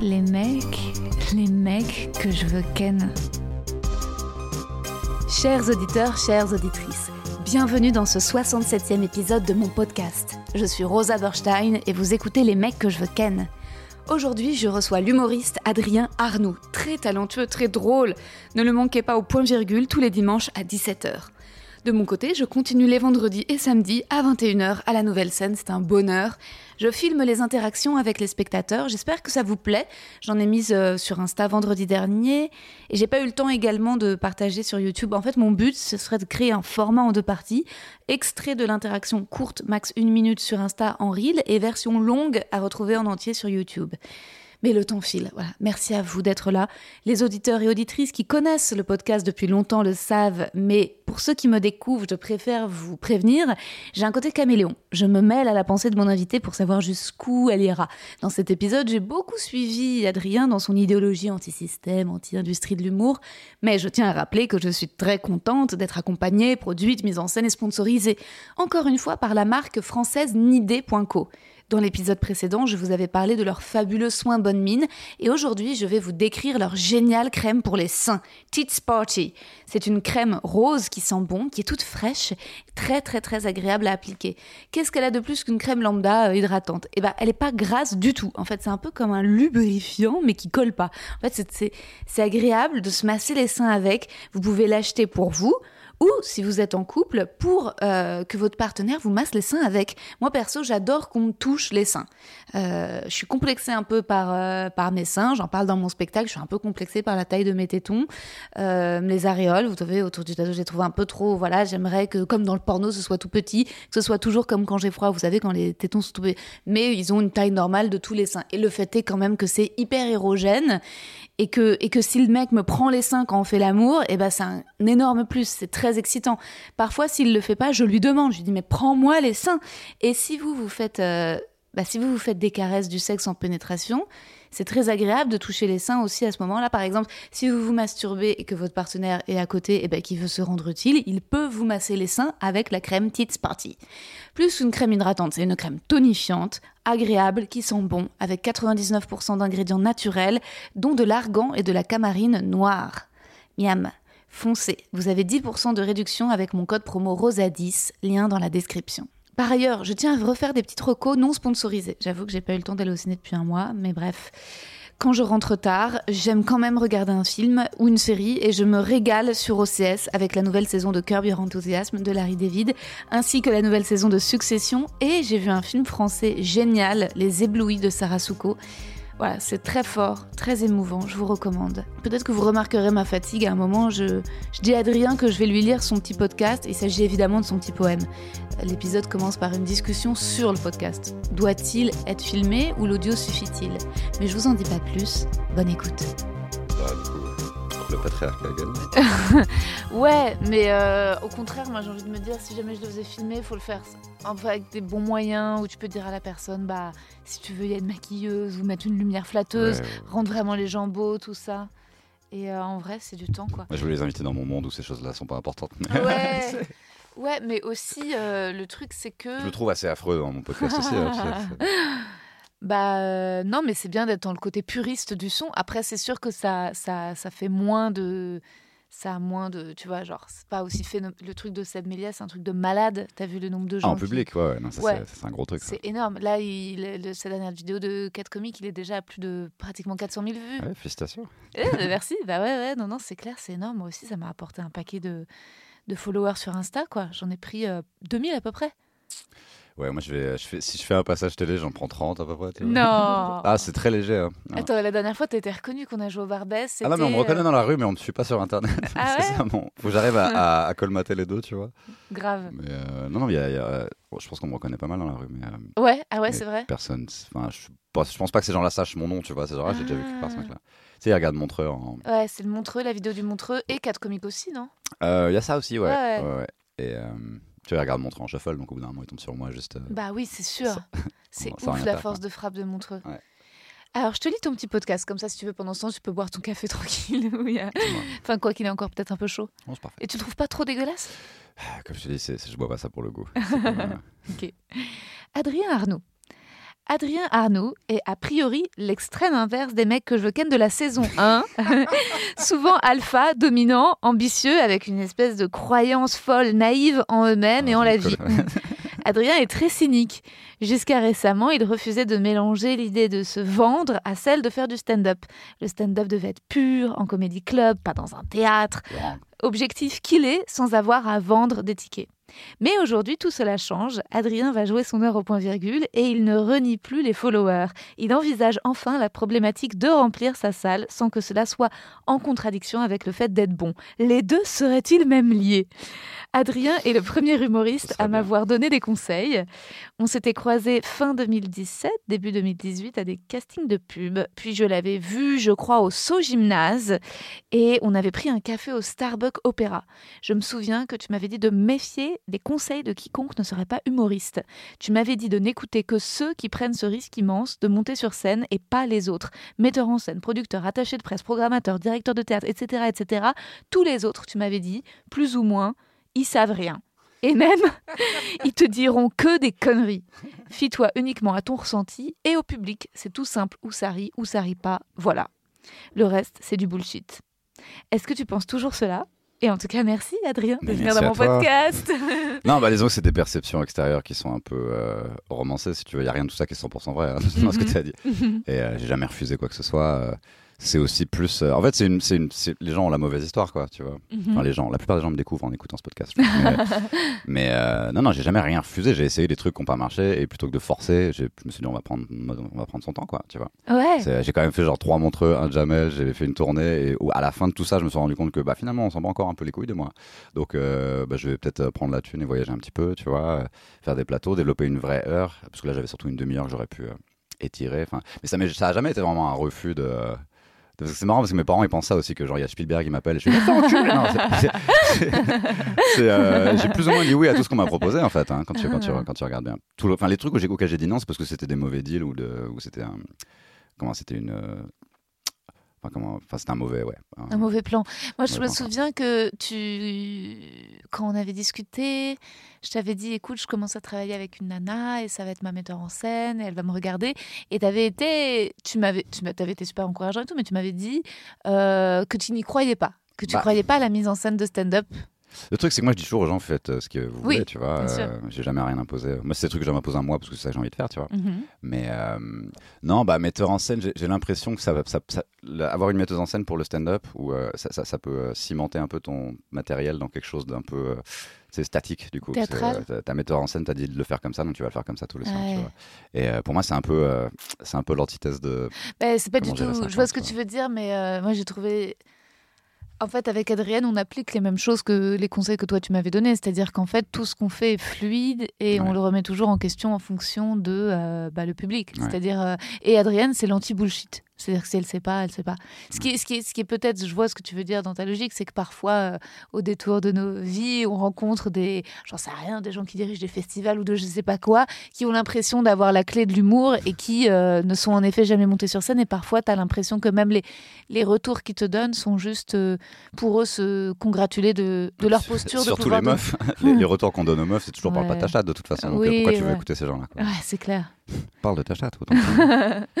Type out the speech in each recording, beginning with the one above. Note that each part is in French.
Les mecs, les mecs que je veux ken. Chers auditeurs, chères auditrices, bienvenue dans ce 67e épisode de mon podcast. Je suis Rosa Berstein et vous écoutez Les mecs que je veux ken. Aujourd'hui, je reçois l'humoriste Adrien Arnoux, très talentueux, très drôle. Ne le manquez pas au point-virgule tous les dimanches à 17h. De mon côté, je continue les vendredis et samedis à 21h à la nouvelle scène, c'est un bonheur. Je filme les interactions avec les spectateurs, j'espère que ça vous plaît. J'en ai mise euh, sur Insta vendredi dernier et j'ai pas eu le temps également de partager sur YouTube. En fait, mon but, ce serait de créer un format en deux parties, extrait de l'interaction courte, max une minute sur Insta en reel et version longue à retrouver en entier sur YouTube. Mais le temps file. Voilà. Merci à vous d'être là. Les auditeurs et auditrices qui connaissent le podcast depuis longtemps le savent, mais pour ceux qui me découvrent, je préfère vous prévenir. J'ai un côté caméléon. Je me mêle à la pensée de mon invité pour savoir jusqu'où elle ira. Dans cet épisode, j'ai beaucoup suivi Adrien dans son idéologie anti-système, anti-industrie de l'humour, mais je tiens à rappeler que je suis très contente d'être accompagnée, produite, mise en scène et sponsorisée, encore une fois par la marque française Nidé.co. Dans l'épisode précédent, je vous avais parlé de leurs fabuleux soins bonne mine et aujourd'hui, je vais vous décrire leur géniale crème pour les seins, Tits Party. C'est une crème rose qui sent bon, qui est toute fraîche, très très très agréable à appliquer. Qu'est-ce qu'elle a de plus qu'une crème lambda euh, hydratante? Eh ben, elle est pas grasse du tout. En fait, c'est un peu comme un lubrifiant mais qui colle pas. En fait, c'est agréable de se masser les seins avec. Vous pouvez l'acheter pour vous ou si vous êtes en couple pour euh, que votre partenaire vous masse les seins avec. Moi perso, j'adore qu'on me touche les seins. Euh, je suis complexée un peu par euh, par mes seins, j'en parle dans mon spectacle. Je suis un peu complexée par la taille de mes tétons, les aréoles. Vous savez, autour du tatou, j'ai trouvé un peu trop. Voilà, j'aimerais que comme dans le porno, ce soit tout petit, que ce soit toujours comme quand j'ai froid. Vous savez, quand les tétons sont tout petits, mais ils ont une taille normale de tous les seins. Et le fait est quand même que c'est hyper érogène et que, et que si le mec me prend les seins quand on fait l'amour, et ben c'est un énorme plus, c'est très excitant. Parfois, s'il le fait pas, je lui demande, je lui dis mais prends-moi les seins. Et si vous vous faites, euh, bah, si vous vous faites des caresses du sexe en pénétration, c'est très agréable de toucher les seins aussi à ce moment-là. Par exemple, si vous vous masturbez et que votre partenaire est à côté et ben, qui veut se rendre utile, il peut vous masser les seins avec la crème Tits Party. Plus une crème hydratante, c'est une crème tonifiante, agréable, qui sent bon, avec 99% d'ingrédients naturels, dont de l'argan et de la camarine noire. Miam Foncez, vous avez 10% de réduction avec mon code promo ROSA10, lien dans la description. Par ailleurs, je tiens à refaire des petites recos non sponsorisés. J'avoue que j'ai pas eu le temps d'aller au ciné depuis un mois, mais bref. Quand je rentre tard, j'aime quand même regarder un film ou une série et je me régale sur OCS avec la nouvelle saison de Curb Your Enthusiasm de Larry David, ainsi que la nouvelle saison de Succession. Et j'ai vu un film français génial, Les Éblouis de Sarah. Voilà, c'est très fort, très émouvant, je vous recommande. Peut-être que vous remarquerez ma fatigue à un moment, je, dis à Adrien que je vais lui lire son petit podcast, il s'agit évidemment de son petit poème. L'épisode commence par une discussion sur le podcast. Doit-il être filmé ou l'audio suffit-il? Mais je vous en dis pas plus, bonne écoute. Bah, le patriarcat gagne. Ouais, mais euh, au contraire, moi j'ai envie de me dire, si jamais je le faisais filmer, faut le faire enfin, avec des bons moyens, où tu peux dire à la personne, bah, si tu veux, il y a une maquilleuse, ou mettre une lumière flatteuse, Ouais, rendre vraiment les gens beaux, tout ça. Et euh, en vrai, c'est du temps, quoi. Je veux les inviter dans mon monde où ces choses-là sont pas importantes. Ouais, ouais, mais aussi, euh, le truc, c'est que... je le trouve assez affreux dans mon podcast aussi. Bah euh, non, mais c'est bien d'être dans le côté puriste du son. Après, c'est sûr que ça, ça, ça fait moins de... Ça a moins de... Tu vois, genre, c'est pas aussi fait... Le truc de Seb c'est un truc de malade. T'as vu le nombre de Ah, gens en qui- public, ouais, ouais, non, ça, Ouais. c'est- un gros truc. C'est énorme. Là, il, le- sa dernière vidéo de 4 comiques, il est déjà à plus de pratiquement 400 000 vues. Ouais, félicitations. Eh, bah, merci. Bah ouais, ouais, non, non, c'est clair, c'est énorme. Moi aussi, ça m'a apporté un paquet de, de followers sur Insta, quoi. J'en ai pris euh, 2000 à peu près. Ouais, moi je vais, je fais, si je fais un passage télé, j'en prends 30 à peu près. Non Ah, c'est très léger. hein. Attends, la dernière fois, t'étais reconnu qu'on a joué au Barbès. Ah non, mais on me reconnaît euh, dans la rue, mais on me suit pas sur internet. Ah c'est ouais ça, bon. Faut que j'arrive à, à- à colmater les deux, tu vois. Grave. Mais euh, non, non, il y a, il y a- bon, je pense qu'on me reconnaît pas mal dans la rue, mais euh, Ouais, ah ouais, c'est vrai. personne. Enfin, je, pense- je pense pas que ces gens-là sachent mon nom, tu vois. Ces gens-là, j'ai déjà vu quelque part ce Ah. mec-là. Tu sais, ils regardent Montreux. en- Ouais, c'est le Montreux, la vidéo du Montreux et 4 comiques aussi, non? Euh, Il y a ça aussi, ouais. Ouais. ouais, ouais. Et euh, tu vois, ils regardent Montreux en shuffle, donc au bout d'un moment, ils tombent sur moi juste. euh, Bah oui, c'est sûr. C'est ouf la faire, force de frappe de Montreux. Ouais. Alors, je te lis ton petit podcast, comme ça, si tu veux, pendant ce temps, tu peux boire ton café tranquille. il. Enfin, quoi qu'il est encore peut-être un peu chaud. C'est parfait. Et tu le trouves pas trop dégueulasse? Comme je te dis, je bois pas ça pour le goût. Euh, Adrien Arnaud. Adrien Arnaud est a priori l'extrême inverse des mecs que je ken de la saison 1. Souvent alpha, dominant, ambitieux, avec une espèce de croyance folle, naïve en eux-mêmes et Ah, en la vie. Adrien est très cynique. Jusqu'à récemment, il refusait de mélanger l'idée de se vendre à celle de faire du stand-up. Le stand-up devait être pur, en comédie club, pas dans un théâtre. Objectif qu'il est sans avoir à vendre des tickets. Mais aujourd'hui, tout cela change. Adrien va jouer son heure au point virgule et il ne renie plus les followers. Il envisage enfin la problématique de remplir sa salle sans que cela soit en contradiction avec le fait d'être bon. Les deux seraient-ils même liés? Adrien est le premier humoriste à m'avoir donné des conseils. On s'était croisés fin 2017, début 2018 à des castings de pub. Puis je l'avais vu, je crois, au So Gymnase et on avait pris un café au Starbucks Opéra. Je me souviens que tu m'avais dit de méfier des conseils de quiconque ne serait pas humoriste. Tu m'avais dit de n'écouter que ceux qui prennent ce risque immense de monter sur scène et pas les autres. Metteurs en scène, producteurs, attachés de presse, programmateurs, directeurs de théâtre, etc., etc. Tous les autres, tu m'avais dit, plus ou moins, ils savent rien. Et même, ils te diront que des conneries. Fie-toi uniquement à ton ressenti et au public. C'est tout simple, ou ça rit, ou ça rit pas. Voilà. Le reste, c'est du bullshit. Est-ce que tu penses toujours cela? Et en tout cas, merci Adrien de venir dans mon podcast. Non, bah disons que c'est des perceptions extérieures qui sont un peu euh, romancées, si tu veux. Il n'y a rien de tout ça qui est 100% vrai, hein, dans ce que tu as dit. Et euh, j'ai jamais refusé quoi que ce soit. C'est aussi plus. euh, en fait, c'est une, les gens ont la mauvaise histoire, quoi, tu vois. Mhm. Enfin, les gens, la plupart des gens me découvrent en écoutant ce podcast. Mais, mais, euh, non, non, j'ai jamais rien refusé. J'ai essayé des trucs qui n'ont pas marché et plutôt que de forcer, je me suis dit on va prendre, on va prendre son temps, quoi, tu vois. Ouais. J'ai quand même fait genre trois montreux, un Jamel, j'avais fait une tournée et où, à la fin de tout ça, je me suis rendu compte que bah, finalement, on s'en bat encore un peu les couilles de moi. Donc, euh, bah, je vais peut-être prendre la thune et voyager un petit peu, tu vois, faire des plateaux, développer une vraie heure, parce que là, j'avais surtout une demi-heure que j'aurais pu étirer. Enfin, mais ça, m'est- ça a jamais été vraiment un refus de. C'est marrant parce que mes parents ils pensent ça aussi que genre il y a Spielberg qui m'appelle et je suis euh, j'ai plus ou moins dit oui à tout ce qu'on m'a proposé en fait hein, quand, tu, quand, tu, Ah. quand tu regardes bien tout le- enfin les trucs où j'ai dit non c'est parce que c'était des mauvais deals ou de ou c'était un comment c'était une euh, enfin comment enfin c'était un mauvais ouais Un mauvais plan. Moi, je me souviens que tu, quand on avait discuté, je t'avais dit, écoute, je commence à travailler avec une nana et ça va être ma metteur en scène et elle va me regarder. Et t'avais été, tu m'avais, tu t'avais été super encourageant et tout, mais tu m'avais dit euh, que tu n'y croyais pas, que tu Bah. croyais pas à la mise en scène de stand-up. Le truc c'est que moi je dis toujours aux gens faites euh, ce que vous Oui, voulez tu vois euh, j'ai jamais rien imposé moi c'est des trucs que j'ai imposé à moi parce que c'est ça que j'ai envie de faire tu vois Mhm. Mais euh, non, bah metteur en scène, j'ai l'impression que ça, va- ça, avoir une metteuse en scène pour le stand-up, où euh, ça, ça, peut cimenter un peu ton matériel dans quelque chose d'un peu, c'est statique du coup. Ta- metteur en scène t'a dit de le faire comme ça, donc tu vas le faire comme ça tous les soirs. Ouais. tu vois. Et pour moi, c'est un peu, c'est un peu l'antithèse de. Ben, c'est pas du tout. Je vois ce que tu veux dire, mais moi j'ai trouvé. En fait, avec Adrienne, on applique les mêmes choses que les conseils que toi tu m'avais donnés. C'est-à-dire qu'en fait, tout ce qu'on fait est fluide et on le remet toujours en question en fonction de euh, bah, le public. Ouais. C'est-à-dire euh, et Adrienne, c'est l'anti-bullshit. C'est-à-dire que si elle sait pas, elle sait pas. Ce qui est, ce qui ce qui est peut-être, je vois ce que tu veux dire dans ta logique, c'est que parfois, euh, au détour de nos vies, on rencontre des, j'en sais rien, des gens qui dirigent des festivals ou de je sais pas quoi, qui ont l'impression d'avoir la clé de l'humour et qui euh, ne sont en effet jamais montés sur scène. Et parfois, tu as l'impression que même les, les retours qu'ils te donnent sont juste euh, pour eux se congratuler de, de leur posture. de Surtout pouvoir les de- meufs. les, les retours qu'on donne aux meufs, c'est toujours parle pas de ta Ouais. chatte de toute façon. Donc Oui, pourquoi tu veux ouais. écouter ces gens-là quoi? Ouais, c'est clair. Parle de ta chatte. autant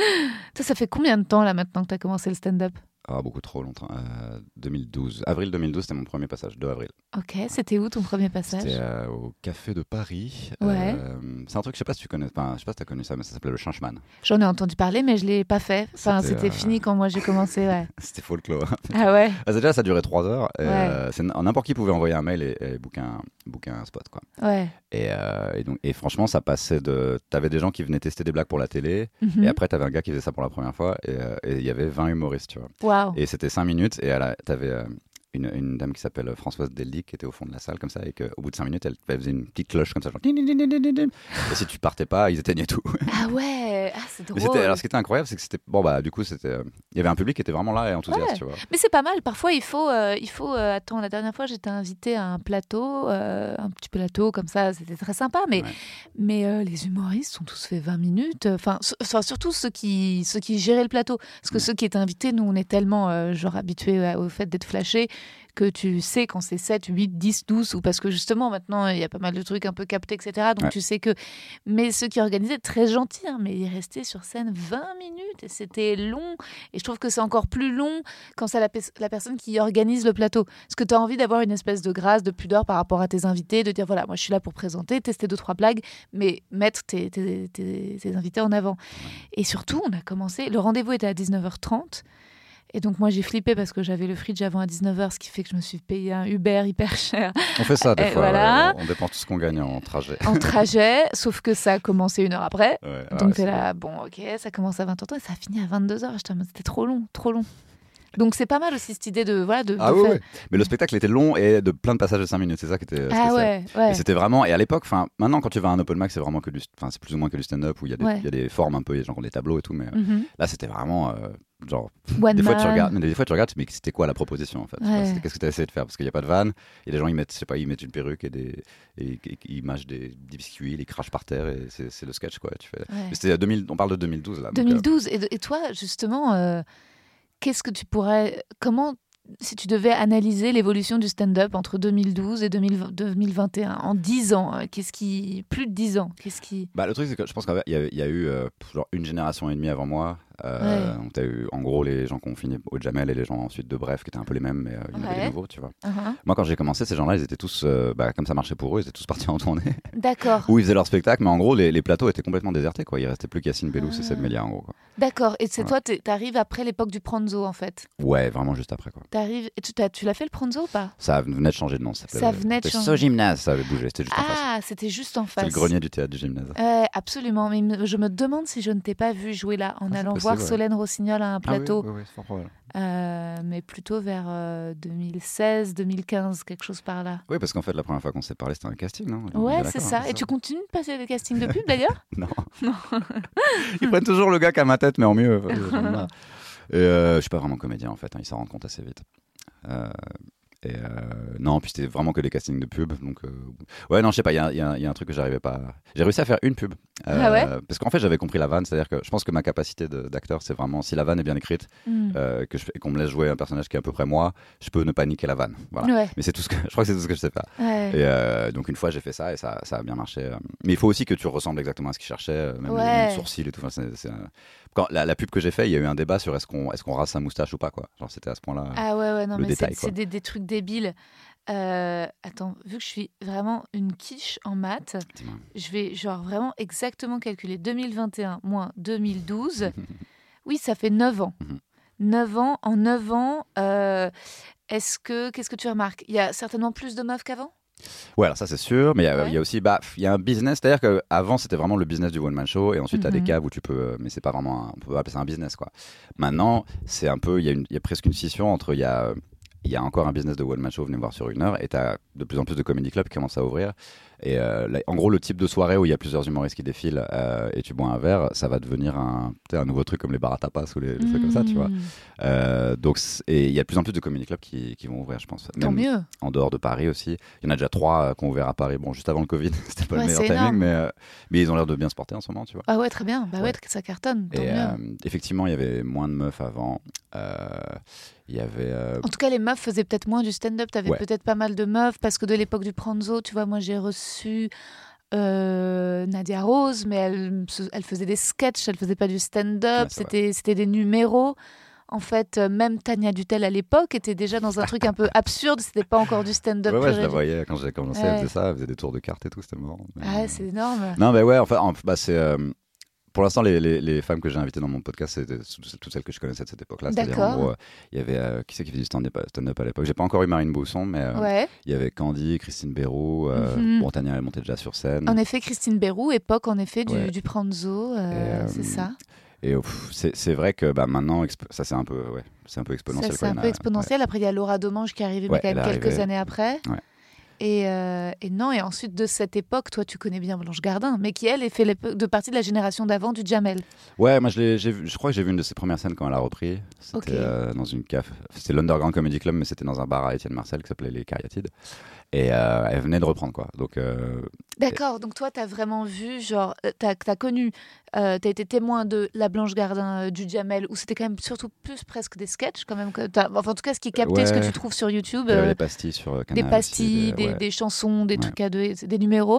Toi, ça fait combien de temps là maintenant que tu as commencé le stand-up? Ah, beaucoup trop longtemps. Euh, 2012. Avril 2012, c'était mon premier passage, 2 avril. Ok, c'était où ton premier passage C'était euh, au Café de Paris. Ouais. Euh, c'est un truc, je sais pas si tu connais, enfin, je sais pas si tu as connu ça, mais ça s'appelait le Chanchman. J'en ai entendu parler, mais je l'ai pas fait. Enfin, C'était, euh, fini quand moi j'ai commencé, ouais. C'était folklore. ah ouais Ah, c'est déjà, ça durait 3 heures. et, Ouais. c'est n'importe qui pouvait envoyer un mail et, et booker, un, booker un spot, quoi. Ouais. Et, et donc, et franchement, ça passait de. T'avais des gens qui venaient tester des blagues pour la télé, Mhm. et après, t'avais un gars qui faisait ça pour la première fois, et il y avait 20 humoristes, tu vois. Waouh. Et c'était 5 minutes, et à la- t'avais euh, une, une dame qui s'appelle Françoise Deldic qui était au fond de la salle, comme ça, et qu'au bout de 5 minutes, elle, elle faisait une petite cloche comme ça, genre. Et si tu partais pas, ils éteignaient tout. Ah ouais, ah, c'est drôle. alors, ce qui était incroyable, c'est que c'était. Bon, bah, du coup, c'était. euh, Il y avait un public qui était vraiment là et enthousiaste, Ouais. tu vois. Mais c'est pas mal. Parfois, il faut. euh, il faut euh, attends, la dernière fois, j'étais invitée à un plateau, euh, un petit plateau comme ça. C'était très sympa. Mais, Ouais. mais euh, les humoristes ont tous fait 20 minutes. Enfin, su- enfin, surtout ceux qui, ceux qui géraient le plateau. Parce que Ouais. ceux qui étaient invités, nous, on est tellement euh, genre habitués au fait d'être flashés que tu sais quand c'est 7, 8, 10, 12, ou parce que justement maintenant il y a pas mal de trucs un peu captés, etc. Donc Ouais. tu sais que. Mais ceux qui organisaient, très gentils, hein, mais ils restaient sur scène 20 minutes et c'était long. Et je trouve que c'est encore plus long quand c'est la, pe- la personne qui organise le plateau. Parce que tu as envie d'avoir une espèce de grâce, de pudeur par rapport à tes invités, de dire voilà, moi je suis là pour présenter, tester deux, trois blagues, mais mettre tes, tes- tes- tes invités en avant. Et surtout, on a commencé, le rendez-vous était à 19h30. Et donc moi j'ai flippé parce que j'avais le fridge avant à 19h, ce qui fait que je me suis payé un Uber hyper cher On fait ça des Et fois. voilà. ouais, on dépense tout ce qu'on gagne en trajet. en trajet, sauf que ça a commencé une heure après. Ouais, Donc ouais, t'es là, bon ok, ça commence à 20h et ça finit à 22h. J'étais en mode, C'était trop long, trop long. Donc c'est pas mal aussi cette idée de voilà de, Ah de oui, faire- oui. Mais le spectacle était long et de plein de passages de 5 minutes. C'est ça qui était Ah ouais, ouais. Et c'était vraiment. Et à l'époque, enfin, maintenant, quand tu vas à un open mic, c'est vraiment que du. Enfin, c'est plus ou moins que du stand-up où il y, Ouais. y a des formes un peu, il y a genre des tableaux et tout. Mais euh, Mhm. là, c'était vraiment. euh, genre. One Des fois, tu regardes, mais des fois, tu regardes, mais c'était quoi la proposition en fait? Ouais. Qu'est-ce que tu as essayé de faire? Parce qu'il n'y a pas de vanne. Et les gens, ils mettent, je sais pas, ils mettent une perruque et, des, et, et- ils mâchent des, des biscuits, ils les crachent par terre et c'est le sketch quoi. Tu fais. Ouais. Mais c'était 2000, on parle de 2012 là. donc, euh, 2012. Et, de- et toi, justement, euh, qu'est-ce que tu pourrais. Comment, si tu devais analyser l'évolution du stand-up entre 2012 et 2020 2021, en 10 ans, euh, qu'est-ce qui. Plus de 10 ans, qu'est-ce qui. Bah, le truc, c'est que je pense qu'il y, a- eu euh, genre une génération et demie avant moi. Euh, donc, t'as eu en gros les gens qui ont fini au Jamel et les gens ensuite de Bref qui étaient un peu les mêmes, mais euh, il y en avait Ouais. des nouveaux, tu vois. Uh-huh. Moi, quand j'ai commencé, ces gens-là, ils étaient tous, euh, bah, comme ça marchait pour eux, ils étaient tous partis en tournée. D'accord, Où ils faisaient leur spectacle, mais en gros, les, les plateaux étaient complètement désertés, quoi. Il restait plus qu'Yacine Bellous et Ah. Seb Melia, en gros. D'accord. Et c'est Ouais. toi, t'arrives après l'époque du Pranzo, en fait? Ouais, vraiment juste après, quoi. T'arrives. Et tu, l'as fait le Pranzo ou pas? Ça venait de changer de nom. Ça, Ça venait de changer. So Gymnase, ça avait bougé, c'était juste en face. Ah, c'était juste en face. le grenier du théâtre du gymnase. Ouais, absolument. Mais je me demande si je ne t'ai pas vu jouer là en Ah, allant voir. Solène Rossignol à un plateau. Ah oui, oui, oui, c'est fort probable. Euh, mais plutôt vers euh, 2016, 2015, quelque chose par là. Oui, parce qu'en fait, la première fois qu'on s'est parlé, c'était un casting, non? Ouais, c'est ça. c'est Et tu continues de passer des castings de pub d'ailleurs? Non. Ils prennent toujours le gars qui a ma tête, mais en mieux. Marre. Et euh, je suis pas vraiment comédien en fait, hein, ils s'en rendent compte assez vite. Euh, et euh, non, puis c'était vraiment que des castings de pub. Donc, euh, ouais, non, je sais pas, il y y a un truc que j'arrivais pas. à- J'ai réussi à faire une pub. Euh, Ah ouais Parce qu'en fait, j'avais compris la vanne, c'est-à-dire que je pense que ma capacité d'acteur, c'est vraiment si la vanne est bien écrite, Hmm. euh, que qu'on me laisse jouer un personnage qui est à peu près moi, je peux ne pas niquer la vanne. Voilà. Ouais, Mais c'est tout ce que je crois que c'est tout ce que je sais faire. ouais. Et euh, donc une fois j'ai fait ça et ça, ça a bien marché. Mais il faut aussi que tu ressembles exactement à ce qu'il cherchait, même les- les, sourcils et tout. Enfin, Quand la, la pub que j'ai fait, il y a eu un débat sur est-ce qu'on est-ce qu'on rase sa moustache ou pas quoi. Genre c'était à ce point-là. Ah ouais, ouais, non, le mais c'est des, des trucs débiles. Euh, attends, vu que je suis vraiment une quiche en maths, je vais genre vraiment exactement calculer 2021 moins 2012. Oui, ça fait 9 ans. Mhm. 9 ans, en 9 ans, euh, est-ce que, qu'est-ce que tu remarques? Il y a certainement plus de meufs qu'avant? Ouais, alors ça c'est sûr, mais il y, a- Ouais. il y a aussi bah il y a un business, c'est-à-dire qu'avant c'était vraiment le business du one man show et ensuite tu as des Mhm. caves où tu peux, euh, mais c'est pas vraiment, un- on peut appeler ça un business quoi. Maintenant c'est un peu, il y, y a presque une scission entre il y a il y a encore un business de one man show, venez me voir sur une heure, et tu as de plus en plus de comedy clubs qui commencent à ouvrir. Et euh, là, en gros, le type de soirée où il y a plusieurs humoristes qui défilent euh, et tu bois un verre, ça va devenir un, un nouveau truc comme les bars à tapas ou les, les trucs comme ça, tu vois. Hmm, Euh, donc, et il y a de plus en plus de comedy clubs qui, qui vont ouvrir, je pense. Tant Même mieux. en dehors de Paris aussi. Il y en a déjà trois qui ont ouvert à Paris. Bon, juste avant le Covid, c'était pas Ouais, le meilleur timing, énorme. mais, mais ils ont l'air de bien se porter en ce moment, tu vois. Ah ouais, très bien. Bah ouais, Ouais. ça cartonne. Tant Et mieux. effectivement, il y avait moins de meufs avant. Euh, il y avait. euh, En tout cas, les meufs faisaient peut-être moins du stand-up. T'avais Ouais. peut-être pas mal de meufs parce que de l'époque du Pranzo, tu vois, moi j'ai reçu euh, Nadia Rose, mais elle, elle faisait des sketchs, elle faisait pas du stand-up. Ouais, c'était, c'était des numéros. en fait, euh, même Tania Dutel à l'époque était déjà dans un truc un peu absurde. C'était pas encore du stand-up. Ouais, je la voyais quand j'ai commencé, Ouais. elle faisait ça, elle faisait des tours de cartes et tout, c'était marrant. Mais, Ah, euh, c'est énorme. Non, mais ouais, enfin, en- bah, c'est. euh, pour l'instant, les, les, les femmes que j'ai invitées dans mon podcast, c'était toutes celles que je connaissais de cette époque-là. C'est-à-dire, en euh, il y avait. euh, qui c'est qui faisait du stand-up à l'époque? J'ai pas encore eu Marine Bousson, mais euh, Ouais. il y avait Candy, Christine Béroux. Mhm. Bon, Tania, elle montait déjà sur scène. En effet, Christine Bérou, époque en effet du, Ouais. du Pranzo, c'est ça. Et c'est vrai que bah, maintenant, ça c'est un peu, ouais, c'est un peu exponentiel. C'est un peu exponentiel. Après, il y a Laura Domange qui est arrivée, Ouais, mais quand même elle est quelques arrivée. années après. Ouais. Et, euh, et non, et ensuite de cette époque, toi tu connais bien Blanche Gardin, mais qui elle est fait de partie de la génération d'avant du Jamel. Ouais, moi je, crois que j'ai vu une de ses premières scènes quand elle a repris. C'était euh, dans une caf. C'était l'Underground Comedy Club, mais c'était dans un bar à Étienne Marcel qui s'appelait Les Cariatides. Et euh, elle venait de reprendre quoi. Donc euh, D'accord, donc toi tu as vraiment vu, genre, tu as, connu, tu as été témoin de la Blanche Gardin euh, du Jamel, où c'était quand même surtout plus presque des sketchs quand même. Que t'as- enfin, en tout cas, ce qui captait, ce que Ouais. tu trouves sur YouTube, il y avait euh, des pastilles sur euh, des aussi, pastilles, des, ouais. des chansons, des Ouais. trucs à deux, des numéros.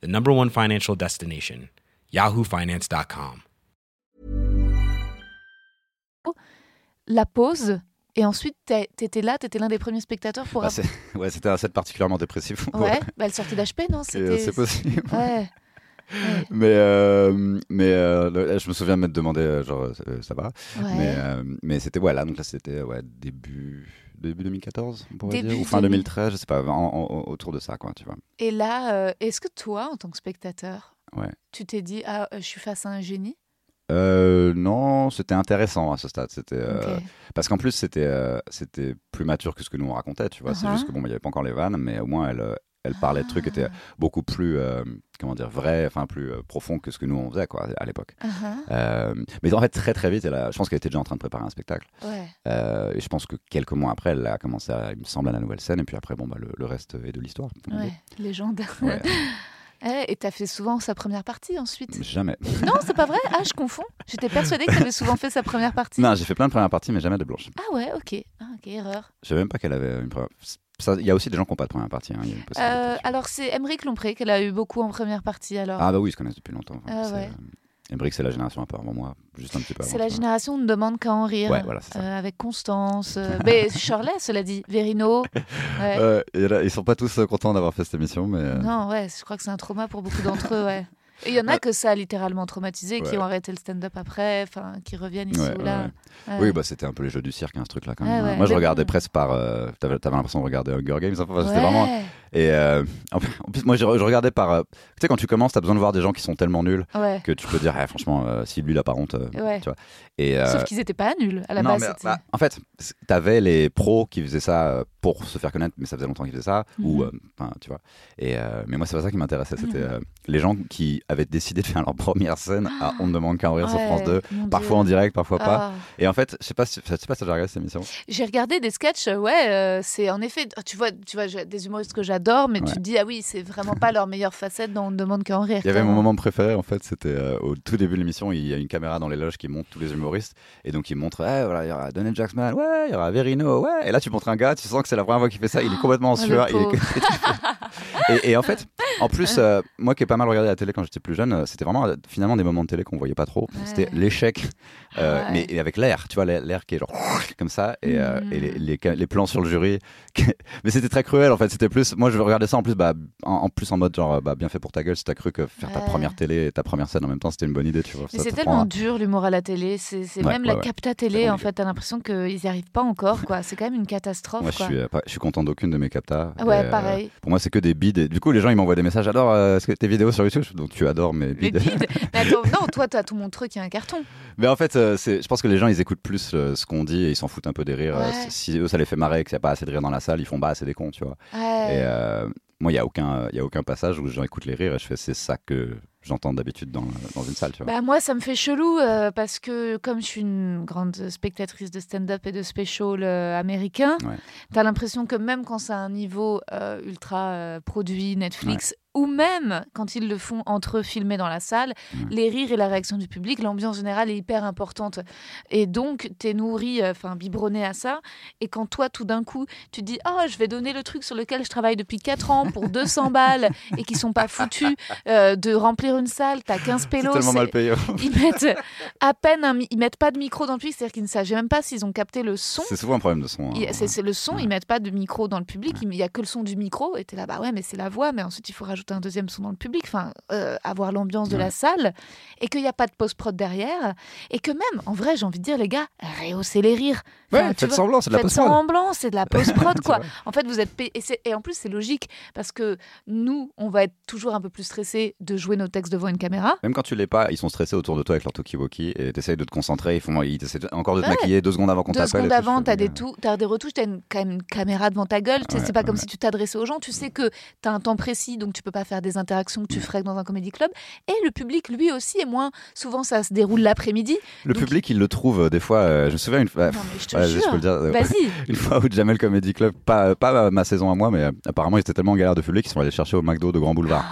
the number one financial destination, yahoofinance.com. La pause, et ensuite t'étais là, t'étais l'un des premiers spectateurs pour. Bah, ouais, c'était un set particulièrement dépressif. ouais, bah, elle sortait d'HP, non c'est possible. Ouais. Ouais. Mais, euh, mais euh, je me souviens m'être demandé, euh, genre, euh, ça va. Ouais. Mais, euh, mais c'était, ouais, là, donc là, c'était ouais, début, début 2014, on pourrait Début dire, ou fin 2000. 2013, je sais pas, en- en- autour de ça, quoi, tu vois. Et là, euh, est-ce que toi, en tant que spectateur, Ouais. tu t'es dit ah euh, je suis face à un génie? Euh, non, c'était intéressant à ce stade. C'était euh, parce qu'en plus c'était euh, c'était plus mature que ce que nous on racontait, tu vois. C'est Uh-huh. juste que bon, il y avait pas encore les vannes, mais au moins elle elle parlait de trucs qui étaient beaucoup plus euh, comment dire vrais, enfin plus euh, profonds que ce que nous on faisait quoi à l'époque. Uh-huh. Euh, mais en fait très très vite, elle a- je pense qu'elle était déjà en train de préparer un spectacle. Ouais. Euh, et je pense que quelques mois après, elle a commencé, à, il me semble, à la nouvelle scène. Et puis après, bon, bah, le, le reste est de l'histoire. Ouais, légende. Ouais. Eh, et t'as fait souvent sa première partie ensuite? Jamais. Non, c'est pas vrai? Ah, je confonds. J'étais persuadée que t'avais souvent fait sa première partie. non, j'ai fait plein de premières parties, mais jamais de blanche. Ah ouais, ok. Ah, ok, erreur. Je savais même pas qu'elle avait une première. Il y a aussi des gens qui n'ont pas de première partie. hein, il y a une possibilité, Euh, alors c'est Emmerich Lompré qu'elle a eu beaucoup en première partie alors. Ah bah oui, ils se connaissent depuis longtemps. Ah c'est, ouais. euh, Emmerich, c'est la génération un peu avant moi, juste un petit peu avant. c'est la génération on ne demande qu'à en rire. Ouais, voilà. Euh, avec Constance. euh, mais Shirley, cela dit. Verino. Ouais. Ils sont pas tous contents d'avoir fait cette émission, mais Non, ouais, je crois que c'est un trauma pour beaucoup d'entre eux, ouais. Et il y en a que ça a littéralement traumatisé, qui Ouais. ont arrêté le stand-up après, enfin, qui reviennent ici Ouais, ou là. oui, bah, c'était un peu les jeux du cirque, hein, ce truc-là. Quand même. ouais. Moi, je regardais presque par. euh, T'avais l'impression de regarder Hunger Games. Enfin, c'était vraiment. Et euh, en plus- moi, je, je regardais par. euh, tu sais, quand tu commences, t'as besoin de voir des gens qui sont tellement nuls que tu peux dire, eh, franchement, euh, si lui, il a pas honte. tu vois. Et, Sauf qu'ils n'étaient pas nuls à la non, base. mais, bah, en fait, t'avais les pros qui faisaient ça pour se faire connaître, mais ça faisait longtemps qu'ils faisaient ça, ou, Mhm. tu vois. Et mais moi, c'est pas ça qui m'intéressait. C'était Mhm. les gens qui avaient décidé de faire leur première scène à On ne demande qu'à en rire sur France 2, mon parfois Dieu. en direct, parfois pas. Ah. Et en fait, je sais pas, si, sais pas si j'ai regardé cette émission. J'ai regardé des sketchs, euh, ouais, euh, c'est en effet, tu vois, tu vois, des humoristes que j'adore, mais tu te dis, ah oui, c'est vraiment pas leur meilleure facette dont on ne demande qu'à en rire. Il y avait mon moment préféré en fait, c'était euh, au tout début de l'émission, il y a une caméra dans les loges qui montre tous les humoristes et donc il montre, eh, voilà, il y aura Donald Jackson, ouais, il y aura Verino, ouais, et là tu montres un gars, tu sens que c'est la première fois qu'il fait ça, il est complètement en Oh, sueur, il est- et, et en fait, en plus, euh, moi qui ai pas mal regardé la télé quand j'étais plus jeune, euh, c'était vraiment euh, finalement des moments de télé qu'on voyait pas trop. Ouais. C'était l'échec, euh, Ouais. mais et avec l'air, tu vois, l'air qui est genre comme ça, et, euh, et les, les, ca- les plans sur le jury. mais c'était très cruel en fait. C'était plus, moi je regardais ça en plus, bah, en, en plus en mode genre, bah, bien fait pour ta gueule si t'as cru que faire ta première télé et ta première scène en même temps c'était une bonne idée, tu vois. Mais c'est te tellement prend- dur l'humour à la télé, c'est même la capta télé, en fait, t'as l'impression qu'ils n'y arrivent pas encore, quoi. C'est quand même une catastrophe, Moi, je suis, euh, pas- je suis content d'aucune de mes captas. Ouais, Et, pareil. pour moi, c'est que des bides. Et du coup, les gens, ils m'envoient des messages. J'adore euh, ce que- tes vidéos sur YouTube. Donc, tu adores Les. Mais attends, non, toi, t'as tout mon truc, il y a un carton. Mais en fait, euh, c'est- je pense que les gens, ils écoutent plus euh, ce qu'on dit et ils s'en foutent un peu des rires. Euh, si eux, ça les fait marrer qu'il n'y a pas assez de rire dans la salle, ils font bah, c'est des cons, tu vois. Ouais. Et, moi, il n'y a, aucun- y a aucun passage où j'écoute les rires et je fais c'est ça que j'entends d'habitude dans, dans une salle. Tu vois. Bah, moi, ça me fait chelou euh, parce que comme je suis une grande spectatrice de stand-up et de special euh, américain, Ouais. t'as l'impression que même quand c'est un niveau euh, ultra euh, produit Netflix ou même quand ils le font entre eux filmés dans la salle, Ouais. les rires et la réaction du public, l'ambiance générale est hyper importante. Et donc, t'es nourri, euh, enfin biberonné à ça. Et quand toi, tout d'un coup, tu te dis, oh, je vais donner le truc sur lequel je travaille depuis 4 ans pour 200 balles et qui sont pas foutus de remplir une salle, t'as 15 c'est pélos. tellement c'est- mal payé. ils mettent à peine un ils mettent pas de micro dans le public, c'est-à-dire qu'ils ne savent même pas s'ils ont capté le son. c'est souvent un problème de son. hein. C'est c'est le son, Ouais. ils mettent pas de micro dans le public, il y a que le son du micro. Et t'es là, bah ouais, mais c'est la voix, mais ensuite il faut rajouter un deuxième son dans le public, enfin euh, avoir l'ambiance de la salle, et qu'il n'y a pas de post prod derrière, et que même, en vrai, j'ai envie de dire les gars, rehaussez les rires. Ouais, Enfin, faites semblant, c'est de la post-prod. semblant, c'est de la post prod C'est quoi. En fait, vous êtes payé. Et, et en plus, c'est logique parce que nous, on va être toujours un peu plus stressés de jouer nos textes devant une caméra. Même quand tu l'es pas, ils sont stressés autour de toi avec leur talkie-walkie et t'essayes de te concentrer. Ils, font, ils essaient encore de te Ouais. maquiller deux secondes avant qu'on Deux t'appelle. secondes et tout, avant, t'as des, tout, as des retouches, t'as une, quand même une caméra devant ta gueule. Ouais, c'est pas comme si tu t'adressais aux gens. Tu sais que t'as un temps précis, donc tu peux pas faire des interactions que tu ferais dans un comédie club. Et le public, lui aussi, est moins. Souvent, ça se déroule l'après-midi. Le Donc- public, il le trouve euh, des fois. euh, je me souviens une fois. Non, mais je te je jure. dire. Vas-y. Une fois où Jamel Comedy Club, pas, pas ma saison à moi, mais euh, apparemment ils étaient tellement en galère de public qu'ils sont allés chercher au McDo de Grand Boulevard.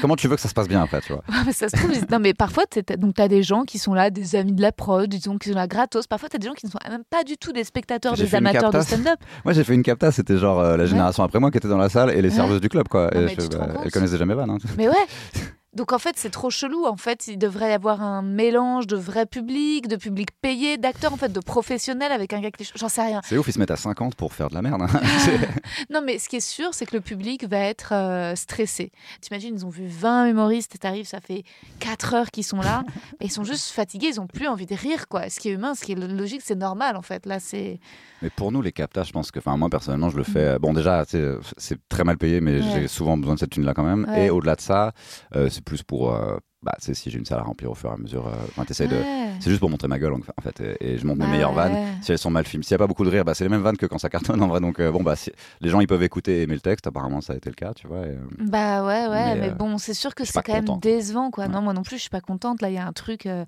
Comment tu veux que ça se passe bien après, tu vois? Mais ça se trouve. non, mais parfois, donc t'as des gens qui sont là, des amis de la prod, disons, qui sont là gratos. Parfois, t'as des gens qui ne sont même pas du tout des spectateurs, des amateurs de stand-up. Moi j'ai fait une capta, c'était genre euh, la génération après moi qui était dans la salle et les Ouais. serveuses du club, quoi. Non, Et mais je bah, elles connaissaient jamais Van. hein. Mais ouais. Donc en fait, c'est trop chelou. En fait, il devrait y avoir un mélange de vrai public, de public payé, d'acteurs, en fait, de professionnels avec un gars qui... J'en sais rien. C'est ouf, ils se mettent à 50 pour faire de la merde. hein. Non, mais ce qui est sûr, c'est que le public va être euh, stressé. T'imagines, ils ont vu 20 humoristes et t'arrives, ça fait 4 heures qu'ils sont là. et ils sont juste fatigués, ils ont plus envie de rire, quoi. Ce qui est humain, ce qui est logique, c'est normal, en fait. Là, c'est... Mais pour nous, les captas, je pense que, enfin, moi personnellement, je le fais. Bon, déjà, sais, c'est très mal payé, mais. Ouais. j'ai souvent besoin de cette thune-là quand même. Ouais. Et au-delà de ça, euh, c'est plus pour, euh, bah, sais, si j'ai une salle à remplir au fur et à mesure, euh, enfin, t'essayes de. Ouais. C'est juste pour montrer ma gueule en fait, et, et je montre mes Ah meilleures vannes. ouais. Si elles sont mal filmées, s'il n'y a pas beaucoup de rire, bah, c'est les mêmes vannes que quand ça cartonne en vrai. Donc euh, bon, bah, si- les gens ils peuvent écouter et aimer le texte. Apparemment, ça a été le cas, tu vois. et, euh, Bah ouais, ouais, mais, Mais, euh, bon, c'est sûr que c'est quand même décevant, quoi. Ouais. Non, moi non plus, je suis pas contente. Là, il y a un truc euh,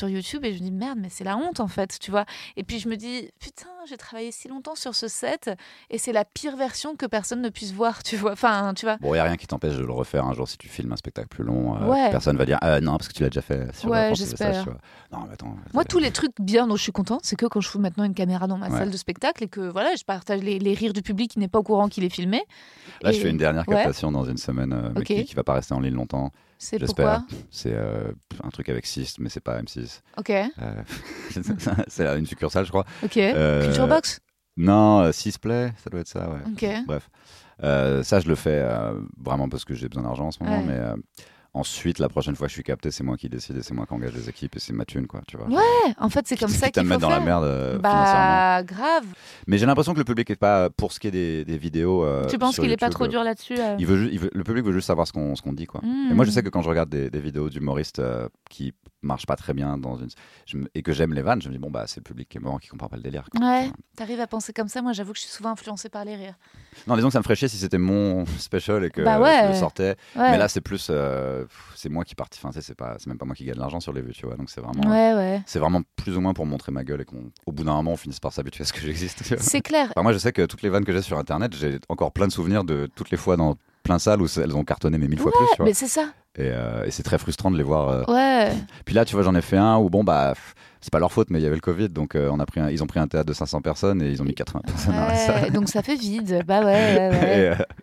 sur YouTube et je me dis merde, mais c'est la honte en fait, tu vois. Et puis je me dis putain, j'ai travaillé si longtemps sur ce set et c'est la pire version que personne ne puisse voir, tu vois. Enfin, tu vois. Bon, il n'y a rien qui t'empêche de le refaire un jour si tu filmes un spectacle plus long. euh, Ouais. Personne va dire ah, non, parce que tu l'as déjà fait sur Ouais, j'espère. Non, mais attends. Moi, tous les trucs bien dont je suis contente, c'est que quand je fous maintenant une caméra dans ma Ouais. salle de spectacle et que voilà, je partage les, les rires du public qui n'est pas au courant qu'il est filmé. Là, Et- je fais une dernière Ouais. captation dans une semaine, euh, mais qui, qui va pas rester en ligne longtemps. C'est pourquoi C'est euh, un truc avec 6, mais c'est pas M6. Ok, Euh, c'est une succursale, je crois. ok. Euh, Culture Box? Non, euh, 6 Play, ça doit être ça, ouais. Ok. Bref. Ça, je le fais vraiment parce que j'ai besoin d'argent en ce moment, Ouais. mais ensuite, la prochaine fois que je suis capté, c'est moi qui décide et c'est moi qui engage les équipes et c'est ma thune, quoi, tu vois. Ouais, en fait, c'est comme ça qu'il me faut mettre dans faire. la merde euh, financièrement. bah, grave. Mais j'ai l'impression que le public est pas, pour ce qui est des, des vidéos. euh, tu penses qu'il est pas trop dur là-dessus euh il veut, ju- il veut- le public veut juste savoir ce qu'on ce qu'on dit quoi. Hmm. Et moi je sais que quand je regarde des, des vidéos d'humoristes euh, qui marchent pas très bien dans une je me- et que j'aime les vannes, je me dis bon bah c'est le public qui est mort qui comprend pas le délire. quoi. Ouais, t'arrives à penser comme ça. Moi, j'avoue que je suis souvent influencée par les rires. Non disons que ça me ferait chier si c'était mon special et que Bah ouais. je le sortais. Ouais. Mais là c'est plus euh, c'est moi qui parti. Enfin c'est pas c'est même pas moi qui gagne de l'argent sur les vues tu vois. Donc c'est vraiment ouais, ouais. c'est vraiment plus ou moins pour montrer ma gueule et qu'on au bout d'un moment on finisse par s'habituer à ce que j'existe. C'est clair. Enfin, moi je sais que toutes les vannes que j'ai sur internet j'ai encore plein de souvenirs de toutes les fois dans plein salles où elles ont cartonné mais mille fois plus tu vois. Mais c'est ça. Et, euh, et c'est très frustrant de les voir. euh. Ouais. Puis là, tu vois, j'en ai fait un où, bon, bah, c'est pas leur faute, mais il y avait le Covid, donc euh, on a pris un- ils ont pris un théâtre de 500 personnes et ils ont mis 80 personnes dans la salle. donc ça fait vide. Bah ouais, ouais, ouais.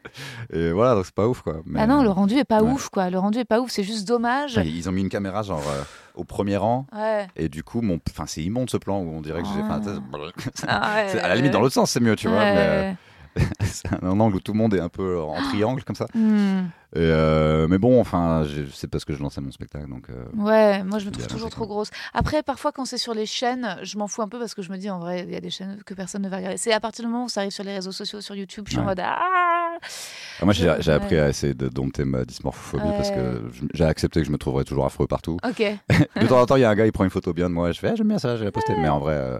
Et, euh, voilà, donc c'est pas ouf, quoi. Mais, Ah non, le rendu est pas Ouais. ouf, quoi. Le rendu est pas ouf. C'est juste dommage. enfin, ils ont mis une caméra, genre, euh, au premier rang. Ouais. Et du coup, mon, enfin, c'est immonde ce plan où on dirait que j'ai. enfin, c'est- Ah ouais, à la limite, dans l'autre sens, c'est mieux, tu vois. Mais euh, c'est un angle où tout le monde est un peu en triangle comme ça. Hmm. Et, euh, mais bon, enfin, c'est parce que je lançais mon spectacle, donc. euh, Ouais, moi je me trouve toujours trop grosse. Après, parfois quand c'est sur les chaînes, je m'en fous un peu parce que je me dis en vrai, il y a des chaînes que personne ne va regarder. C'est à partir du moment où ça arrive sur les réseaux sociaux, sur YouTube, je suis en mode ah Ah, Moi, j'ai j'ai appris à essayer de dompter ma dysmorphophobie parce que j'ai accepté que je me trouverais toujours affreux partout. Ok. De temps en temps, il y a un gars, il prend une photo bien de moi, et je fais, ah, j'aime bien ça, je vais la poster. Mais en vrai, euh,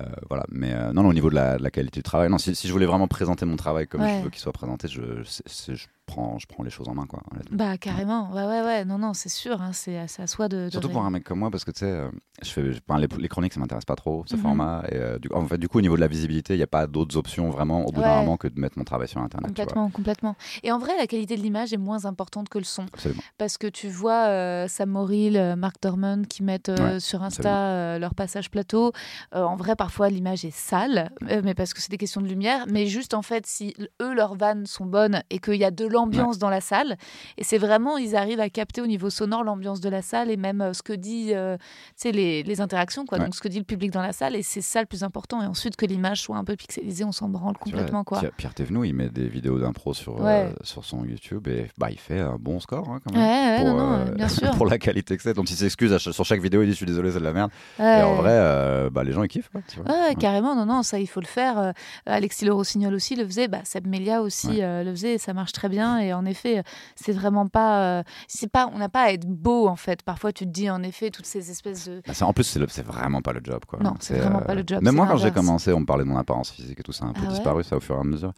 Euh, voilà, mais euh, non, non, au niveau de la, de la qualité du travail, non, si, si je voulais vraiment présenter mon travail comme Ouais. je veux qu'il soit présenté, je, je, prends, je prends les choses en main, quoi. Bah carrément, ouais ouais ouais, non non c'est sûr, hein, c'est à, soi de... de Surtout pour un mec comme moi, parce que tu sais, euh, je fais, je- les, les chroniques, ça m'intéresse pas trop, ce Mhm. format. Et, euh, du, en fait, du coup, au niveau de la visibilité, il n'y a pas d'autres options vraiment au bout d'un moment que de mettre mon travail sur Internet. Complètement, complètement. Et en vrai, la qualité de l'image est moins importante que le son. Absolument. Parce que tu vois euh, Sam Morrill, euh, Mark Dorman qui mettent Ouais, sur Insta leur passage plateau. En vrai, parfois, l'image est sale, mais parce que c'est des questions de lumière. Mais juste, en fait, si eux, leurs vannes sont bonnes et qu'il y a de l'ambiance dans la salle, et c'est vraiment, ils arrivent à capter au niveau sonore l'ambiance de la salle et même euh, ce que dit, euh, les, les interactions, quoi. Ouais. Donc, ce que dit le public dans la salle. Et c'est ça le plus important. Et ensuite, que l'image soit un peu pixelisée, on s'en branle vois, complètement, quoi. Pierre, Thévenoud, il met des vidéos d'impro sur, euh, sur son YouTube et bah, il fait un bon score hein, quand même. pour, non, non, euh, bien sûr. pour la qualité que c'est. Donc il s'excuse ch- sur chaque vidéo, il dit je suis désolé, c'est de la merde. Et en vrai, bah, les gens ils kiffent. quoi, tu vois. Ouais, carrément, non, non, ça il faut le faire. Alexis Le Rossignol aussi le faisait, bah, Seb Melia aussi Ouais. euh, le faisait, et ça marche très bien. Et en effet, c'est vraiment pas, euh, c'est pas, on n'a pas à être beau en fait. Parfois, tu te dis en effet toutes ces espèces de, Bah, en plus, c'est vraiment pas le job. Quoi. Non, c'est vraiment pas le job, Même moi, quand j'ai commencé, on me parlait de mon apparence physique et tout, ça a un peu Ah ouais disparu, ça au fur et à mesure.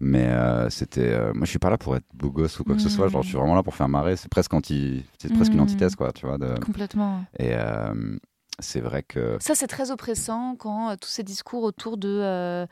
Mais euh, c'était. euh, moi, je suis pas là pour être beau gosse ou quoi que ce soit. Genre, je suis vraiment là pour faire marrer. C'est presque anti. C'est presque une Mm. antithèse, quoi, tu vois. de- complètement. Et euh, c'est vrai que. Ça, c'est très oppressant quand tous ces discours autour de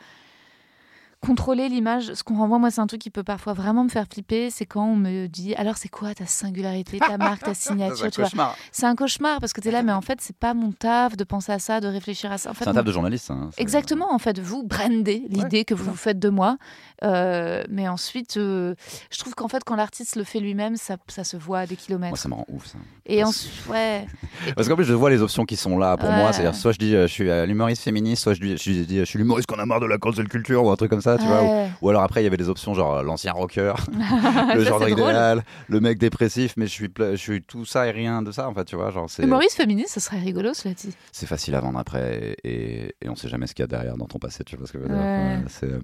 contrôler l'image. Ce qu'on renvoie, moi, c'est un truc qui peut parfois vraiment me faire flipper. C'est quand on me dit alors, c'est quoi ta singularité, ta marque, ta C'est signature un tu vois? cauchemar. C'est un cauchemar parce que tu es là, mais en fait, c'est pas mon taf de penser à ça, de réfléchir à ça. En fait, C'est un table de journaliste. hein, c'est- Exactement, en fait, vous brandez l'idée que vous vous faites de moi. Euh, mais ensuite, euh, je trouve qu'en fait, quand l'artiste le fait lui-même, ça, ça se voit à des Moi, kilomètres. ça me rend ouf, ça. Et ensuite, ouais. Parce qu'en plus, je vois les options qui sont là pour Ouais. moi. C'est-à-dire, soit je dis euh, je suis l'humoriste féministe, soit je dis je, dis, je suis l'humoriste qu'on a marre de la cancel culture ou un truc comme ça, tu vois. Ou, alors après, il y avait des options genre euh, l'ancien rocker, Ça, le genre drôle. idéal, le mec dépressif, mais je suis, je suis tout ça et rien de ça, en fait, tu vois. Genre, c'est, Humoriste féministe, ça serait rigolo, cela dit. c'est facile à vendre après et, et, et on sait jamais ce qu'il y a derrière dans ton passé, tu vois ce que je veux dire. Ouais. C'est,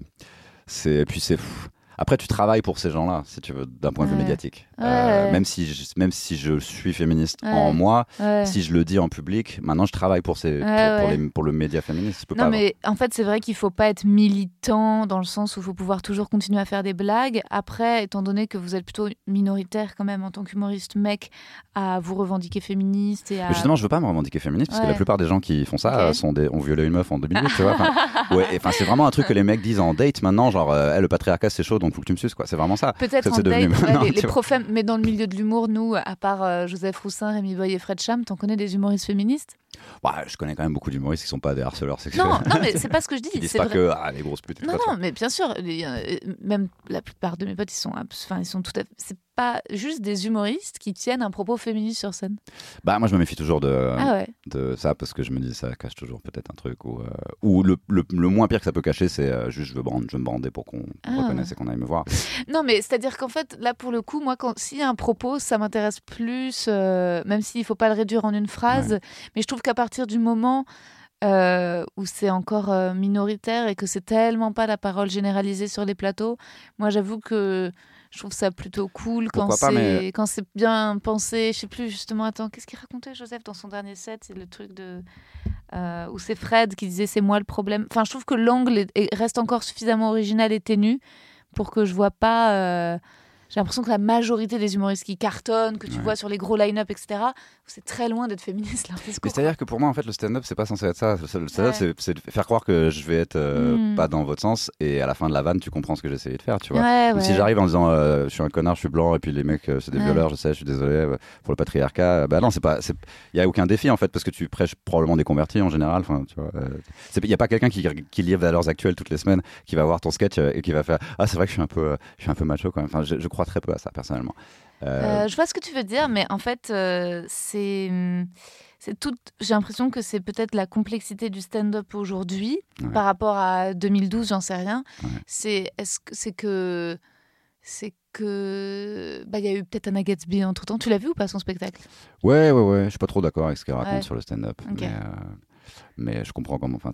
c'est, et puis c'est fou. Après, tu travailles pour ces gens-là, si tu veux, d'un point de vue médiatique. Ouais. Euh, même, si je, même si je suis féministe Ouais. en moi, si je le dis en public, maintenant je travaille pour, ces, pour, Ouais, pour ouais. les- pour le média féministe. Je peux Non, pas mais en fait, c'est vrai qu'il faut pas être militant dans le sens où il faut pouvoir toujours continuer à faire des blagues. Après, étant donné que vous êtes plutôt minoritaire quand même en tant qu'humoriste mec à vous revendiquer féministe et à. Mais justement, je veux pas me revendiquer féministe parce que la plupart des gens qui font ça Ok. euh, sont des, ont violé une meuf en 2008, tu vois. Enfin, c'est vraiment un truc que les mecs disent en date maintenant, genre, euh, Eh, le patriarcat c'est chaud donc faut que tu me suces, quoi. C'est vraiment ça. Peut-être en date, devenu ouais, les, profèmes, mais dans le milieu de l'humour, nous, à part euh, Joseph Roussin, Rémi Boy et Fred Cham, t'en connais des humoristes féministes? Bah, je connais quand même beaucoup d'humoristes qui sont pas des harceleurs sexuels. Non, non, mais c'est pas ce que je dis. c'est pas vrai. que ah, les grosses putes. Non, non, mais bien sûr, les- euh, même la plupart de mes potes, ils sont, enfin, ils sont tout à fait. C'est pas juste des humoristes qui tiennent un propos féministe sur scène. Bah, moi je me méfie toujours de, ah ouais. de ça parce que je me dis ça cache toujours peut-être un truc ou, euh, ou le, le, le moins pire que ça peut cacher c'est euh, juste je veux, brand- je veux me brander pour qu'on Ah. reconnaisse et qu'on aille me voir. Non, mais c'est-à-dire qu'en fait, là, pour le coup, moi, quand s'il y a un propos, ça m'intéresse plus, même s'il faut pas le réduire en une phrase. Mais je trouve qu'à partir du moment euh, où c'est encore euh, minoritaire et que c'est tellement pas la parole généralisée sur les plateaux, moi, j'avoue que je trouve ça plutôt cool quand c'est mais- quand c'est bien pensé. Je sais plus justement. Attends, qu'est-ce qu'il racontait Joseph dans son dernier set? C'est le truc de euh, où c'est Fred qui disait c'est moi le problème. Enfin, je trouve que l'angle est- est- reste encore suffisamment original et ténu pour que je vois pas. euh, J'ai l'impression que la majorité des humoristes qui cartonnent, que tu Ouais. vois sur les gros line-up, etc., c'est très loin d'être féministe leur discours. c'est-à-dire que pour moi, en fait, le stand-up, c'est pas censé être ça. Le stand-up, Ouais. c'est- faire croire que je vais être euh, Mm. pas dans votre sens et à la fin de la vanne, tu comprends ce que j'essayais de faire, tu vois. Ouais, Ou ouais. si j'arrive en disant euh, je suis un connard, je suis blanc et puis les mecs euh, c'est des violeurs, je sais, je suis désolé pour le patriarcat. Bah non, c'est pas, il y a aucun défi en fait parce que tu prêches probablement des convertis en général. Enfin, tu vois, c'est- il y a pas quelqu'un qui qui lit Valeurs Actuelles toutes les semaines qui va voir ton sketch et qui va faire ah c'est vrai que je suis un peu, je suis un peu macho quand même. Enfin, je, je crois très peu à ça personnellement. Euh, Euh, je vois ce que tu veux dire, mais en fait, euh, c'est. C'est tout. J'ai l'impression que c'est peut-être la complexité du stand-up aujourd'hui Ouais. par rapport à 2012, j'en sais rien. Ouais. C'est est-ce que c'est que c'est que bah il y a eu peut-être Anna Gatsby entre temps. Tu l'as vu ou pas son spectacle? Ouais, ouais, ouais. Je suis pas trop d'accord avec ce qu'elle raconte Ouais. sur le stand-up. Mais, mais je comprends comment. Enfin,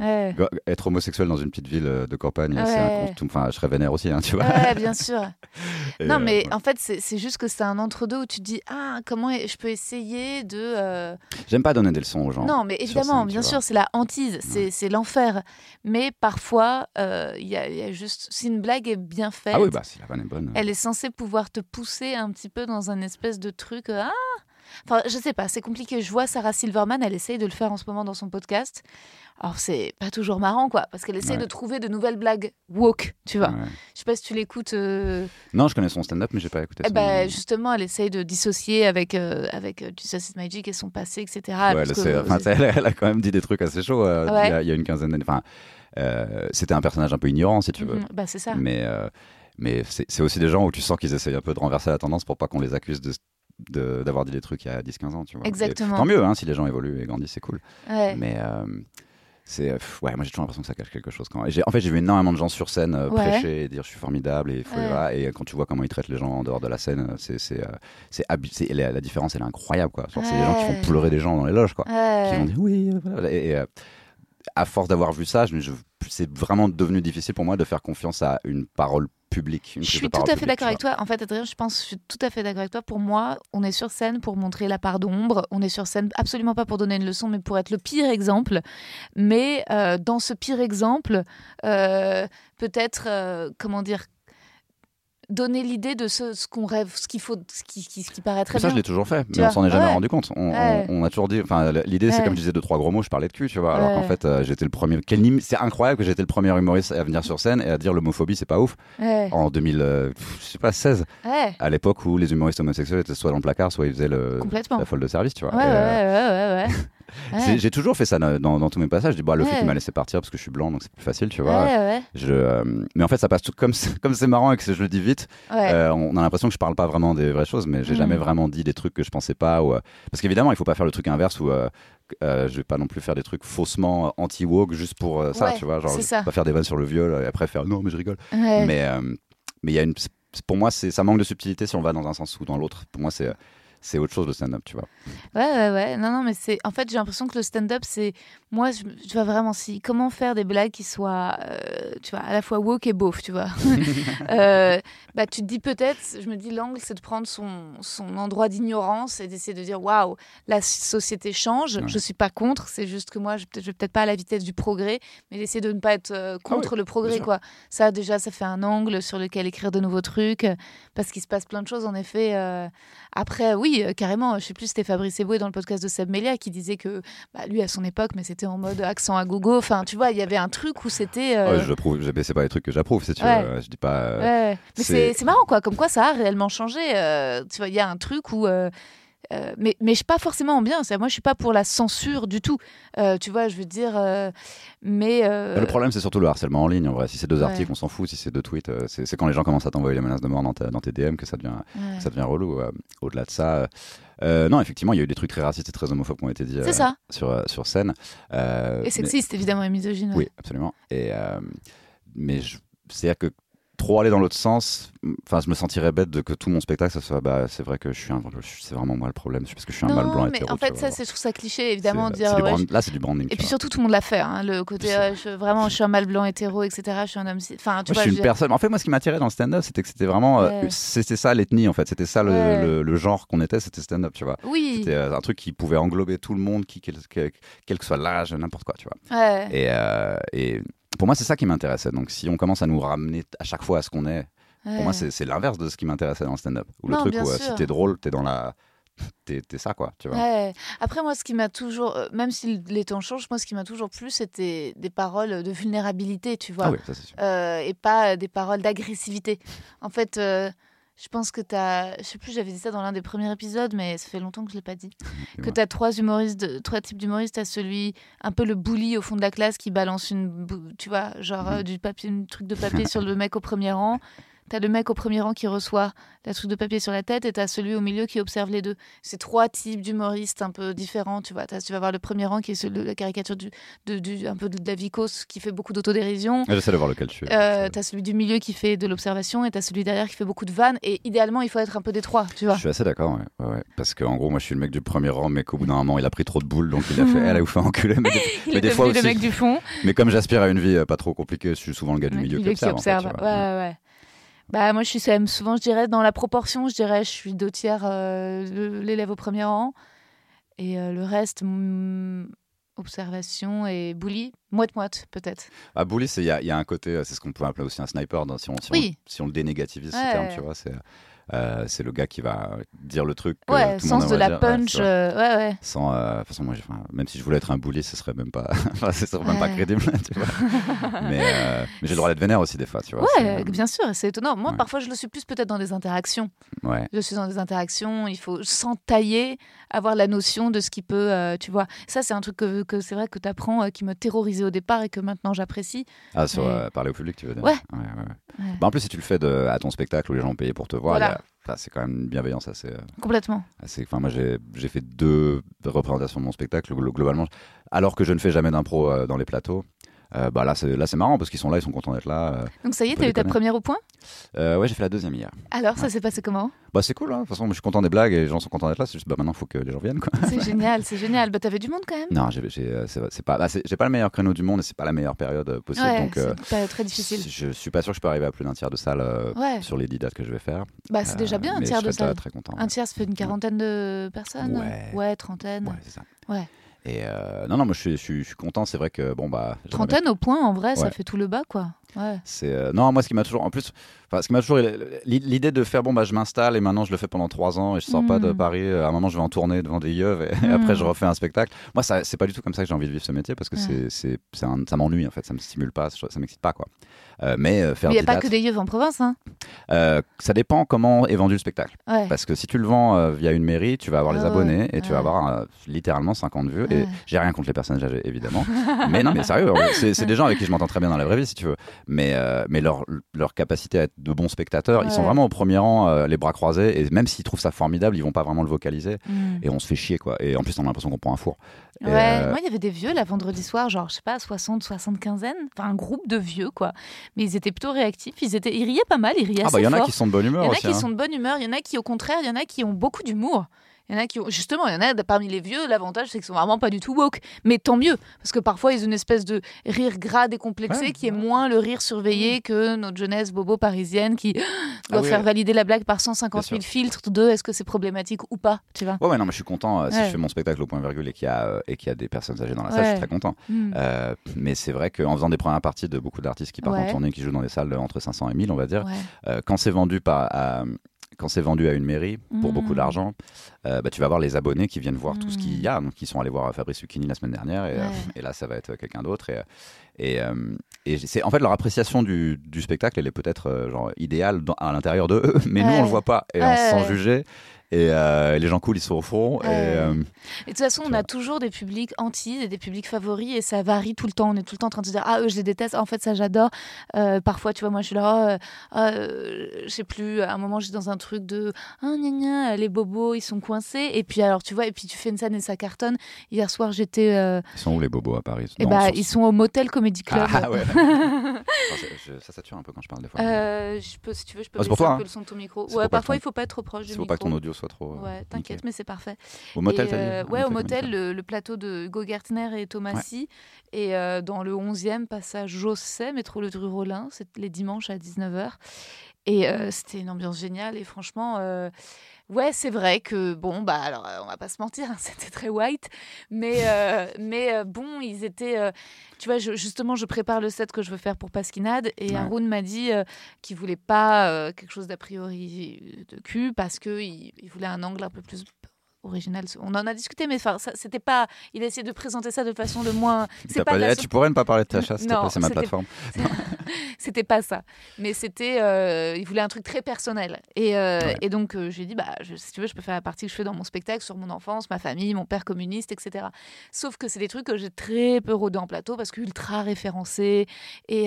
Ouais. être homosexuel dans une petite ville euh, de campagne, c'est Ouais. Enfin, je serais vénère aussi, hein, tu vois. Ouais, bien sûr. Et, non, euh, mais en fait, c'est juste que c'est un entre-deux où tu te dis Ah, comment je peux essayer de. euh, J'aime pas donner des leçons aux gens. Non, mais évidemment, scène, bien vois. sûr, c'est la hantise, c'est l'enfer. Mais parfois, euh, il y, a, il y a juste. Si une blague est bien faite, Ah oui, bah si la vanne est bonne. elle est censée pouvoir te pousser un petit peu dans un espèce de truc. ah Enfin, je sais pas, c'est compliqué. Je vois Sarah Silverman, elle essaye de le faire en ce moment dans son podcast. Alors, c'est pas toujours marrant, quoi, parce qu'elle essaye Ouais. de trouver de nouvelles blagues woke, tu vois. Ouais. Je sais pas si tu l'écoutes. euh, Non, je connais son stand-up, mais j'ai pas écouté eh son- ben, justement, elle essaye de dissocier avec, euh, avec Jesus is Magic et son passé, etc. Ouais, parce elle, que- enfin, elle, a quand même dit des trucs assez chauds euh, il, y a, il y a une quinzaine d'années. Enfin, euh, c'était un personnage un peu ignorant, si tu veux. Mhm, bah, c'est ça. Mais, euh, mais c'est aussi des gens où tu sens qu'ils essayent un peu de renverser la tendance pour pas qu'on les accuse de de- d'avoir dit des trucs il y a 10-15 ans, tu vois. Et Exactement. tant mieux, hein, si les gens évoluent et grandissent, c'est cool. Ouais. Mais euh, c'est, euh, ouais, moi j'ai toujours l'impression que ça cache quelque chose. Quand... En fait, j'ai vu énormément de gens sur scène euh, Ouais. prêcher et dire je suis formidable et voilà. Et quand tu vois comment ils traitent les gens en dehors de la scène, c'est, la, la différence elle est incroyable quoi. C'est des gens qui font pleurer des gens dans les loges quoi. Qui vont dire oui. voilà. Et, et, à force d'avoir vu ça, je, je- c'est vraiment devenu difficile pour moi de faire confiance à une parole publique. Je suis tout à fait d'accord avec toi. En fait, Adrien, je pense, je suis tout à fait d'accord avec toi. Pour moi, on est sur scène pour montrer la part d'ombre. On est sur scène absolument pas pour donner une leçon, mais pour être le pire exemple. Mais euh, dans ce pire exemple, euh, peut-être, euh, comment dire, donner l'idée de ce, ce qu'on rêve, ce qu'il faut, ce qui, qui, ce qui paraît très Mais ça, je bien. l'ai toujours fait, mais on s'en est jamais ouais. rendu compte. On, Ouais. on- on a toujours dit, enfin, l'idée, c'est Ouais. comme je disais deux trois gros mots, je parlais de cul, tu vois. Alors qu'en fait, euh, j'étais le premier. C'est incroyable que j'étais le premier humoriste à venir sur scène et à dire l'homophobie, c'est pas ouf. En 2000, euh, pff, je sais pas, 16, Ouais. à l'époque où les humoristes homosexuels étaient soit dans le placard, soit ils faisaient le, la folle de service, tu vois. Ouais, ouais, Et, ouais, euh, ouais, ouais, ouais. J'ai toujours fait ça dans, dans- dans tous mes passages. Je dis, bah, le fait qu'il m'a laissé partir parce que je suis blanc, donc c'est plus facile, tu vois. Ouais, Je, euh, mais en fait, ça passe tout comme c'est- comme c'est marrant et que je le dis vite. Euh, on a l'impression que je parle pas vraiment des vraies choses, mais j'ai Mhm. jamais vraiment dit des trucs que je pensais pas. Ou, euh, Parce qu'évidemment, il faut pas faire le truc inverse où euh, je vais pas non plus faire des trucs faussement anti-woke juste pour euh, ça, Ouais, tu vois. Genre, je vais pas faire des vannes sur le viol et après faire non, mais je rigole. Ouais. Mais euh, mais y a une. Pour moi, c'est ça manque de subtilité si on va dans un sens ou dans l'autre. Pour moi, c'est c'est autre chose le stand-up, tu vois. Ouais, ouais, ouais. Non, non, mais c'est. En fait, j'ai l'impression que le stand-up, c'est. Moi, je, je vois vraiment si. Comment faire des blagues qui soient, euh, tu vois, à la fois woke et beauf, tu vois. Euh, bah, tu te dis peut-être, je me dis, l'angle, c'est de prendre son, son endroit d'ignorance et d'essayer de dire, waouh, la société change. Ouais. Je suis pas contre. C'est juste que moi, je je vais peut-être pas à la vitesse du progrès, mais d'essayer de ne pas être euh, contre le progrès, quoi. Ça, déjà, ça fait un angle sur lequel écrire de nouveaux trucs, parce qu'il se passe plein de choses, en effet. après, oui, euh, carrément, je sais plus, c'était Fabrice Eboué dans le podcast de Seb Melia qui disait que bah, lui, à son époque, mais c'était en mode accent à gogo. Enfin, tu vois, il y avait un truc où c'était. euh, Ouais, je prouve, c'est pas des trucs que j'approuve, si tu Ouais. veux. Je dis pas. euh, ouais. Mais c'est marrant, quoi. Comme quoi, ça a réellement changé. euh, tu vois, il y a un truc où. Euh, mais, mais je suis pas forcément en bien. Moi, je suis pas pour la censure du tout. Euh, tu vois, je veux dire. euh, mais. euh, Le problème, c'est surtout le harcèlement en ligne. En vrai, si c'est deux Ouais. articles, on s'en fout. Si c'est deux tweets, c'est quand les gens commencent à t'envoyer les menaces de mort dans, ta- dans tes DM que ça devient, ouais. ça devient relou. Au-delà de ça, euh, non, effectivement, il y a eu des trucs très racistes et très homophobes qui ont été dits euh, C'est ça. sur, euh, sur scène. Et mais- sexiste, évidemment, et misogyne. ouais. Oui, absolument. Et, mais je- c'est-à-dire que trop aller dans l'autre sens, enfin, je me sentirais bête de que tout mon spectacle, ça soit, bah, c'est vrai que je suis un, c'est vraiment moi le problème, parce que je suis un non, mâle blanc mais hétéro. en fait, ça, c'est, je trouve ça cliché, évidemment, dire. c'est du ouais, brand- je- Là, c'est du branding. Et puis vois. surtout, tout le monde l'a fait. hein, le côté, euh, je, vraiment, je suis un mâle blanc hétéro, etc. Je suis un homme. Enfin, tu Moi, vois, je suis une personne. En fait, moi, ce qui m'attirait dans le stand-up, c'était que c'était vraiment, euh, c'était ça l'ethnie, en fait. C'était ça le, Ouais. le- le genre qu'on était, c'était stand-up, tu vois. Oui. C'était euh, un truc qui pouvait englober tout le monde, qui, quel, quel- quel que soit l'âge, n'importe quoi, tu vois. Ouais. Et, et pour moi, c'est ça qui m'intéressait. Donc, si on commence à nous ramener à chaque fois à ce qu'on est, ouais. pour moi, c'est l'inverse de ce qui m'intéressait dans le stand-up. Ou le truc où euh, si t'es drôle, t'es dans la. T'es ça, quoi, tu vois. Ouais. Après, moi, ce qui m'a toujours, euh, même si les temps changent, moi, ce qui m'a toujours plu, c'était des paroles de vulnérabilité, tu vois, Ah oui, ça sûr. Euh, et pas des paroles d'agressivité. En fait, euh, je pense que tu as, je sais plus, j'avais dit ça dans l'un des premiers épisodes, mais ça fait longtemps que je l'ai pas dit. Que tu as trois humoristes, trois types d'humoristes. Tu celui, un peu le bully au fond de la classe qui balance une, tu vois, genre Mhm. euh, du papier, un truc de papier sur le mec au premier rang. T'as le mec au premier rang qui reçoit la truc de papier sur la tête et t'as celui au milieu qui observe les deux. C'est trois types d'humoristes un peu différents, tu vois. Tu vas voir le premier rang qui est celui- la caricature du, de, du- un peu de Davikos qui fait beaucoup d'autodérision. J'essaie de voir lequel tu Euh, c'est- t'as celui du milieu qui fait de l'observation et t'as celui derrière qui fait beaucoup de vannes. Et idéalement, il faut être un peu des trois, tu vois. Je suis assez d'accord, ouais. Ouais, ouais. Parce qu'en gros, moi, je suis le mec du premier rang, mais qu'au bout d'un moment, il a pris trop de boules, donc il a fait, elle a vous fait enculer. Mais, Il mais est des fois le aussi. mec du fond. Mais comme j'aspire à une vie euh, pas trop compliquée, je suis souvent le gars du milieu, qui observe. en fait, observe. tu vois. ouais, ouais. Bah, moi, je suis quand même souvent, je dirais, dans la proportion, je dirais, je suis deux tiers euh, l'élève au premier rang. Et euh, le reste, mm, observation et bully, moite-moite, peut-être. Ah, bully, il y a, il y a un côté, euh, c'est ce qu'on peut appeler aussi un sniper, dans- si on, si on- Oui. si on le dénégativise, ce terme, tu vois. C'est euh, c'est le gars qui va dire le truc. Ouais, tout le monde sens de la dire. Punch. euh, ouais, ouais. Sans, euh, de toute façon, moi, enfin, même si je voulais être un bully, ce serait même pas, enfin, ce serait même pas crédible, tu vois. mais euh, mais j'ai le droit d'être vénère aussi des fois, tu vois. Ouais, bien sûr, c'est étonnant. Moi, parfois, je le suis plus peut-être dans des interactions. ouais. Je suis dans des interactions, il faut s'entailler, avoir la notion de ce qui peut, tu vois. Ça, c'est un truc que, que c'est vrai que tu apprends, qui me terrorisait au départ et que maintenant j'apprécie. Ah, sur parler au public, tu veux dire? Ouais. Bah, en plus, si tu le fais de, à ton spectacle où les gens ont payé pour te voir, Voilà. Enfin, c'est quand même une bienveillance assez. euh, Complètement. assez enfin, moi, j'ai fait deux représentations de mon spectacle, glo- globalement. Alors que je ne fais jamais d'impro euh, dans les plateaux. Euh, bah là c'est là c'est marrant parce qu'ils sont là ils sont contents d'être là euh. Donc ça y est, t'as eu ta première au point? Euh, ouais j'ai fait la deuxième hier Alors, ça s'est passé comment? Bah c'est cool hein. de toute façon je suis content des blagues et les gens sont contents d'être là c'est juste bah maintenant faut que les gens viennent quoi C'est génial, c'est génial. Bah, t'avais du monde quand même non j'ai j'ai, euh, c'est c'est pas bah, c'est- j'ai pas le meilleur créneau du monde et c'est pas la meilleure période possible Ouais, donc c'est une période très difficile. je suis pas sûr que je peux arriver à plus d'un tiers de salle Ouais. sur les 10 dates que je vais faire Bah, c'est déjà bien, un tiers de salle. très content Un tiers, ça fait une quarantaine de personnes Ouais. Ouais, trentaine. ouais c'est ça Ouais. Et euh, non non moi je suis, je suis, je suis content c'est vrai que bon bah bien Trentaine au point, en vrai, ça fait tout le bas, quoi. Ouais. C'est euh, non moi ce qui m'a toujours en plus enfin ce qui m'a toujours l'idée de faire bon bah je m'installe et maintenant je le fais pendant trois ans et je sors pas de Mm. Paris euh, à un moment je vais en tournée devant des yeux et, Mm. après je refais un spectacle moi ça c'est pas du tout comme ça que j'ai envie de vivre ce métier parce que Ouais. c'est ça m'ennuie en fait ça me stimule pas ça, ça m'excite pas quoi Euh, mais euh, faire il n'y a pas dates, que des yeux en province, hein. ça dépend comment est vendu le spectacle Ouais. parce que si tu le vends via une mairie tu vas avoir les Ah abonnés et tu vas avoir littéralement 50 vues et j'ai rien contre les personnages âgés évidemment mais non mais sérieux c'est des gens avec qui je m'entends très bien dans la vraie vie si tu veux mais euh, mais leur leur capacité à être de bons spectateurs ils sont vraiment au premier rang euh, les bras croisés et même s'ils trouvent ça formidable ils vont pas vraiment le vocaliser Mm. et on se fait chier quoi et en plus on a l'impression qu'on prend un four Et, Ouais, euh, moi il y avait des vieux là vendredi soir, genre je sais pas, 60, 75 enfin un groupe de vieux quoi. Mais ils étaient plutôt réactifs, ils, étaient, ils riaient pas mal, ils riaient ah assez bah il y en a qui sont de bonne Il y humeur en a aussi qui hein. sont de bonne humeur, il y en a qui au contraire, il y en a qui ont beaucoup d'humour. Il y en a qui ont, justement, il y en a parmi les vieux, l'avantage c'est qu'ils sont vraiment pas du tout woke. Mais tant mieux, parce que parfois ils ont une espèce de rire gras décomplexé Ouais, qui est moins le rire surveillé que notre jeunesse bobo parisienne qui doit Ah oui, faire ouais. valider la blague par 150 000 Bien filtres de est-ce que c'est problématique ou pas, tu vois? Ouais, non, mais je suis content. euh, Si je fais mon spectacle au point virgule et qu'il y, a, euh, et qu'il y a des personnes âgées dans la salle, je suis très content. Mm. Euh, mais c'est vrai qu'en faisant des premières parties de beaucoup d'artistes qui partent en tournée, qui jouent dans des salles entre 500 et 1000, on va dire, quand c'est vendu par. à- quand c'est vendu à une mairie pour Mm. beaucoup d'argent, euh, bah, tu vas voir les abonnés qui viennent voir tout ce qu'il y a. Donc, ils sont allés voir Fabrice Lucchini la semaine dernière et, euh, Ouais. et là, ça va être quelqu'un d'autre. Et, et, euh, et c'est en fait leur appréciation du, du spectacle, elle est peut-être genre idéale dans- à l'intérieur de eux, mais nous on le voit pas et on se sent jugé. Et euh, les gens cool, ils sont au. Et, euh, Et de toute façon, on a toujours des publics anti et des publics favoris et ça varie tout le temps. On est tout le temps en train de se dire Ah, eux, je les déteste. En fait, ça, j'adore. Euh, parfois, tu vois, moi, je suis là, ah, euh, ah, je sais plus, à un moment, j'étais dans un truc de Ah, gna gna, les bobos, ils sont coincés. Et puis, alors, tu vois, et puis tu fais une scène et ça cartonne. Hier soir, j'étais. Ils sont où les bobos à Paris? Eh Non, bah, ils sont au Motel Comedy Club. Ah ouais. Attends, je- je- ça sature un peu quand je parle des fois. Je peux, si tu veux, je peux Ah, baisser un hein. peu le son de ton micro. Ouais, parfois, ton- il faut pas être trop proche du Il faut micro. pas que ton audio soit trop. euh, Ouais, t'inquiète, mais c'est parfait. Au motel, t'as dit euh, Ouais, au motel, le, le plateau de Hugo Gertner et Thomasy. Et euh, dans le 11e passage Josset, métro Le Dru-Rollin, c'est les dimanches à 19h. Et euh, c'était une ambiance géniale. Et franchement, euh, ouais, c'est vrai que, bon, bah, alors, euh, on va pas se mentir, hein, c'était très white. Mais, euh, mais euh, bon, ils étaient. euh, tu vois, je- justement, je prépare le set que je veux faire pour Pasquinade. Et Ouais. Haroun m'a dit qu'il voulait pas quelque chose d'a priori de cul parce qu'il il voulait un angle un peu plus original. On en a discuté, mais enfin, c'était pas. Il a essayé de présenter ça de façon le moins. C'est pas pas, de la Eh, tu pourrais ne pas parler de ta chasse, c'est ma plateforme. C'était pas ça. Mais c'était. euh, il voulait un truc très personnel. Et, euh, Ouais. et donc, euh, j'ai dit, bah, je- si tu veux, je peux faire la partie que je fais dans mon spectacle sur mon enfance, ma famille, mon père communiste, etc. Sauf que c'est des trucs que j'ai très peu rodé en plateau parce que ultra référencés. Et,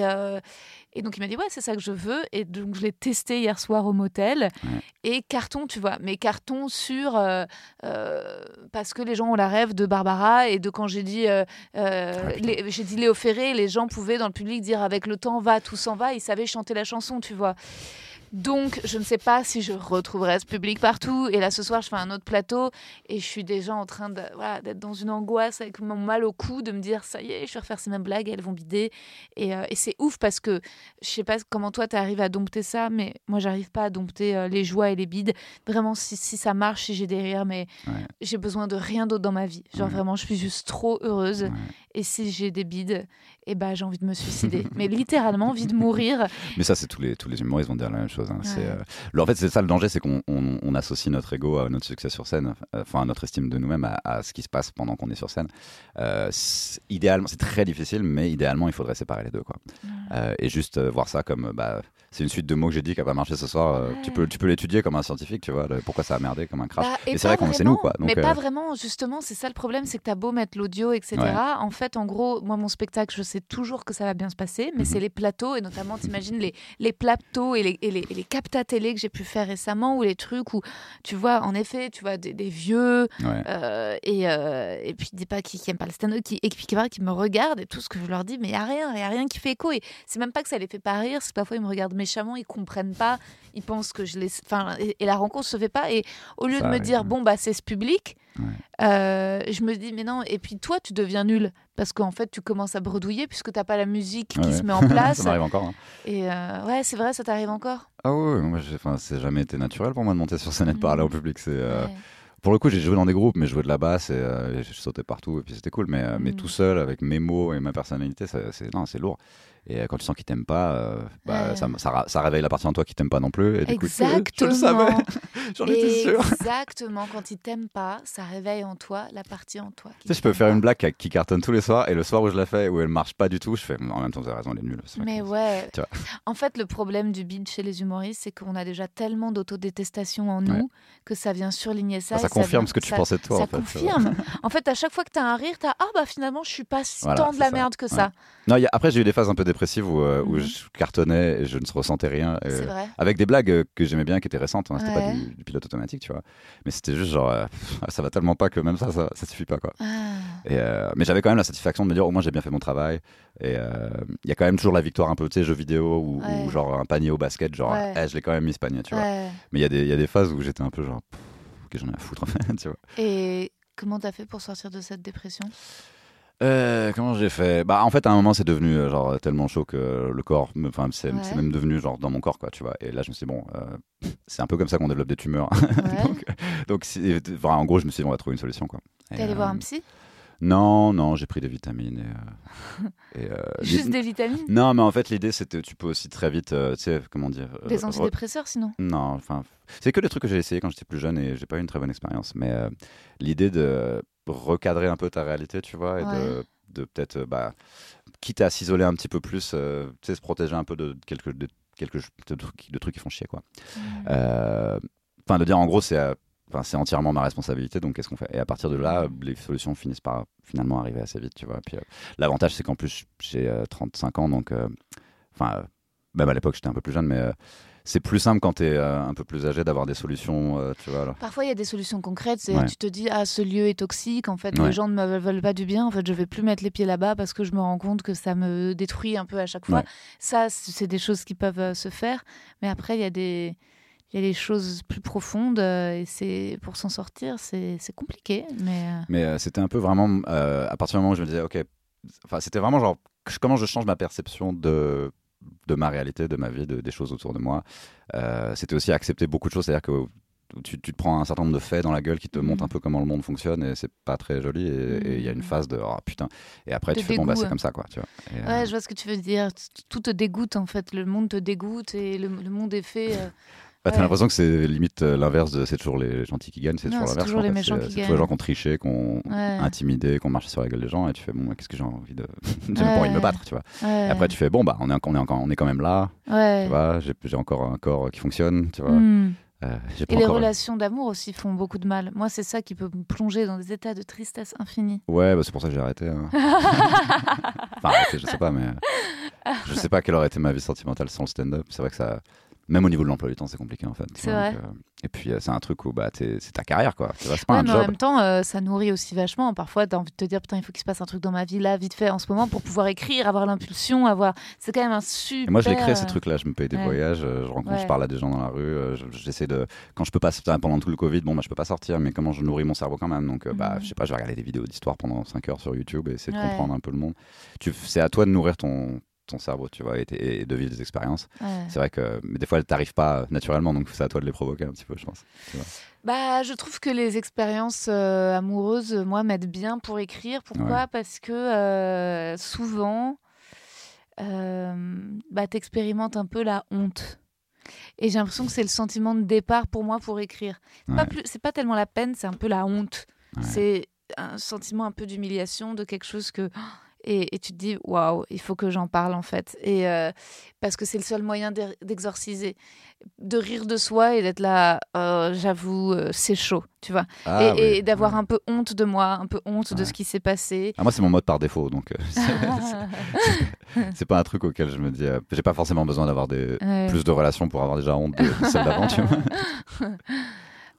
et donc, il m'a dit, ouais, c'est ça que je veux. Et donc, je l'ai testé hier soir au motel. Ouais. Et carton, tu vois. Mais carton sur. parce que les gens ont la rêve de Barbara et de quand j'ai dit. Ah, j'ai dit Léo Ferré, les gens pouvaient dans le public dire avec le temps va, tout s'en va. Ils savaient chanter la chanson, tu vois. Donc, je ne sais pas si je retrouverai ce public partout. Et là, ce soir, je fais un autre plateau et je suis déjà en train voilà, d'être dans une angoisse avec mon mal au cou, de me dire ça y est, je vais refaire ces mêmes blagues, elles vont bider. Et, euh, et c'est ouf parce que je sais pas comment toi, tu arrives à dompter ça, mais moi, j'arrive pas à dompter euh, les joies et les bides. Vraiment, si, si ça marche, si j'ai des rires, mais Ouais. j'ai besoin de rien d'autre dans ma vie. Genre, Ouais. vraiment, je suis juste trop heureuse. Ouais. Et si j'ai des bides, eh ben, j'ai envie de me suicider. mais littéralement, envie de mourir. Mais ça, c'est tous les, tous les humoristes vont dire la même chose. hein. Ouais. euh, en fait, c'est ça le danger, c'est qu'on on, on associe notre ego à notre succès sur scène, enfin à notre estime de nous-mêmes, à, à ce qui se passe pendant qu'on est sur scène. Euh, idéalement, c'est très difficile, mais idéalement, il faudrait séparer les deux. Quoi. Euh, et juste voir ça comme, bah, c'est une suite de mots que j'ai dit qui a pas marché ce soir. euh, Ouais. Tu peux, tu peux l'étudier comme un scientifique, tu vois, le- pourquoi ça a merdé, comme un crash. Bah, et et c'est vrai qu'on c'est nous, quoi. Donc, mais euh, pas vraiment, justement, c'est ça le problème, c'est que t'as beau mettre l'audio, etc. Ouais. En fait, en gros, moi, mon spectacle, je sais toujours que ça va bien se passer, mais Mhm. c'est les plateaux, et notamment, t'imagines les, les plateaux et les, et les, et les captas télé que j'ai pu faire récemment, ou les trucs où, tu vois, en effet, tu vois, des, des vieux, ouais. euh, et, euh, et puis des pas qui, qui aiment pas le stand-up, qui, et qui, qui me regardent, et tout ce que je leur dis, mais il y a rien, il a rien qui fait écho, et c'est même pas que ça les fait pas rire, c'est parfois ils me regardent méchamment, ils comprennent pas, ils pensent que je les... Enfin, et, et la rencontre se fait pas, et au lieu Ça de me dire, bon, bah, c'est ce public, Ouais. euh, je me dis, mais non, et puis toi, tu deviens nul. Parce qu'en fait, tu commences à bredouiller puisque t'as pas la musique qui Ouais, se met en place. ça m'arrive encore. hein. et euh, ouais, c'est vrai, ça t'arrive encore. Ah ouais, moi, c'est jamais été naturel pour moi de monter sur scène et de parler Mhm. au public. C'est, euh, Ouais. Pour le coup, j'ai joué dans des groupes, mais je jouais de la basse et, euh, et je sautais partout et puis c'était cool. Mais, euh, mais Mhm. tout seul, avec mes mots et ma personnalité, c'est lourd. Et euh, quand tu sens qu'ils t'aiment pas, euh, bah, Ouais. ça, ça, réveille la partie en toi qui t'aime pas non plus. Et du coup, Exactement. je le savais, j'en étais sûr. Exactement. Quand ils t'aiment pas, ça réveille en toi la partie en toi. qui Tu sais, je peux t'aime faire pas. une blague qui, cartonne tous les soirs et le soir où je la fais, où elle marche pas du tout, je fais en même temps, vous avez raison, elle est nulle. Mais ouais. Tu vois. En fait, le problème du bide chez les humoristes, c'est qu'on a déjà tellement d'autodétestation en nous Ouais. que ça vient surligner ça. Enfin, ça confirme vient- ce que tu pensais de toi. ça en fait. confirme. en fait, à chaque fois que tu as un rire, tu as Ah, bah finalement, je suis pas si Voilà, tant de la ça. merde que Ouais. ça. Non, il y a- après, j'ai eu des phases un peu dépressives où, euh, où Mhm. je cartonnais et je ne ressentais rien. C'est vrai. Avec des blagues euh, que j'aimais bien, qui étaient récentes. hein, C'était pas du, du pilote automatique, tu vois. Mais c'était juste genre, euh, pff, ça va tellement pas que même ça, ça, ça suffit pas, quoi. Ah. Et, euh, mais j'avais quand même la satisfaction de me dire, au moins j'ai bien fait mon travail. Et euh, il y a quand même toujours la victoire un peu, tu sais, jeux vidéo ou, Ouais. ou genre un panier au basket, genre, Ouais. eh, je l'ai quand même mis ce panier, tu vois. Mais il y, a des- y a des phases où j'étais un peu genre, ok, j'en ai à foutre, en fait, tu vois. Et comment t'as fait pour sortir de cette dépression? Euh, comment j'ai fait? Bah en fait à un moment c'est devenu euh, genre tellement chaud que le corps, enfin c'est Ouais. c'est même devenu genre dans mon corps quoi, tu vois. Et là je me suis dit bon, euh, c'est un peu comme ça qu'on développe des tumeurs. Ouais. donc donc si- enfin, en gros je me suis dit on va trouver une solution quoi. Et, T'es allé voir un psy? Non non j'ai pris des vitamines et, euh, et, euh, Juste des vitamines? Non mais en fait l'idée c'était tu peux aussi très vite, euh, tu sais comment dire. euh, Des re- antidépresseurs sinon? Non, enfin, c'est que des trucs que j'ai essayé quand j'étais plus jeune et j'ai pas eu une très bonne expérience. Mais euh, l'idée de recadrer un peu ta réalité, tu vois, et de, Ouais. de peut-être, bah, quitte à s'isoler un petit peu plus, euh, tu sais, se protéger un peu de quelques, de, quelques de trucs, de trucs qui font chier, quoi. Mm. Euh, Enfin, de dire en gros, c'est. euh, Enfin, c'est entièrement ma responsabilité, donc qu'est-ce qu'on fait? Et à partir de là, les solutions finissent par finalement arriver assez vite, tu vois. Puis euh, l'avantage, c'est qu'en plus, j'ai euh, 35 ans, donc, enfin, même à l'époque, j'étais un peu plus jeune, mais euh, c'est plus simple quand tu es un peu plus âgé d'avoir des solutions, euh, tu vois. alors. Parfois, il y a des solutions concrètes. Ouais. tu te dis, ah, ce lieu est toxique. En fait, Ouais. les gens ne me veulent- pas du bien. En fait, je vais plus mettre les pieds là-bas parce que je me rends compte que ça me détruit un peu à chaque fois. Ouais. Ça, c'est des choses qui peuvent euh, se faire. Mais après, il y a des il y a des choses plus profondes euh, et c'est pour s'en sortir, c'est compliqué. Mais euh, Mais euh, c'était un peu vraiment, euh, à partir du moment où je me disais, ok, enfin, c'était vraiment genre, comment je change ma perception de, de ma réalité, de ma vie, de- des choses autour de moi. Euh, c'était aussi accepter beaucoup de choses, c'est-à-dire que tu, tu te prends un certain nombre de faits dans la gueule qui te Mhm. montrent un peu comment le monde fonctionne et c'est pas très joli et il y a une Mhm. phase de oh putain et après De tu fais bon bah dégoût, c'est ouais. comme ça quoi tu vois Et, euh, ouais, je vois ce que tu veux dire. Tout te dégoûte en fait. Le monde te dégoûte et le, le monde est fait. euh, Bah, t'as Ouais. l'impression que c'est limite euh, l'inverse de c'est toujours les gentils qui gagnent, c'est toujours c'est l'inverse. toujours en les fait. méchants C'est- qui C'est toujours gagnent. les gens qui ont triché, qui ont Ouais. intimidé, qui ont marché sur la gueule des gens, et tu fais bon, moi, qu'est-ce que j'ai envie de. j'ai pas Ouais. envie de me battre, tu vois. Et après, tu fais bon, bah, on est, on est, encore, on est quand même là, Ouais. tu vois, j'ai encore un corps qui fonctionne, tu vois. Hmm. Euh, pas Et les relations d'amour aussi font beaucoup de mal. Moi, c'est ça qui peut me plonger dans des états de tristesse infinie. Ouais, bah, c'est pour ça que j'ai arrêté. hein. enfin, arrêté, je sais pas, mais euh, je sais pas quelle aurait été ma vie sentimentale sans le stand-up. C'est vrai que ça, même au niveau de l'emploi du temps, c'est compliqué en fait. C'est vrai. donc, euh, et puis euh, c'est un truc où bah, c'est ta carrière, quoi. C'est pas Ouais, un mais en même temps, euh, ça nourrit aussi vachement. Parfois, t'as envie de te dire, putain, il faut qu'il se passe un truc dans ma vie là, vite fait, en ce moment, pour pouvoir écrire, avoir l'impulsion, avoir. C'est quand même un super. Et moi, je crée euh, ces trucs-là. Je me paye des ouais. voyages, je rencontre, Ouais. je parle à des gens dans la rue. je- J'essaie de. Quand je peux pas, pendant tout le Covid, bon, bah, je peux pas sortir, mais comment je nourris mon cerveau quand même. Donc, bah, Mhm. je sais pas, je vais regarder des vidéos d'histoire pendant 5 heures sur YouTube et essayer de comprendre un peu le monde. Tu, c'est à toi de nourrir ton ton cerveau, tu vois, et, de vivre des expériences. ouais. C'est vrai que, mais des fois, elles t'arrivent pas naturellement, donc c'est à toi de les provoquer un petit peu, je pense. Bah, je trouve que les expériences euh, amoureuses, euh, moi, m'aident bien pour écrire. Pourquoi? Parce que euh, souvent, euh, bah, t'expérimentes un peu la honte. Et j'ai l'impression que c'est le sentiment de départ pour moi pour écrire. C'est pas Ouais. plus- C'est pas tellement la peine, c'est un peu la honte. C'est un sentiment un peu d'humiliation de quelque chose que. Et, et tu te dis, waouh, il faut que j'en parle en fait. Et euh, parce que c'est le seul moyen d'e- d'exorciser. De rire de soi et d'être là, euh, j'avoue, euh, c'est chaud, tu vois. Ah, et oui, et d'avoir ouais. un peu honte de moi, un peu honte de ce qui s'est passé. Ah, moi, c'est mon mode par défaut, donc c'est- c'est pas un truc auquel je me dis. euh, J'ai pas forcément besoin d'avoir des Ouais. plus de relations pour avoir déjà honte de, de celle d'avant, tu vois.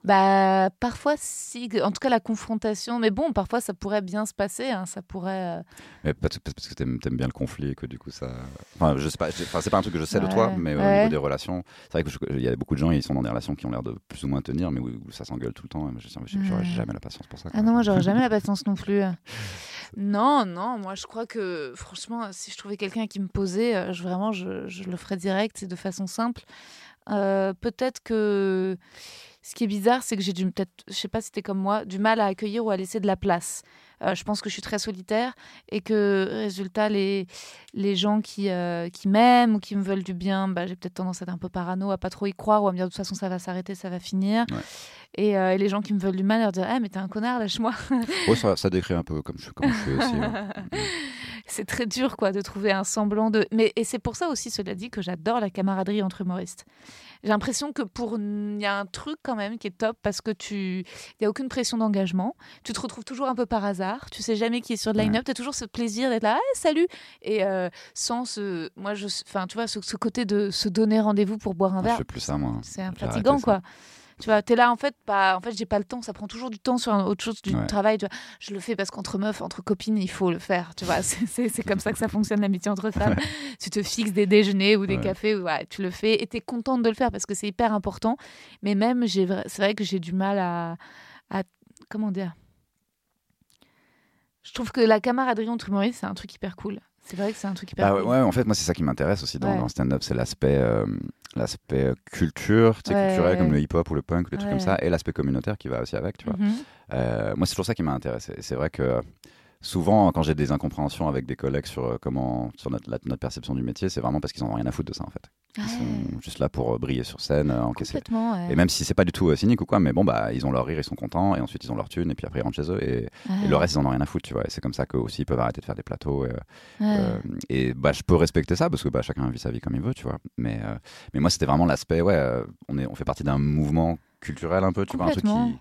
Bah, parfois, si. En tout cas, la confrontation. Mais bon, parfois, ça pourrait bien se passer. hein, Ça pourrait. euh, Mais parce, parce que t'aimes aimes bien le conflit et que du coup ça. Enfin, je sais pas. Enfin, c'est pas un truc que je sais de toi, Ouais. mais au niveau des relations, c'est vrai que je- il y a beaucoup de gens, ils sont dans des relations qui ont l'air de plus ou moins tenir, mais où, où ça s'engueule tout le temps. J'aurais Ouais. jamais la patience pour ça. Ah non, moi, j'aurais jamais la patience non plus. Non, non, moi, je crois que, franchement, si je trouvais quelqu'un qui me posait, euh, je, vraiment, je, je le ferais direct et de façon simple. Euh, peut-être que ce qui est bizarre, c'est que j'ai du, peut-être, je sais pas si c'était comme moi, du mal à accueillir ou à laisser de la place. Euh, je pense que je suis très solitaire et que, résultat, les, les gens qui, euh, qui m'aiment ou qui me veulent du bien, bah, j'ai peut-être tendance à être un peu parano, à pas trop y croire ou à me dire de toute façon ça va s'arrêter, ça va finir. Ouais. Et, euh, et les gens qui me veulent du mal, leur dire Ah, mais t'es un connard, lâche-moi. Ouais, ça, ça décrit un peu comme je, comme je suis aussi. ouais. c'est très dur quoi de trouver un semblant de mais et c'est pour ça aussi cela dit que j'adore la camaraderie entre humoristes j'ai l'impression que pour il y a un truc quand même qui est top parce que tu il y a aucune pression d'engagement. Tu te retrouves toujours un peu par hasard. Tu sais jamais qui est sur le line-up. Tu as toujours ce plaisir d'être là Ah, salut. Et euh, sans ce moi je enfin tu vois ce, ce côté de se donner rendez-vous pour boire un je verre. fais plus ça, moi. c'est fatigant ça. Tu vois t'es là en fait pas en fait j'ai pas le temps. Ça prend toujours du temps sur un- autre chose du Ouais. travail tu vois. je le fais parce qu'entre meufs entre copines il faut le faire tu vois. C'est- comme ça que ça fonctionne l'amitié entre femmes. Tu te fixes des déjeuners ou des Ouais. cafés tu le fais et t'es contente de le faire parce que c'est hyper important. Mais même c'est vrai que j'ai du mal à, à comment dire? Je trouve que la camaraderie entre humoristes c'est un truc hyper cool c'est vrai que c'est un truc hyper Bah ouais, cool ouais, en fait, moi, c'est ça qui m'intéresse aussi dans, Ouais. dans le stand-up, c'est l'aspect, euh, l'aspect euh, culture, tu sais, Ouais, culturel comme le hip-hop ou le punk, ou des trucs comme ça, et l'aspect communautaire qui va aussi avec, tu vois. Mhm. Euh, moi, c'est toujours ça qui m'a intéressé. C'est vrai que souvent, quand j'ai des incompréhensions avec des collègues sur euh, comment, sur notre, la- notre perception du métier, c'est vraiment parce qu'ils en ont rien à foutre de ça, en fait. Ils Ouais, sont juste là pour euh, briller sur scène, euh, encaisser. ouais. Et même si c'est pas du tout cynique ou quoi, mais bon, bah, ils ont leur rire, ils sont contents, et ensuite ils ont leur thune, et puis après ils rentrent chez eux, et, le reste, ils en ont rien à foutre, tu vois. Et c'est comme ça qu'eux aussi, ils peuvent arrêter de faire des plateaux. Et, euh, bah, je peux respecter ça parce que bah, chacun vit sa vie comme il veut, tu vois. Mais, euh, mais moi, c'était vraiment l'aspect, ouais, on, est, on fait partie d'un mouvement culturel un peu, tu vois, un truc qui.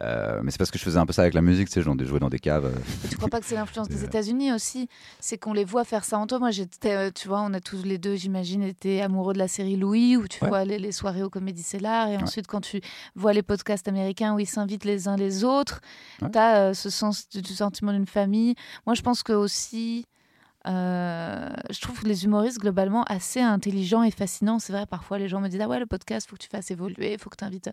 Euh, mais c'est parce que je faisais un peu ça avec la musique, tu sais, je jouais dans des caves. euh, Et tu crois pas que c'est l'influence des Euh. États-Unis aussi? C'est qu'on les voit faire ça en toi. Moi, j'étais, euh, tu vois, on a tous les deux, j'imagine, été amoureux de la série Louis, où tu Ouais. vois les, les soirées au Comédie Cellar, et ensuite quand tu vois les podcasts américains où ils s'invitent les uns les autres, Ouais. tu as ce sens du, du sentiment d'une famille. Moi, je pense que aussi. Euh, je trouve les humoristes globalement assez intelligents et fascinants. C'est vrai, parfois les gens me disent Ah ouais, le podcast, faut que tu fasses évoluer, faut que tu invites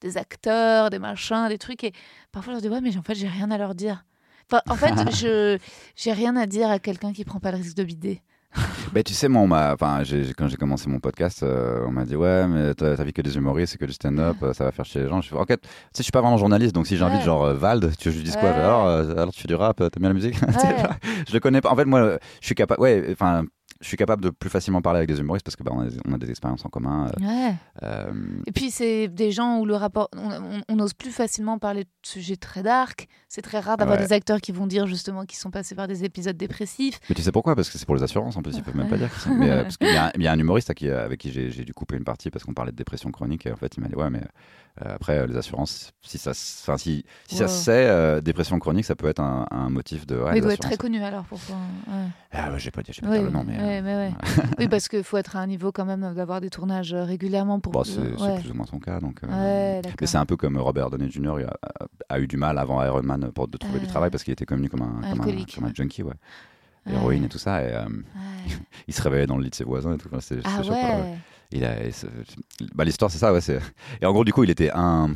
des acteurs, des machins, des trucs. Et parfois je leur dis Ouais, mais en fait, j'ai rien à leur dire. Enfin, en fait, je j'ai rien à dire à quelqu'un qui prend pas le risque de bider. Ben, tu sais, moi, on m'a, enfin, quand j'ai commencé mon podcast, euh, on m'a dit ouais, mais t'as vu que des humoristes, c'est que du stand-up, euh, ça va faire chier les gens. Je fais ok, tu sais, je suis pas vraiment journaliste, donc si j'invite Ouais. genre euh, Vald, tu je lui dise quoi? Alors, euh, alors tu fais du rap, t'aimes bien la musique? Ouais. Je le connais pas. En fait, moi, je suis capable. Ouais, enfin. Je suis capable de plus facilement parler avec des humoristes parce que bah, on, a, on a des expériences en commun. euh, Ouais. euh, Et puis, c'est des gens où le rapport. On, on- on ose plus facilement parler de sujets très dark. C'est très rare d'avoir Ouais. des acteurs qui vont dire justement qu'ils sont passés par des épisodes dépressifs. Mais tu sais pourquoi? Parce que c'est pour les assurances en plus, ils peuvent même pas dire. c'est- Mais, euh, parce qu'il y, a un- il y a un humoriste qui- avec qui j'ai dû couper une partie parce qu'on parlait de dépression chronique et en fait il m'a dit ouais mais euh, après euh, les assurances, si ça, si, ça se sait, euh, dépression chronique ça peut être un, un motif de. Ouais, Mais il doit être très connu alors pourquoi. Ah j'ai pas dit, j'ai pas dit le nom mais. Ouais, mais ouais. oui, parce qu'il faut être à un niveau quand même d'avoir des tournages euh, régulièrement pour. bon, c'est ouais. plus ou moins son cas donc. euh, mais c'est un peu comme Robert Downey Jr. a, a eu du mal avant Iron Man pour de trouver du travail parce qu'il était connu comme un, comme un, alcoolique, comme un ouais. junkie, ouais. Héroïne et tout ça. Et, euh, il se réveillait dans le lit de ses voisins et tout. Enfin, Ah bah, l'histoire c'est ça ouais et en gros du coup il était un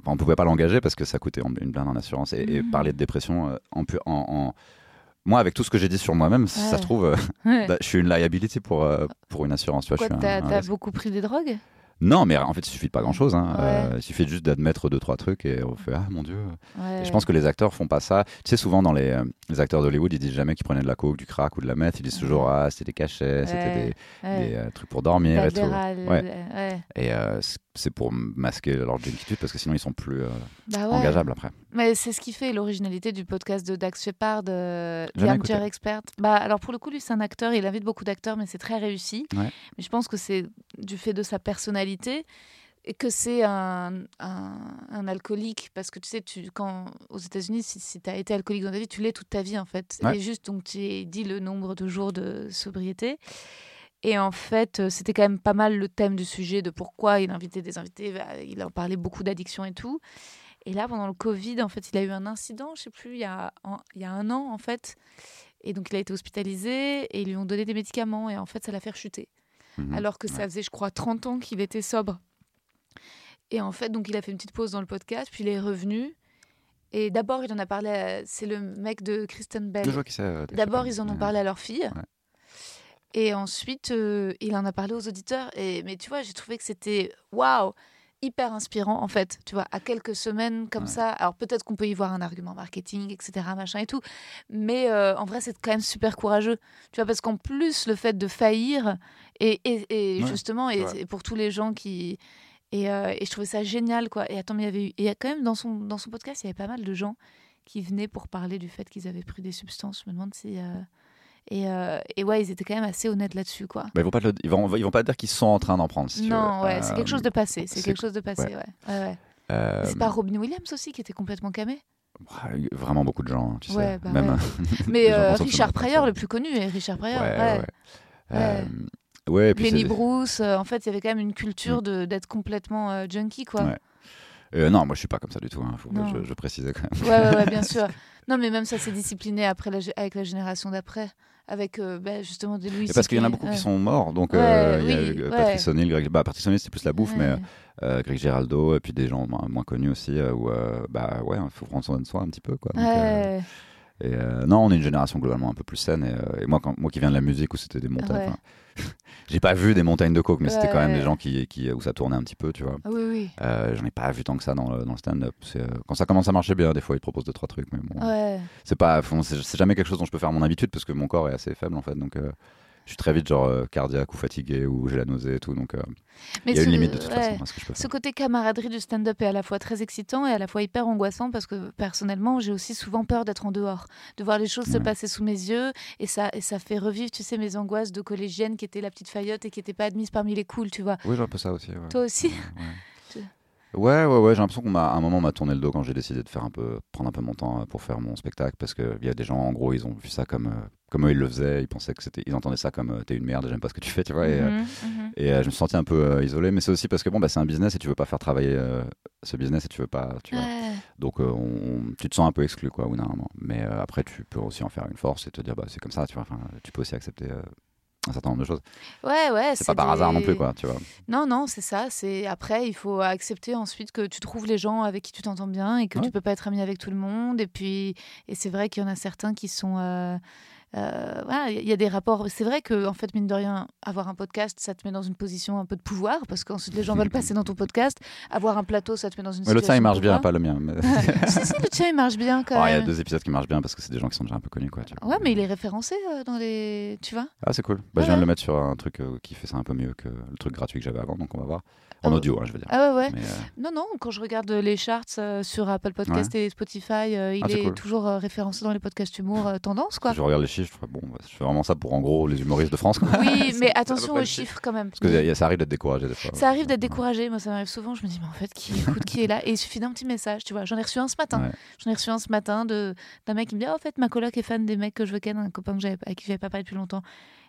enfin, on pouvait pas l'engager parce que ça coûtait une blinde en assurance et, et Mhm. parler de dépression en, en, en- moi avec tout ce que j'ai dit sur moi-même si ça Ouais. se trouve euh, Ouais. bah, je suis une liability pour euh, pour une assurance tu t'as beaucoup pris des drogues? Non mais en fait il suffit de pas grand chose hein. Ouais. Euh, il suffit juste d'admettre deux trois trucs et on fait ah mon dieu Ouais. et je pense que les acteurs font pas ça. Tu sais, souvent dans les, euh, les acteurs d'Hollywood, ils disent jamais qu'ils prenaient de la coke, du crack ou de la meth. Ils disent toujours ah c'était des cachets, c'était Ouais. des, Ouais. des, euh, trucs pour dormir et tout. Ouais. ouais. Et euh, c- c'est pour masquer leur junkitude parce que sinon ils sont plus euh, Bah ouais. engageables après. Mais c'est ce qui fait l'originalité du podcast de Dax Shepard, euh, The. Expert. Bah, alors pour le coup, lui, c'est un acteur, il invite beaucoup d'acteurs, mais c'est très réussi. Ouais. Mais je pense que c'est du fait de sa personnalité et que c'est un, un, un alcoolique. Parce que tu sais, tu, quand, aux États-Unis, si, si tu as été alcoolique dans ta vie, tu l'es toute ta vie en fait. Ouais. Et juste, donc, tu dit le nombre de jours de sobriété. Et en fait, euh, c'était quand même pas mal le thème du sujet de pourquoi il invitait des invités. bah, Il en parlait beaucoup d'addiction et tout. Et là, pendant le Covid, en fait, il a eu un incident, je sais plus, il y a, en- il y a un an, en fait. Et donc, il a été hospitalisé et ils lui ont donné des médicaments. Et en fait, ça l'a fait chuter. Mhm. Alors que ça faisait, je crois, 30 ans qu'il était sobre. Et en fait, donc, il a fait une petite pause dans le podcast, puis il est revenu. Et d'abord, il en a parlé. à- C'est le mec de Kristen Bell. Euh, D'abord, ils en ont Chappelle. parlé à leur fille. Ouais. Et ensuite, euh, il en a parlé aux auditeurs. Et, mais tu vois, j'ai trouvé que c'était waouh, hyper inspirant en fait. Tu vois, à quelques semaines comme Ouais. ça. Alors peut-être qu'on peut y voir un argument marketing, etc., machin et tout. Mais euh, en vrai, c'est quand même super courageux. Tu vois, parce qu'en plus, le fait de faillir et, et, et Ouais, justement, et, pour tous les gens qui et, euh, et je trouvais ça génial quoi. Et attends, mais il y avait eu, et quand même dans son dans son podcast, il y avait pas mal de gens qui venaient pour parler du fait qu'ils avaient pris des substances. Je me demande si. euh, Et, euh, et ouais, ils étaient quand même assez honnêtes là-dessus, quoi. Bah, ils vont pas te le- ils vont ils vont pas dire qu'ils sont en train d'en prendre. Si non, ouais, c'est quelque chose de passé. C'est c'est- quelque chose de passé, ouais. ouais. euh, C'est pas Robin Williams aussi qui était complètement camé ouais, Vraiment beaucoup de gens, tu sais. Ouais, bah Même, Mais euh, Richard c'est Pryor, le plus connu, et Richard Pryor, Ouais, ouais. puis c'est- Bruce, en fait, il y avait quand même une culture de d'être complètement junkie, quoi. Euh, non, moi je suis pas comme ça du tout. Hein. Faut que Non. je, je précisais quand même. Ouais, ouais, ouais, bien sûr. Non, mais même ça s'est discipliné après la avec la génération d'après, avec euh, bah, justement des Louis. Et parce qu'il y en a beaucoup ouais. qui sont morts. Donc Ouais, euh, il y a euh. Patrice O'Neill, Greg... bah, Patrice O'Neill c'est plus la bouffe, mais euh, Greg Giraldo et puis des gens moins, connus aussi où bah ouais, il faut prendre soin de soi un petit peu quoi. Donc, et non, on est une génération globalement un peu plus saine et, et moi quand moi qui viens de la musique où c'était des montagnes. J'ai pas vu des montagnes de coke, mais c'était quand même des gens qui, qui où ça tournait un petit peu, tu vois. Ah oui, oui. Euh, J'en ai pas vu tant que ça dans le, dans le stand-up. Euh, Quand ça commence à marcher bien, des fois ils te proposent deux trois trucs, mais bon, Ouais. c'est pas, bon, c'est c'est jamais quelque chose dont je peux faire mon habitude parce que mon corps est assez faible en fait, donc euh, je suis très vite genre euh, cardiaque ou fatigué ou j'ai la nausée et tout, donc euh, il y a une ce- limite de toute ouais. façon à ce que je peux Ce faire. côté camaraderie du stand-up est à la fois très excitant et à la fois hyper angoissant parce que personnellement, j'ai aussi souvent peur d'être en dehors, de voir les choses se passer sous mes yeux et ça, et ça fait revivre, tu sais, mes angoisses de collégienne qui était la petite faillotte et qui n'était pas admise parmi les cools, tu vois. Oui, j'ai un peu ça aussi. Ouais. Toi aussi Ouais, ouais, ouais, j'ai l'impression qu'on m'a, à un moment, m'a tourné le dos quand j'ai décidé de faire un peu, prendre un peu mon temps euh, pour faire mon spectacle, parce qu'il y a des gens, en gros, ils ont vu ça comme, euh, comme eux, ils le faisaient, ils pensaient que c'était, ils entendaient ça comme, euh, t'es une merde, j'aime pas ce que tu fais, tu vois. Et, et euh, je me suis senti un peu euh, isolé, mais c'est aussi parce que bon, bah, c'est un business et tu veux pas faire travailler ce business et tu veux pas, tu vois. Donc, on- tu te sens un peu exclu, quoi, bout d'un moment. Mais après, tu peux aussi en faire une force et te dire, bah, c'est comme ça, tu vois. Enfin, tu peux aussi accepter un certain nombre de choses. Ouais, ouais. C'est pas par hasard non plus, quoi, tu vois. Non, non, c'est ça. C'est après, il faut accepter ensuite que tu trouves les gens avec qui tu t'entends bien et que Ouais. tu peux pas être ami avec tout le monde. Et puis, et c'est vrai qu'il y en a certains qui sont. euh, euh, voilà, il y a des rapports. C'est vrai que, en fait, mine de rien, avoir un podcast, ça te met dans une position un peu de pouvoir parce qu'ensuite les gens veulent passer dans ton podcast. Avoir un plateau, ça te met dans une Mais le situation. tien, il marche bien, pas le mien. mais- si, si, le tien, il marche bien quand Ah, Il y a même. deux épisodes qui marchent bien parce que c'est des gens qui sont déjà un peu connus. Quoi, tu vois. Ouais, mais il est référencé euh, dans les. Tu vois Ah, c'est cool. Bah, je viens de le mettre sur un truc euh, qui fait ça un peu mieux que le truc gratuit que j'avais avant, donc on va voir. En Ah ouais. audio, hein, je veux dire. Ah ouais, ouais. Mais, Non, non, quand je regarde les charts sur Apple Podcast et Spotify, il Ah, est cool. toujours référencé dans les podcasts humour tendance, quoi. je regarde les chiffres, je fais, bon, bah, je fais vraiment ça pour en gros les humoristes de France. Quoi. Oui, mais attention aux chiffres quand même. Parce que y a- ça arrive d'être découragé des fois. Ça arrive d'être découragé, moi ça m'arrive souvent, je me dis mais en fait qui écoute, qui est là? Et il suffit d'un petit message, tu vois. J'en ai reçu un ce matin. Ouais. J'en ai reçu un ce matin de d'un mec qui me dit Ah, en fait ma coloc est fan des mecs que je veux ken, un copain que j'avais, avec qui j'avais pas parlé depuis longtemps.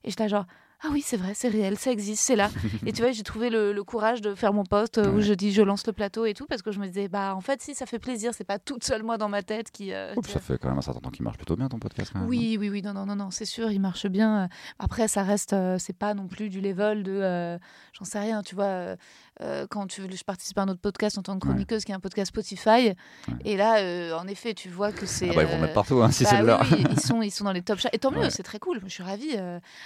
Et j'étais là, genre ah oui c'est vrai, c'est réel, ça existe, c'est là. et tu vois j'ai trouvé le, le courage de faire mon post euh, où je dis je lance le plateau et tout parce que je me disais bah en fait si ça fait plaisir, c'est pas toute seule moi dans ma tête qui. euh, Oups, ça fait quand même un certain temps qu'il marche plutôt bien ton podcast. quand même. oui, oui, oui, non, non, non, non, c'est sûr, il marche bien. Après, ça reste, euh, c'est pas non plus du level de, euh, j'en sais rien, tu vois. Euh, quand tu, je participe à un autre podcast en tant que Ouais. chroniqueuse, qui est un podcast Spotify, et là, euh, en effet, tu vois que c'est. Ah bah, ils vont le euh, mettre partout hein, si bah c'est le oui, leur. oui, ils sont, ils sont dans les top charts. Et tant mieux, Ouais. c'est très cool. Je suis ravie.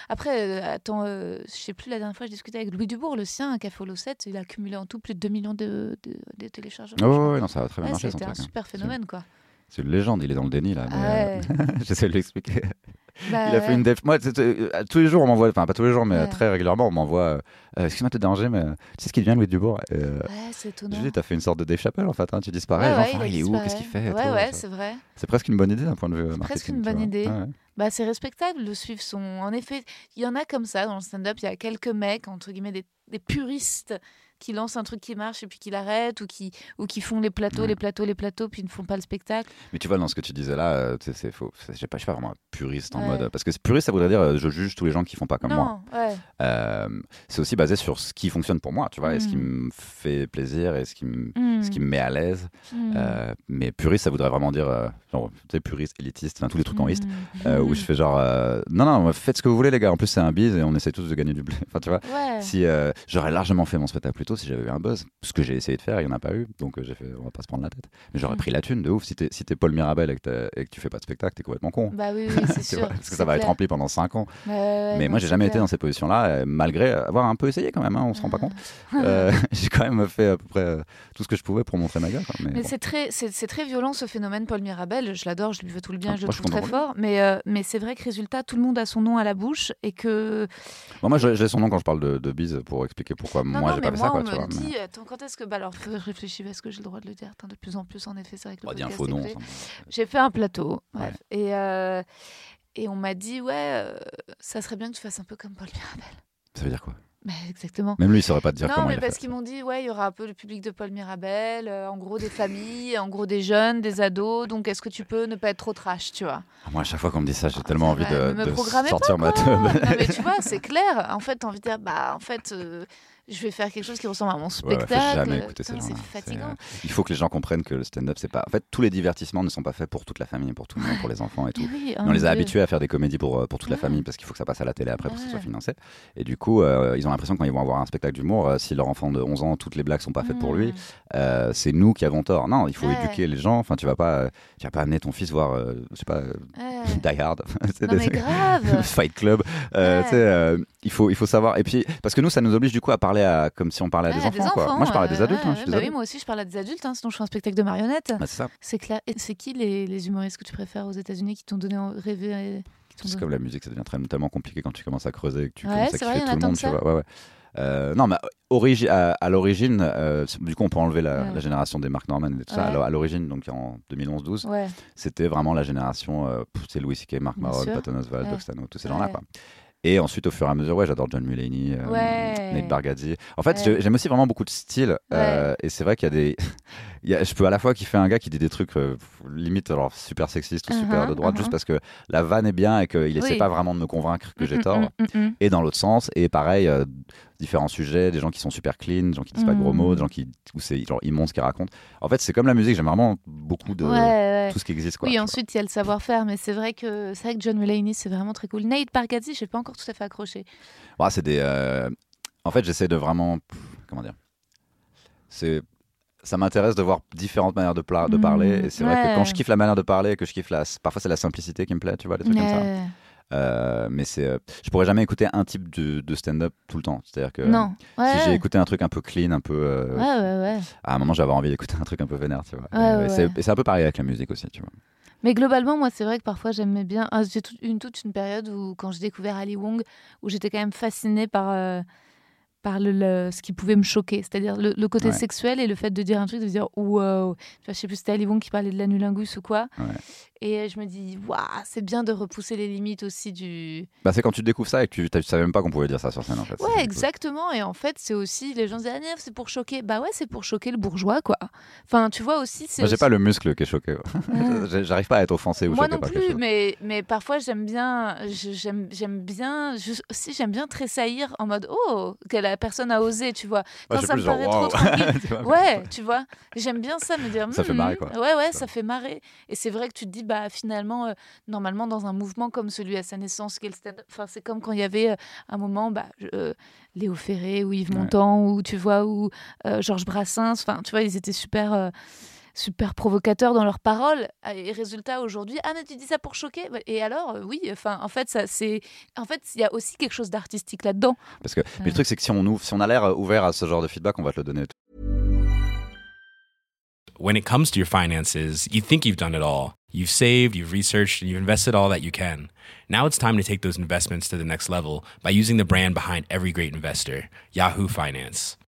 Après, attends, je sais plus, la dernière fois, je discutais avec Louis Dubourg, le sien, qui a Follow 7. Il a accumulé en tout plus de 2 millions de, de, de téléchargements. Oh, non, ça va très bien marcher. c'était un truc, hein. super phénomène, quoi. C'est une légende, il est dans le déni là. mais, Ah euh, J'essaie de lui expliquer. Bah il a fait ouais. une def. Moi, euh, tous les jours, on m'envoie, enfin pas tous les jours, mais Ouais. très régulièrement, on m'envoie. euh, Excuse-moi de te déranger, mais tu sais ce qui devient Louis Dubourg euh, Ouais, c'est étonnant. Je lui dis, t'as fait une sorte de Dave Chappelle en fait, hein, tu disparais. Ouais, genre, ouais, enfin, a il est où. Qu'est-ce qu'il fait Ouais, ouais, c'est vrai. C'est presque une bonne idée d'un point de vue marketing. presque une bonne idée. Ouais, ouais. Bah, c'est respectable de suivre son. En effet, il y en a comme ça dans le stand-up. Il y a quelques mecs, entre guillemets, des, des puristes qui lancent un truc qui marche et puis qui l'arrêtent ou qui, ou qui font les plateaux, Ouais. les plateaux, les plateaux, puis ils ne font pas le spectacle. Mais tu vois, dans ce que tu disais là, euh, c'est faux. Je je suis pas vraiment puriste en Ouais. mode. Parce que puriste, ça voudrait dire euh, je juge tous les gens qui font pas comme moi. ouais. Euh, c'est aussi basé sur ce qui fonctionne pour moi, tu vois, et ce qui Mm. me fait plaisir et ce qui me, Mm. ce qui me met à l'aise. Mm. Euh, mais puriste, ça voudrait vraiment dire, euh, genre, tu sais, puriste, élitiste, enfin, tous les trucs en liste, Mm. où je fais genre, non, non, faites ce que vous voulez, les gars. En plus, c'est un bise et on essaie tous de gagner du blé. Enfin, tu vois, Ouais. si j'aurais largement fait mon spectacle plus si j'avais eu un buzz, ce que j'ai essayé de faire, il n'y en a pas eu. Donc, euh, j'ai fait, on va pas se prendre la tête. Mais j'aurais Mm. pris la thune de ouf. Si t'es si Paul Mirabel et que, t'as- et que tu fais pas de spectacle, t'es complètement con. Bah oui, oui, c'est sûr. parce que ça va être rempli pendant 5 ans. Ouais, mais non, moi, j'ai jamais été dans ces positions-là, euh, malgré avoir un peu essayé quand même, hein, on se rend pas compte. Euh, j'ai quand même fait à peu près tout ce que je pouvais pour montrer ma gueule. quoi. Mais, Mais bon. c'est très, c'est, très violent ce phénomène, Paul Mirabel. Je l'adore, je lui veux tout le bien, Ah, je le trouve très fort. Mais, euh, mais c'est vrai que résultat, tout le monde a son nom à la bouche et que. Bon, moi, j'ai son nom quand je parle de, de bise pour expliquer pourquoi Non, moi j'ai pas fait moi, ça. Quoi, on me mais- dit. Attends, quand est-ce que. Bah alors, je réfléchis, est-ce que j'ai le droit de le dire? Attends, De plus en plus, en effet, c'est vrai que le un podcast faux ça. J'ai fait un plateau, bref. Et, euh, et on m'a dit, ouais, euh, ça serait bien que tu fasses un peu comme Paul Mirabel. Ça veut dire quoi? Bah, exactement. Même lui, il saurait pas te dire non, comment mais il parce qu'ils m'ont dit, ouais, il y aura un peu le public de Paul Mirabel, euh, en gros des familles, en gros des jeunes, des ados. Donc, est-ce que tu peux ne pas être trop trash, tu vois? Ah, Moi, à chaque fois qu'on me dit ça, j'ai Ah, tellement envie de, me de programmez sortir ma teub. non, mais tu vois, c'est clair. En fait, t'as envie de dire, bah, en fait, euh, je vais faire quelque chose qui ressemble à mon Ouais, ouais, spectacle. faut jamais écouter ces gens-là. C'est fatigant. Il faut que les gens comprennent que le stand-up, c'est pas. En fait, tous les divertissements ne sont pas faits pour toute la famille, pour tout le monde, pour les enfants et tout. Oui, oh on les a habitués à faire des comédies pour, euh, pour toute la Ouais. famille parce qu'il faut que ça passe à la télé après pour que ça soit Ouais. financé. Et du coup, euh, ils ont l'impression que quand ils vont avoir un spectacle d'humour, euh, si leur enfant de 11 ans, toutes les blagues sont pas faites pour lui, euh, c'est nous qui avons tort. Non, il faut Ouais. éduquer les gens. Enfin, tu vas pas, tu vas pas amener ton fils voir, je sais pas, Ouais. Die Hard, C'est Non, des-. Fight Club. Ouais. tu sais, il faut, il faut savoir. Et puis, parce que nous, ça nous oblige du coup à parler à, comme si on parlait à Ouais, des enfants. quoi. Moi, je parle à des adultes. hein, je bah oui, moi aussi, je parle à des adultes, hein, sinon je fais un spectacle de marionnettes. Bah, c'est ça. C'est clair. Et c'est qui les, les humoristes que tu préfères aux États-unis qui t'ont donné C'est donné- comme la musique, ça devient très- tellement compliqué quand tu commences à creuser et que tu Ouais, commences à kiffer tout le monde. que Tu vois. Euh, non, mais à, à l'origine, euh, du coup, on peut enlever la, Ouais. la génération des Mark Norman et tout ça. Ouais. Alors, à l'origine, donc en 2011-12, Ouais. c'était vraiment la génération, euh, c'est Louis C.K., Mark Maron. Patton Oswalt. Doc Stano, tous ces gens-là. Et ensuite, au fur et à mesure, ouais, j'adore John Mulaney, euh, Ouais. Nate Bargatze. En fait, Ouais. j'aime aussi vraiment beaucoup de styles. euh, et c'est vrai qu'il y a des. il y a- je peux à la fois kiffer un gars qui dit des trucs euh, limite alors, super sexistes ou super Uh-huh, de droite, uh-huh. juste parce que la vanne est bien et qu'il essaie pas vraiment de me convaincre que j'ai Mm, tort. mm, mm, mm. Et dans l'autre sens, et pareil, euh, différents sujets, des gens qui sont super clean, des gens qui disent pas de gros Mm. mots, des gens qui, où c'est genre immonde ce qu'ils racontent. En fait, c'est comme la musique, j'aime vraiment beaucoup de Ouais, ouais. tout ce qui existe. Quoi, oui, ensuite il y a le savoir-faire, mais c'est vrai que c'est vrai que John Mulaney c'est vraiment très cool. Nate Bargatze, je pas encore tout à fait accroché. Ouais, c'est des. euh, En fait, j'essaie de vraiment. Comment dire C'est. Ça m'intéresse de voir différentes manières de, Mm, parler. Et c'est vrai que quand je kiffe la manière de parler, que je kiffe la. Parfois, c'est la simplicité qui me plaît, tu vois, des trucs comme ça. Euh, mais c'est, euh, je pourrais jamais écouter un type de, de stand-up tout le temps. C'est-à-dire que non. Ouais, si j'ai écouté un truc un peu clean, un peu, euh, Ouais, ouais, ouais. à un moment j'avais envie d'écouter un truc un peu vénère, tu vois. Et c'est, un peu pareil avec la musique aussi, tu vois. Mais globalement, moi, c'est vrai que parfois j'aimais bien. ah, J'ai une, toute une période où, quand j'ai découvert Ali Wong, où j'étais quand même fascinée par, euh, par le, le- ce qui pouvait me choquer. C'est-à-dire le, le côté Ouais. sexuel et le fait de dire un truc, de dire wow. Tu vois, je sais plus, c'était Ali Wong qui parlait de l'anulingus ou quoi. Ouais. Et je me dis, waouh, c'est bien de repousser les limites aussi du. Bah, c'est quand tu découvres ça et que tu, tu savais même pas qu'on pouvait dire ça sur scène en fait. Ouais, exactement. Et en fait, c'est aussi. Les gens se disent, ah, c'est pour choquer. Bah ouais, c'est pour choquer le bourgeois, quoi. Enfin, tu vois aussi. c'est Moi, j'ai aussi- pas le muscle qui est choqué. ouais. J'arrive pas à être offensé ou Moi non plus, mais, mais parfois j'aime bien, j'aime j'aime bien, je- aussi j'aime bien tressaillir en mode oh que la personne a osé, tu vois. Ouais, Quand je sais ça me genre, paraît trop tranquille. Tu vois, Ouais, tu vois. J'aime bien ça, me dire. Ça fait hmm, marrer, quoi. Ouais, ouais, Ça. ça fait marrer. Et c'est vrai que tu te dis, bah finalement, euh, normalement dans un mouvement comme celui à sa naissance, enfin c'est comme quand il y avait euh, un moment, bah euh, Léo Ferré ou Yves Ouais. Montand ou tu vois ou Georges Brassens, enfin tu vois, ils étaient super. Super provocateurs dans leurs paroles et résultat aujourd'hui ah mais tu dis ça pour choquer et alors euh, oui enfin en fait ça c'est en fait il y a aussi quelque chose d'artistique là-dedans Parce que mais le truc, c'est que si on, ouvre, si on a l'air euh, ouvert à ce genre de feedback, on va te le donner. When it comes to your finances, you think you've done it all. You've saved, you've researched, and you've invested all that you can. Now it's time to take those investments to the next level by using the brand behind every great investor, Yahoo Finance.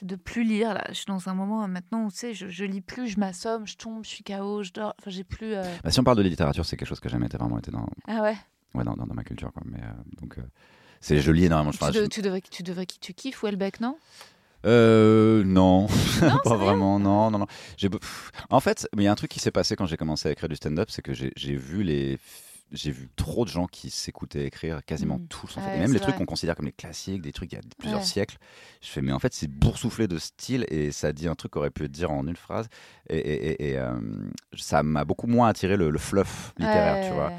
c'est de plus lire là je suis dans un moment maintenant où tu sais je, je lis plus je m'assomme je tombe je suis KO je dors enfin j'ai plus euh, Bah, si on parle de littérature, c'est quelque chose que j'ai jamais été vraiment été dans, ah ouais? Ouais, dans, dans- dans ma culture. Quoi. Mais, euh, donc, euh, c'est, je lis énormément. tu, de- je- tu devrais tu devrais tu kiffes Welbeck non? Euh, non, Non, pas vraiment, non, non, non. Pff, en fait, il y a un truc qui s'est passé quand j'ai commencé à écrire du stand-up, c'est que j'ai, j'ai vu les, j'ai vu trop de gens qui s'écoutaient écrire quasiment Mm. tous, en Ouais, fait. et même les trucs vrai. qu'on considère comme les classiques, des trucs il y a plusieurs Ouais. siècles. Je fais, mais en fait, c'est boursouflé de style et ça dit un truc qu'aurait pu être dire en une phrase. Et, et- et- et, euh, ça m'a beaucoup moins attiré le, le fluff littéraire, tu vois. Ouais.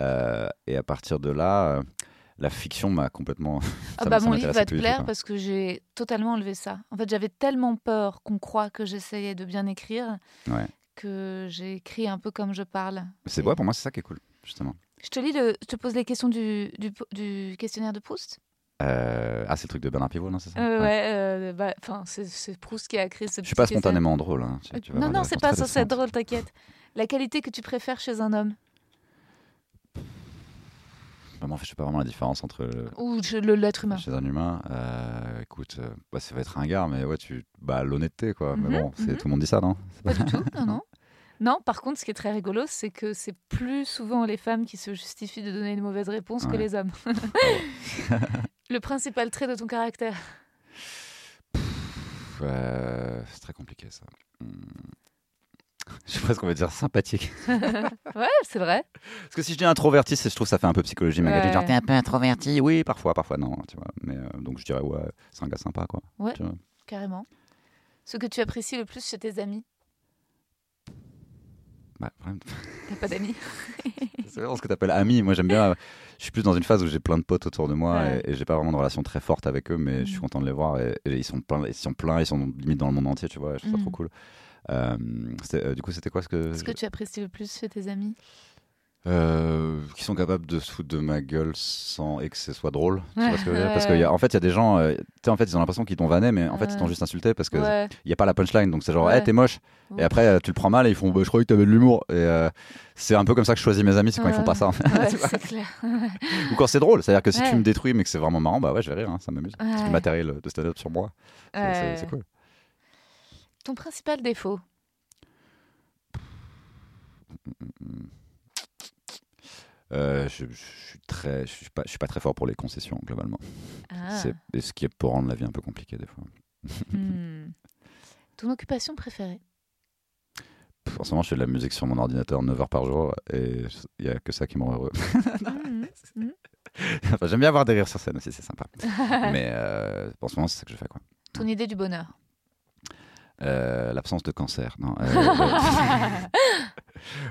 Euh, et à partir de là, euh, la fiction m'a complètement. Ah bah mon livre va te plaire parce que j'ai totalement enlevé ça. En fait, j'avais tellement peur qu'on croit que j'essayais de bien écrire Ouais. que j'ai écrit un peu comme je parle. C'est ouais, pour moi, c'est ça qui est cool, justement. Je te lis le, je te pose les questions du, du, du questionnaire de Proust. Euh, Ah, c'est le truc de Bernard Pivot, non C'est ça? Euh, Ouais. euh, bah, c'est, c'est Proust qui a créé ce Je suis petit pas spontanément drôle. hein, tu- tu vas non, non, c'est pas être décentes. drôle, t'inquiète. La qualité que tu préfères chez un homme? Vraiment, je sais pas vraiment la différence entre ou l'être humain chez un humain. Euh, écoute, euh, bah, ça va être un gars, mais ouais, tu, bah, l'honnêteté, quoi. Mhm, mais bon, c'est mhm. tout le monde dit ça, non? Pas du tout, non, non. Non, par contre, ce qui est très rigolo, c'est que c'est plus souvent les femmes qui se justifient de donner une mauvaise réponse que les hommes. le principal trait de ton caractère. Euh, C'est très compliqué, ça. Hmm. Je sais pas ce qu'on va dire sympathique. ouais, c'est vrai. Parce que si je dis introverti, je trouve que ça fait un peu psychologie magazine. Ouais. Genre, t'es un peu introverti Oui, parfois, parfois non. Tu vois. Mais, euh, donc je dirais, ouais, c'est un gars sympa, quoi. Ouais. Carrément. Ce que tu apprécies le plus chez tes amis? Bah. T'as pas d'amis C'est vraiment ce que tu appelles ami. Moi, j'aime bien. Je suis plus dans une phase où j'ai plein de potes autour de moi Ouais. et, et j'ai pas vraiment de relation très forte avec eux, mais je suis Mhm. content de les voir. Et, et ils sont pleins, ils sont pleins, ils sont limite dans le monde entier, tu vois. Je trouve ça trop cool. Euh, euh, du coup, c'était quoi ce que, Ce que tu apprécies le plus chez tes amis? Euh, qui sont capables de se foutre de ma gueule sans et que ce soit drôle. Tu Ouais, vois ce que je veux dire? Ouais, Parce qu'en ouais. en fait, il y a des gens, euh, tu sais, en fait, ils ont l'impression qu'ils t'ont vanné, mais en fait, ils t'ont Ouais. juste insulté parce que Ouais. il y a pas la punchline. Donc c'est genre, Ouais. hey, t'es moche. Ouais. Et après, euh, tu le prends mal et ils font, bah, je croyais que t'avais de l'humour. Et euh, c'est un peu comme ça que je choisis mes amis, c'est quand ils font pas ça. Ouais, c'est clair. Ou quand c'est drôle, c'est-à-dire que si Ouais. tu me détruis mais que c'est vraiment marrant, bah ouais, je vais rire, hein, ça m'amuse. Que Ouais. le matériel de stand-up sur moi, c'est- c'est Ouais. c'est cool. Ton principal défaut? Euh, je, je suis très, je suis pas, je suis pas très fort pour les concessions globalement. Ah. C'est et ce qui est pour rendre la vie un peu compliquée des fois. Hmm. Ton occupation préférée? En ce moment, je fais de la musique sur mon ordinateur 9 heures par jour et il y a que ça qui me rend heureux. Mhm. Mhm. Enfin, J'aime bien avoir des rires sur scène aussi, c'est sympa. Mais euh, en ce moment, c'est ça que je fais. Quoi. Ton idée du bonheur? Euh, L'absence de cancer. Non, euh,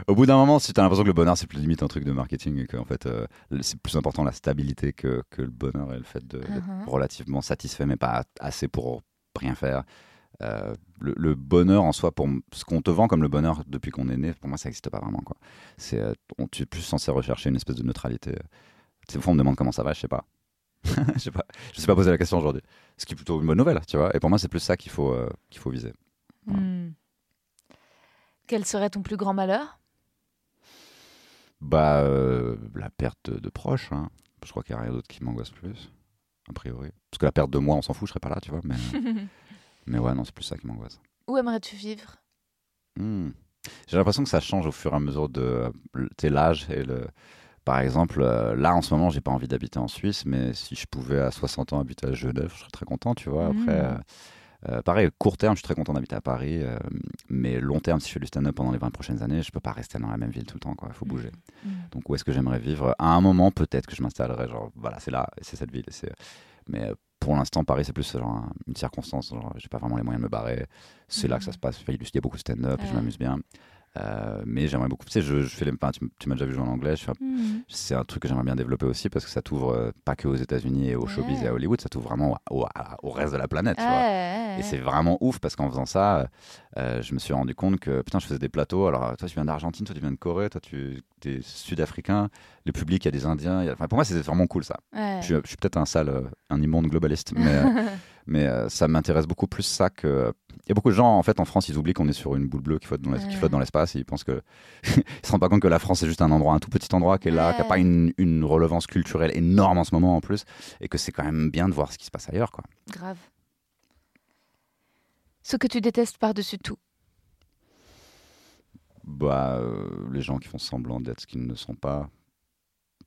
Au bout d'un moment, si tu as l'impression que le bonheur, c'est plus limite un truc de marketing et que en fait, euh, c'est plus important la stabilité que, que le bonheur et le fait d'être Mhm. relativement satisfait, mais pas assez pour rien faire. Euh, le, le bonheur en soi, pour ce qu'on te vend comme le bonheur depuis qu'on est né, pour moi, ça n'existe pas vraiment. Quoi. C'est, euh, tu es plus censé rechercher une espèce de neutralité. Des fois, on me demande comment ça va, je sais pas. je sais pas. Je sais pas poser la question aujourd'hui. Ce qui est plutôt une bonne nouvelle, tu vois. Et pour moi, c'est plus ça qu'il faut, euh, qu'il faut viser. Voilà. Hmm. Quel serait ton plus grand malheur? Bah, euh, la perte de, proches. hein. Je crois qu'il n'y a rien d'autre qui m'angoisse plus, a priori. Parce que la perte de moi, on s'en fout, je serais pas là, tu vois. Mais, mais ouais, non, c'est plus ça qui m'angoisse. Où aimerais-tu vivre? Hmm. J'ai l'impression que ça change au fur et à mesure de euh, sais, l'âge et le. Par exemple, euh, là en ce moment, j'ai pas envie d'habiter en Suisse, mais si je pouvais à 60 ans habiter à Genève, je serais très content, tu vois. Après, Mhm. Euh, pareil, court terme, je suis très content d'habiter à Paris, euh, mais long terme, si je fais du stand-up pendant les 20 prochaines années, je peux pas rester dans la même ville tout le temps, quoi. Il faut bouger. Hmm. Donc où est-ce que j'aimerais vivre? À un moment, peut-être que je m'installerai, genre voilà, c'est là, c'est cette ville. c'est- Mais euh, pour l'instant, Paris, c'est plus genre un- une circonstance. Genre, j'ai pas vraiment les moyens de me barrer. C'est là que ça Mhm. se passe. Il y a beaucoup de stand-up, et je Ouais. m'amuse bien. Euh, mais j'aimerais beaucoup. Tu sais, je, je fais les. enfin, tu, tu m'as déjà vu jouer en anglais. fais Hmm. C'est un truc que j'aimerais bien développer aussi parce que ça t'ouvre euh, pas que aux États-Unis et au showbiz Ouais. et à Hollywood, ça t'ouvre vraiment au, reste de la planète. tu vois. Ouais, Et c'est vraiment ouf parce qu'en faisant ça, euh, je me suis rendu compte que putain, je faisais des plateaux. Alors, toi, tu viens d'Argentine, toi, tu viens de Corée, toi, tu es sud-africain. Le public, il y a des Indiens. a- Enfin, pour moi, c'est vraiment cool ça. Je suis, je suis peut-être un sale, un immonde globaliste, mais, mais ça m'intéresse beaucoup plus ça que. Il y a beaucoup de gens en fait en France, ils oublient qu'on est sur une boule bleue qui flotte dans l'es- qui Ouais. flotte dans l'espace et ils pensent que ils se rendent pas compte que la France c'est juste un endroit, un tout petit endroit qui est là, qui a Ouais. pas une, une relevance culturelle énorme en ce moment en plus, et que c'est quand même bien de voir ce qui se passe ailleurs, quoi. Grave. Ce que tu détestes par-dessus tout. Bah, euh, les gens qui font semblant d'être ce qu'ils ne sont pas.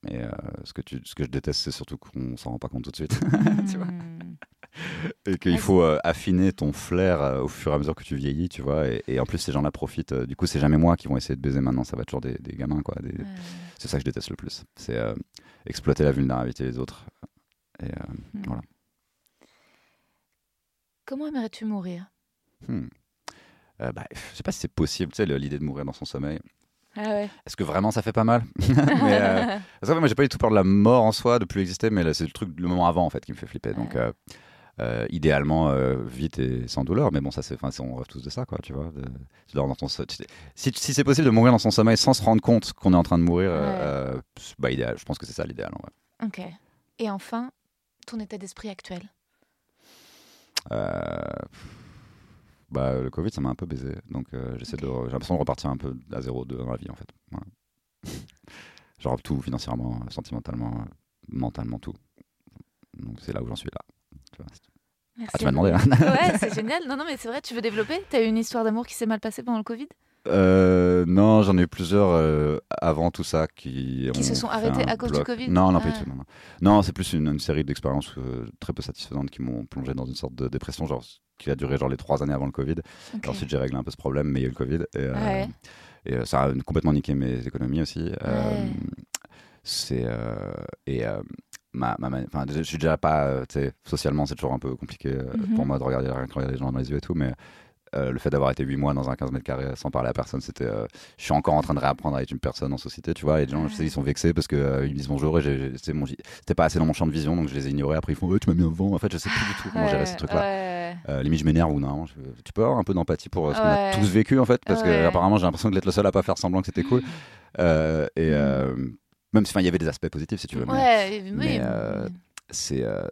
Et euh, ce, que tu, ce que je déteste, c'est surtout qu'on s'en rend pas compte tout de suite. Tu vois. Et qu'il faut euh, affiner ton flair euh, au fur et à mesure que tu vieillis, tu vois. Et, et en plus, ces gens-là profitent. euh, du coup, c'est jamais moi qui vont essayer de baiser maintenant, ça va toujours des, des gamins, quoi. Des- Ouais. C'est ça que je déteste le plus. C'est exploiter la vulnérabilité des autres. Et, Hmm. Voilà. Comment aimerais-tu mourir? Hmm. Bah, je sais pas si c'est possible, tu sais, l'idée de mourir dans son sommeil. Ah ouais. Est-ce que vraiment ça fait pas mal? Mais, Parce que moi, j'ai pas du tout peur de la mort en soi, de plus exister, mais c'est le truc, le moment avant, en fait, qui me fait flipper. Donc. Euh, idéalement, euh, vite et sans douleur. Mais bon, ça, c'est, on rêve tous de ça, quoi, tu vois. de- dans ton si, si c'est possible de mourir dans son sommeil sans se rendre compte qu'on est en train de mourir, euh, Ouais. euh, bah, idéal. Je pense que c'est ça l'idéal, en vrai. Ok. Et enfin, ton état d'esprit actuel? Bah, le Covid, ça m'a un peu baisé. Donc, j'essaie de, j'ai l'impression de repartir un peu à zéro de, dans la vie, en fait. Voilà. Genre tout, financièrement, sentimentalement, mentalement, tout. Donc, c'est là où j'en suis là. Tu vois, Merci. Ah, tu m'as demandé, là Ouais, c'est génial. Non, non, mais c'est vrai, tu veux développer? T'as eu une histoire d'amour qui s'est mal passée pendant le Covid? Euh, non, j'en ai eu plusieurs euh, avant tout ça qui, Qui se sont arrêtés à cause du. Covid? Non, non, pas Ah. du tout. Non, non. Non, c'est plus une, une série d'expériences euh, très peu satisfaisantes qui m'ont plongé dans une sorte de dépression, genre qui a duré genre les trois années avant le Covid. Ensuite, j'ai réglé un peu ce problème, mais il y a eu le Covid. Et, Ouais. et ça a complètement niqué mes économies aussi. Ouais. c'est et ma, ma, enfin, je suis déjà pas, euh, socialement, c'est toujours un peu compliqué euh, Mhm. pour moi de regarder, regarder les gens dans les yeux et tout, mais euh, le fait d'avoir été 8 mois dans un 15 mètres carrés sans parler à personne, c'était. euh, je suis encore en train de réapprendre à être une personne en société, tu vois. Et les gens, je sais, ils sont vexés parce qu'ils ils me disent bonjour et c'était pas assez dans mon champ de vision, donc je les ai ignorés. Après, ils font, Ouais, tu m'as mis un vent. En fait, je sais plus du tout comment gérer ces trucs-là. ouais. Euh, limite, je m'énerve ou non. je- tu peux avoir un peu d'empathie pour euh, ce qu'on Ouais. a tous vécu, en fait, parce Ouais. que apparemment, j'ai l'impression d'être le seul à pas faire semblant que c'était cool. Euh, et euh, même si, enfin, il y avait des aspects positifs, si tu veux. mais- Ouais, oui. mais, euh, c'est euh,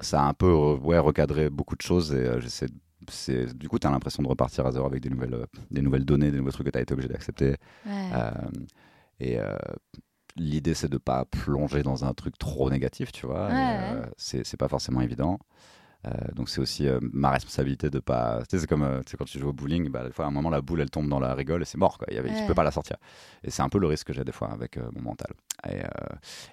ça a un peu euh, ouais, recadré beaucoup de choses et j'essaie c'est du coup tu as l'impression de repartir à zéro avec des nouvelles euh, des nouvelles données des nouveaux trucs que tu as été obligé d'accepter Ouais. Euh, et euh, l'idée c'est de pas plonger dans un truc trop négatif tu vois Ouais. c'est c'est pas forcément évident donc c'est aussi euh, ma responsabilité de pas tu sais c'est comme euh, quand tu joues au bowling bah des fois à un moment la boule elle tombe dans la rigole et c'est mort quoi il Ouais. peux pas la sortir et c'est un peu le risque que j'ai des fois avec euh, mon mental et euh,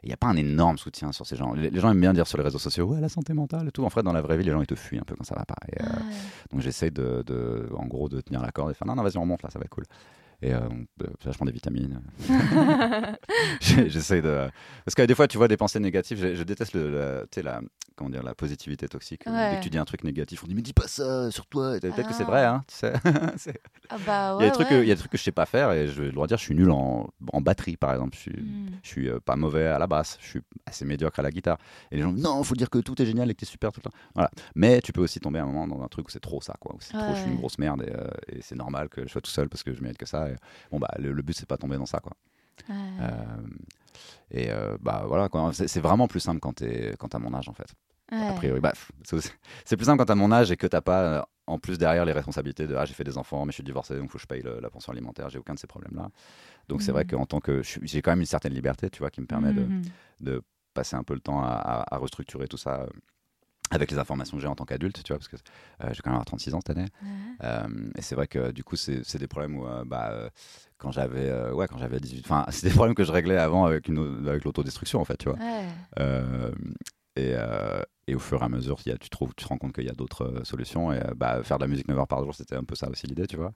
il n'y a pas un énorme soutien sur ces gens. Les, les gens aiment bien dire sur les réseaux sociaux, ouais, la santé mentale et tout. En fait, dans la vraie vie, les gens, ils te fuient un peu quand ça va pas. Et, euh, Ouais. donc, j'essaie de, de- en gros, de tenir la corde et faire, non, non, vas-y, on monte là, ça va être cool. Et euh, euh, vachement des vitamines. J'essaie de. Parce que des fois, tu vois des pensées négatives. Je, je déteste le, la, la, comment dire, la positivité toxique. Ouais. Dès que tu dis un truc négatif, on dit mais dis pas ça sur toi. Peut-être que c'est Ah. vrai, hein, tu sais. Ah bah il, y a des trucs, ouais. que- il y a des trucs que je sais pas faire et je dois dire, je suis nul en, en batterie, par exemple. Je suis, Hmm. je suis euh, pas mauvais à la basse. Je suis assez médiocre à la guitare. Et les gens non, faut dire que tout est génial et que t'es super tout le temps. Voilà. Mais tu peux aussi tomber à un moment dans un truc où c'est trop ça, quoi. Où c'est trop, je suis une grosse merde et, euh, et c'est normal que je sois tout seul parce que je mérite que ça. Et, bon, bah, le, le but, c'est pas tomber dans ça, quoi. Ouais. Euh, et euh, bah voilà. C'est vraiment plus simple quand t'es quand t'as mon âge, en fait. A priori, bah, c'est plus simple quand t'as mon âge et que t'as pas euh, en plus derrière les responsabilités de ah j'ai fait des enfants mais je suis divorcé donc faut que je paye le- la pension alimentaire j'ai aucun de ces problèmes là donc c'est vrai Mhm. qu'en tant que j'ai quand même une certaine liberté tu vois qui me permet de, Mhm. de passer un peu le temps à, restructurer tout ça avec les informations que j'ai en tant qu'adulte tu vois parce que euh, j'ai quand même avoir 36 ans cette année Ouais. euh, et c'est vrai que du coup, c'est des problèmes où, euh, bah, quand j'avais ouais, quand j'avais 18, enfin, c'est des problèmes que je réglais avant avec, une, avec l'autodestruction, en fait, tu vois. Ouais. Et, et au fur et à mesure, y a, tu, trouves, tu te rends compte qu'il y a d'autres solutions. Et bah, faire de la musique 9 heures par jour, c'était un peu ça aussi l'idée, tu vois.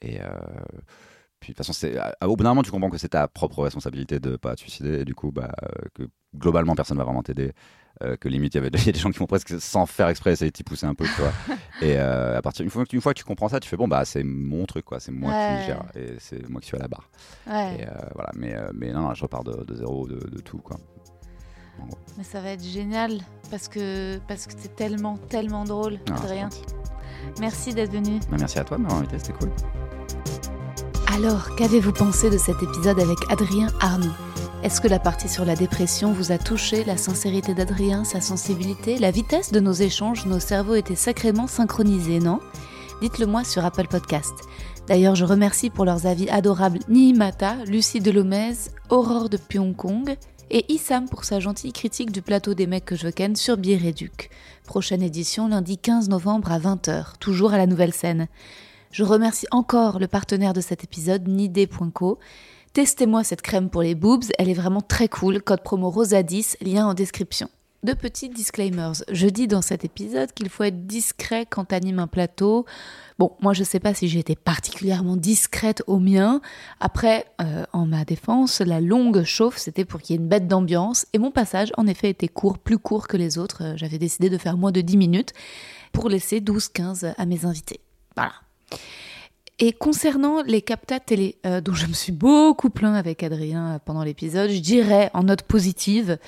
Et puis de toute façon, c'est, au bout d'un moment, tu comprends que c'est ta propre responsabilité de pas te suicider. Et du coup, bah, euh, que globalement, personne va vraiment t'aider. Euh, que limite, il y avait des gens qui vont presque sans faire exprès essayer de t'y pousser un peu, et euh, à partir une fois, que tu- une fois que tu comprends ça, tu fais bon, bah, c'est mon truc, quoi. C'est moi Ouais. qui gère. Et c'est moi qui suis à la barre. Ouais. Et euh, voilà. Mais, mais non, je repars de, de zéro, de, de tout, quoi. Mais ça va être génial parce que parce que c'est tellement tellement drôle, Ah, c'est Adrien. Merci d'être venu. Bah, merci à toi de m'avoir invité, c'était cool. Alors, qu'avez-vous pensé de cet épisode avec Adrien Arnoux? Est-ce que la partie sur la dépression vous a touché, la sincérité d'Adrien, sa sensibilité, la vitesse de nos échanges, nos cerveaux étaient sacrément synchronisés, non? Dites-le moi sur Apple Podcast. D'ailleurs, je remercie pour leurs avis adorables Nihimata, Lucie Delomez, Aurore de Pyongkong et Issam pour sa gentille critique du plateau des mecs que je ken sur Biréduc. Prochaine édition lundi 15 novembre à 20h, toujours à la nouvelle scène. Je remercie encore le partenaire de cet épisode, Nidé.co. Testez-moi cette crème pour les boobs, elle est vraiment très cool. Code promo ROSA10, lien en description. Deux petits disclaimers. Je dis dans cet épisode qu'il faut être discret quand t'animes un plateau. Bon, moi je sais pas si j'ai été particulièrement discrète au mien. Après, euh, en ma défense, la longue chauffe, c'était pour qu'il y ait une bête d'ambiance. Et mon passage, en effet, était court, plus court que les autres. Euh, J'avais décidé de faire moins de 10 minutes pour laisser 12-15 à mes invités. Voilà. Et concernant les captas télé, euh, dont je me suis beaucoup plaint avec Adrien euh, pendant l'épisode, je dirais en note positive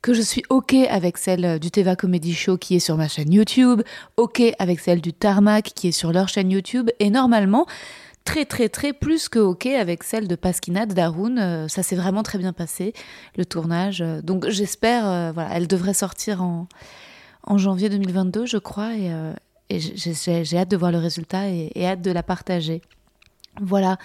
que je suis OK avec celle euh, du Teva Comedy Show qui est sur ma chaîne YouTube, OK avec celle du Tarmac qui est sur leur chaîne YouTube, et normalement, très très très plus que OK avec celle de Pasquinade Daroun. Ça s'est vraiment très bien passé, le tournage. Donc j'espère, voilà, elle devrait sortir en, en janvier 2022, je crois, et, et j'ai- hâte de voir le résultat et, hâte de la partager. Voilà.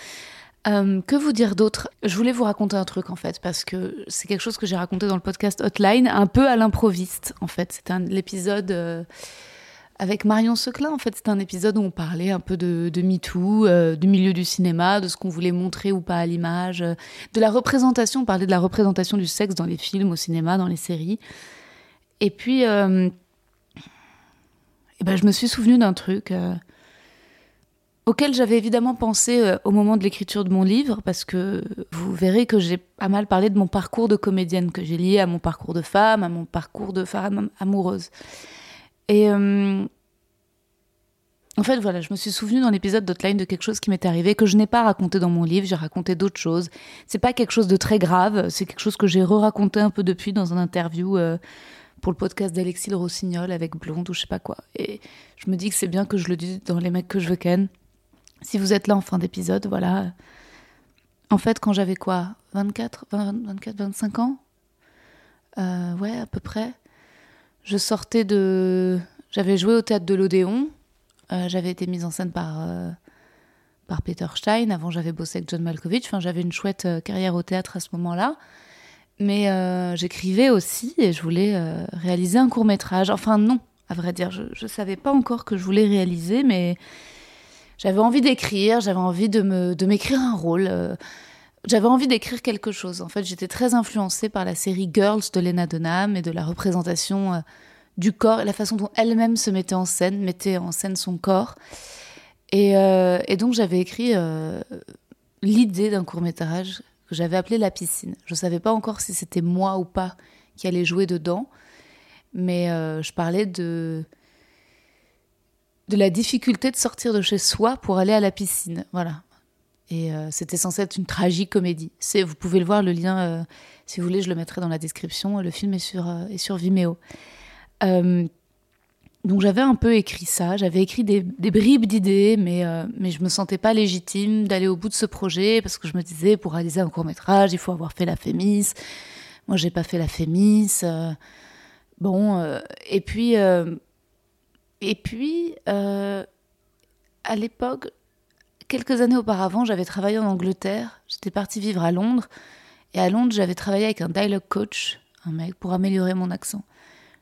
Euh, que vous dire d'autre? Je voulais vous raconter un truc en fait, parce que c'est quelque chose que j'ai raconté dans le podcast Hotline, un peu à l'improviste en fait. C'était l'épisode euh, avec Marion Seclin en fait. C'était un épisode où on parlait un peu de, MeToo, euh, du milieu du cinéma, de ce qu'on voulait montrer ou pas à l'image, de la représentation. On parlait de la représentation du sexe dans les films, au cinéma, dans les séries. Et puis, eh ben, je me suis souvenu d'un truc. euh, auquel j'avais évidemment pensé euh, au moment de l'écriture de mon livre, parce que vous verrez que j'ai pas mal parlé de mon parcours de comédienne, que j'ai lié à mon parcours de femme, à mon parcours de femme amoureuse. Et euh, en fait, voilà, je me suis souvenu dans l'épisode d'Outline de quelque chose qui m'est arrivé, que je n'ai pas raconté dans mon livre, j'ai raconté d'autres choses. C'est pas quelque chose de très grave, c'est quelque chose que j'ai re-raconté un peu depuis dans un interview pour le podcast d'Alexis Le Rossignol avec Blonde ou je sais pas quoi. Et je me dis que c'est bien que je le dise dans Les mecs que je veux ken. Si vous êtes là en fin d'épisode, voilà. En fait, quand j'avais quoi 24, 20, 24, 25 ans Euh, Ouais, à peu près. Je sortais de. J'avais joué au théâtre de l'Odéon. Euh, j'avais été mise en scène par, euh, par Peter Stein. Avant, j'avais bossé avec John Malkovich. Enfin, j'avais une chouette carrière au théâtre à ce moment-là. Mais euh, j'écrivais aussi et je voulais euh, réaliser un court métrage. Enfin, non, à vrai dire. Je ne savais pas encore que je voulais réaliser, mais j'avais envie d'écrire, j'avais envie de m'écrire un rôle. euh, j'avais envie d'écrire quelque chose. En fait, j'étais très influencée par la série Girls de Lena Dunham et de la représentation du corps et la façon dont elle-même se mettait en scène, mettait en scène son corps. Et, donc j'avais écrit l'idée d'un court métrage j'avais appelé La piscine. Je ne savais pas encore si c'était moi ou pas qui allait jouer dedans, mais euh, je parlais de de la difficulté de sortir de chez soi pour aller à la piscine. Voilà. Et euh, c'était censé être une tragique comédie. Vous pouvez le voir, le lien, euh, si vous voulez, je le mettrai dans la description. Le film est sur, est sur Vimeo. Donc j'avais un peu écrit ça, j'avais écrit des, bribes d'idées, mais, euh, mais je me sentais pas légitime d'aller au bout de ce projet parce que je me disais, pour réaliser un court métrage, il faut avoir fait la Fémis. Moi, j'ai pas fait la Fémis. euh, bon, euh, et puis, euh, et puis, à l'époque, quelques années auparavant, j'avais travaillé en Angleterre. J'étais partie vivre à Londres. Et à Londres, j'avais travaillé avec un dialogue coach, un mec, pour améliorer mon accent.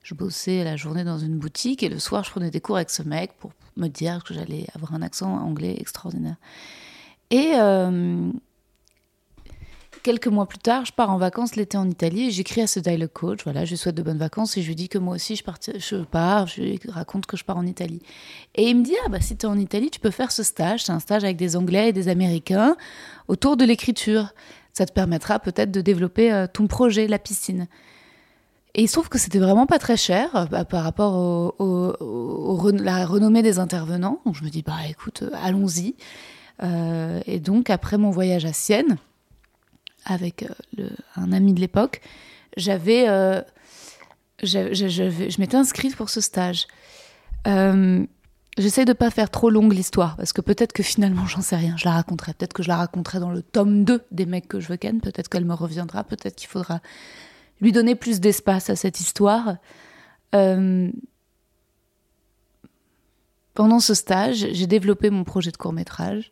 Je bossais la journée dans une boutique et le soir, je prenais des cours avec ce mec pour me dire que j'allais avoir un accent anglais extraordinaire. Et euh, quelques mois plus tard, je pars en vacances l'été en Italie et j'écris à ce dialogue coach. Voilà, je lui souhaite de bonnes vacances et je lui dis que moi aussi je, je pars. Je lui raconte que je pars en Italie. Et il me dit Ah, bah si tu es en Italie, tu peux faire ce stage. C'est un stage avec des Anglais et des Américains autour de l'écriture. Ça te permettra peut-être de développer euh, ton projet, la piscine. Et il se trouve que c'était vraiment pas très cher euh, bah, par rapport ren- la renommée des intervenants. Je me dis, bah écoute, euh, allons-y. Euh, et donc après mon voyage à Sienne, avec un ami de l'époque, j'avais, je, m'étais inscrite pour ce stage. J'essaie de pas faire trop longue l'histoire parce que peut-être que finalement j'en sais rien, je la raconterai. Peut-être que je la raconterai dans le tome 2 des mecs que je veux ken. Peut-être qu'elle me reviendra. Peut-être qu'il faudra lui donner plus d'espace à cette histoire. Euh, Pendant ce stage, j'ai développé mon projet de court métrage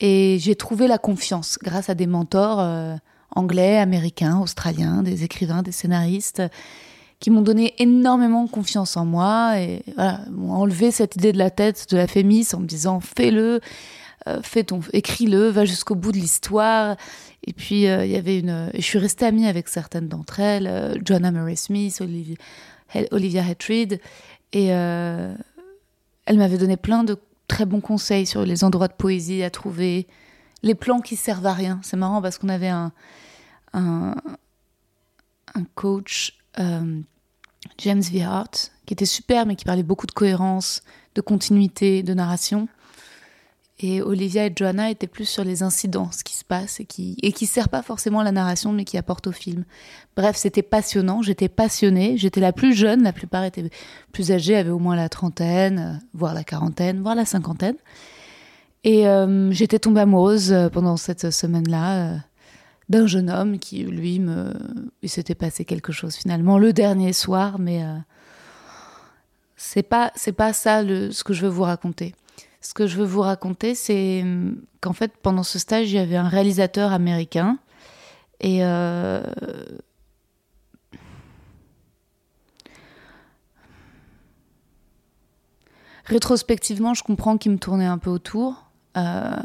et j'ai trouvé la confiance grâce à des mentors euh, anglais, américains, australiens, des écrivains, des scénaristes qui m'ont donné énormément confiance en moi et m'ont enlevé cette idée de la tête de la fémis en me disant fais-le, euh, fais ton, écris-le, va jusqu'au bout de l'histoire. Et puis euh, il y avait une, et je suis restée amie avec certaines d'entre elles, euh, Joanna Murray Smith, Olivia, Olivia Hatrid, et euh, elle m'avait donné plein de très bons conseils sur les endroits de poésie à trouver, les plans qui servent à rien. C'est marrant parce qu'on avait un, un, un coach, euh, James V. Hart, qui était super, mais qui parlait beaucoup de cohérence, de continuité, de narration. Et Olivia et Joanna étaient plus sur les incidents, ce qui se passe, et qui, et qui sert pas forcément à la narration, mais qui apporte au film. Bref, c'était passionnant, j'étais passionnée, j'étais la plus jeune, la plupart étaient plus âgés, avaient au moins la trentaine, euh, voire la quarantaine, voire la cinquantaine. Et euh, j'étais tombée amoureuse euh, pendant cette semaine-là d'un jeune homme qui, lui, me... il s'était passé quelque chose finalement le dernier soir, mais c'est pas c'est pas ça le, ce que je veux vous raconter. Ce que je veux vous raconter, c'est hum, qu'en fait, pendant ce stage, il y avait un réalisateur américain et euh, rétrospectivement, je comprends qu'il me tournait un peu autour. Euh,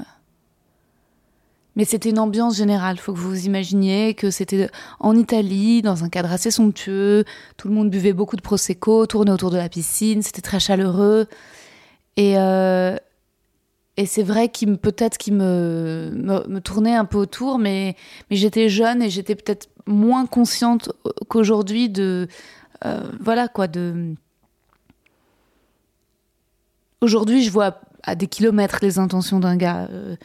mais c'était une ambiance générale. Il faut que vous vous imaginiez que c'était en Italie, dans un cadre assez somptueux. Tout le monde buvait beaucoup de prosecco, tournait autour de la piscine. C'était très chaleureux. Et, euh, et c'est vrai qu'il peut-être qu'il me, me, tournait un peu autour, mais, mais j'étais jeune et j'étais peut-être moins consciente qu'aujourd'hui de euh, voilà quoi de aujourd'hui je vois à des kilomètres les intentions d'un gars euh,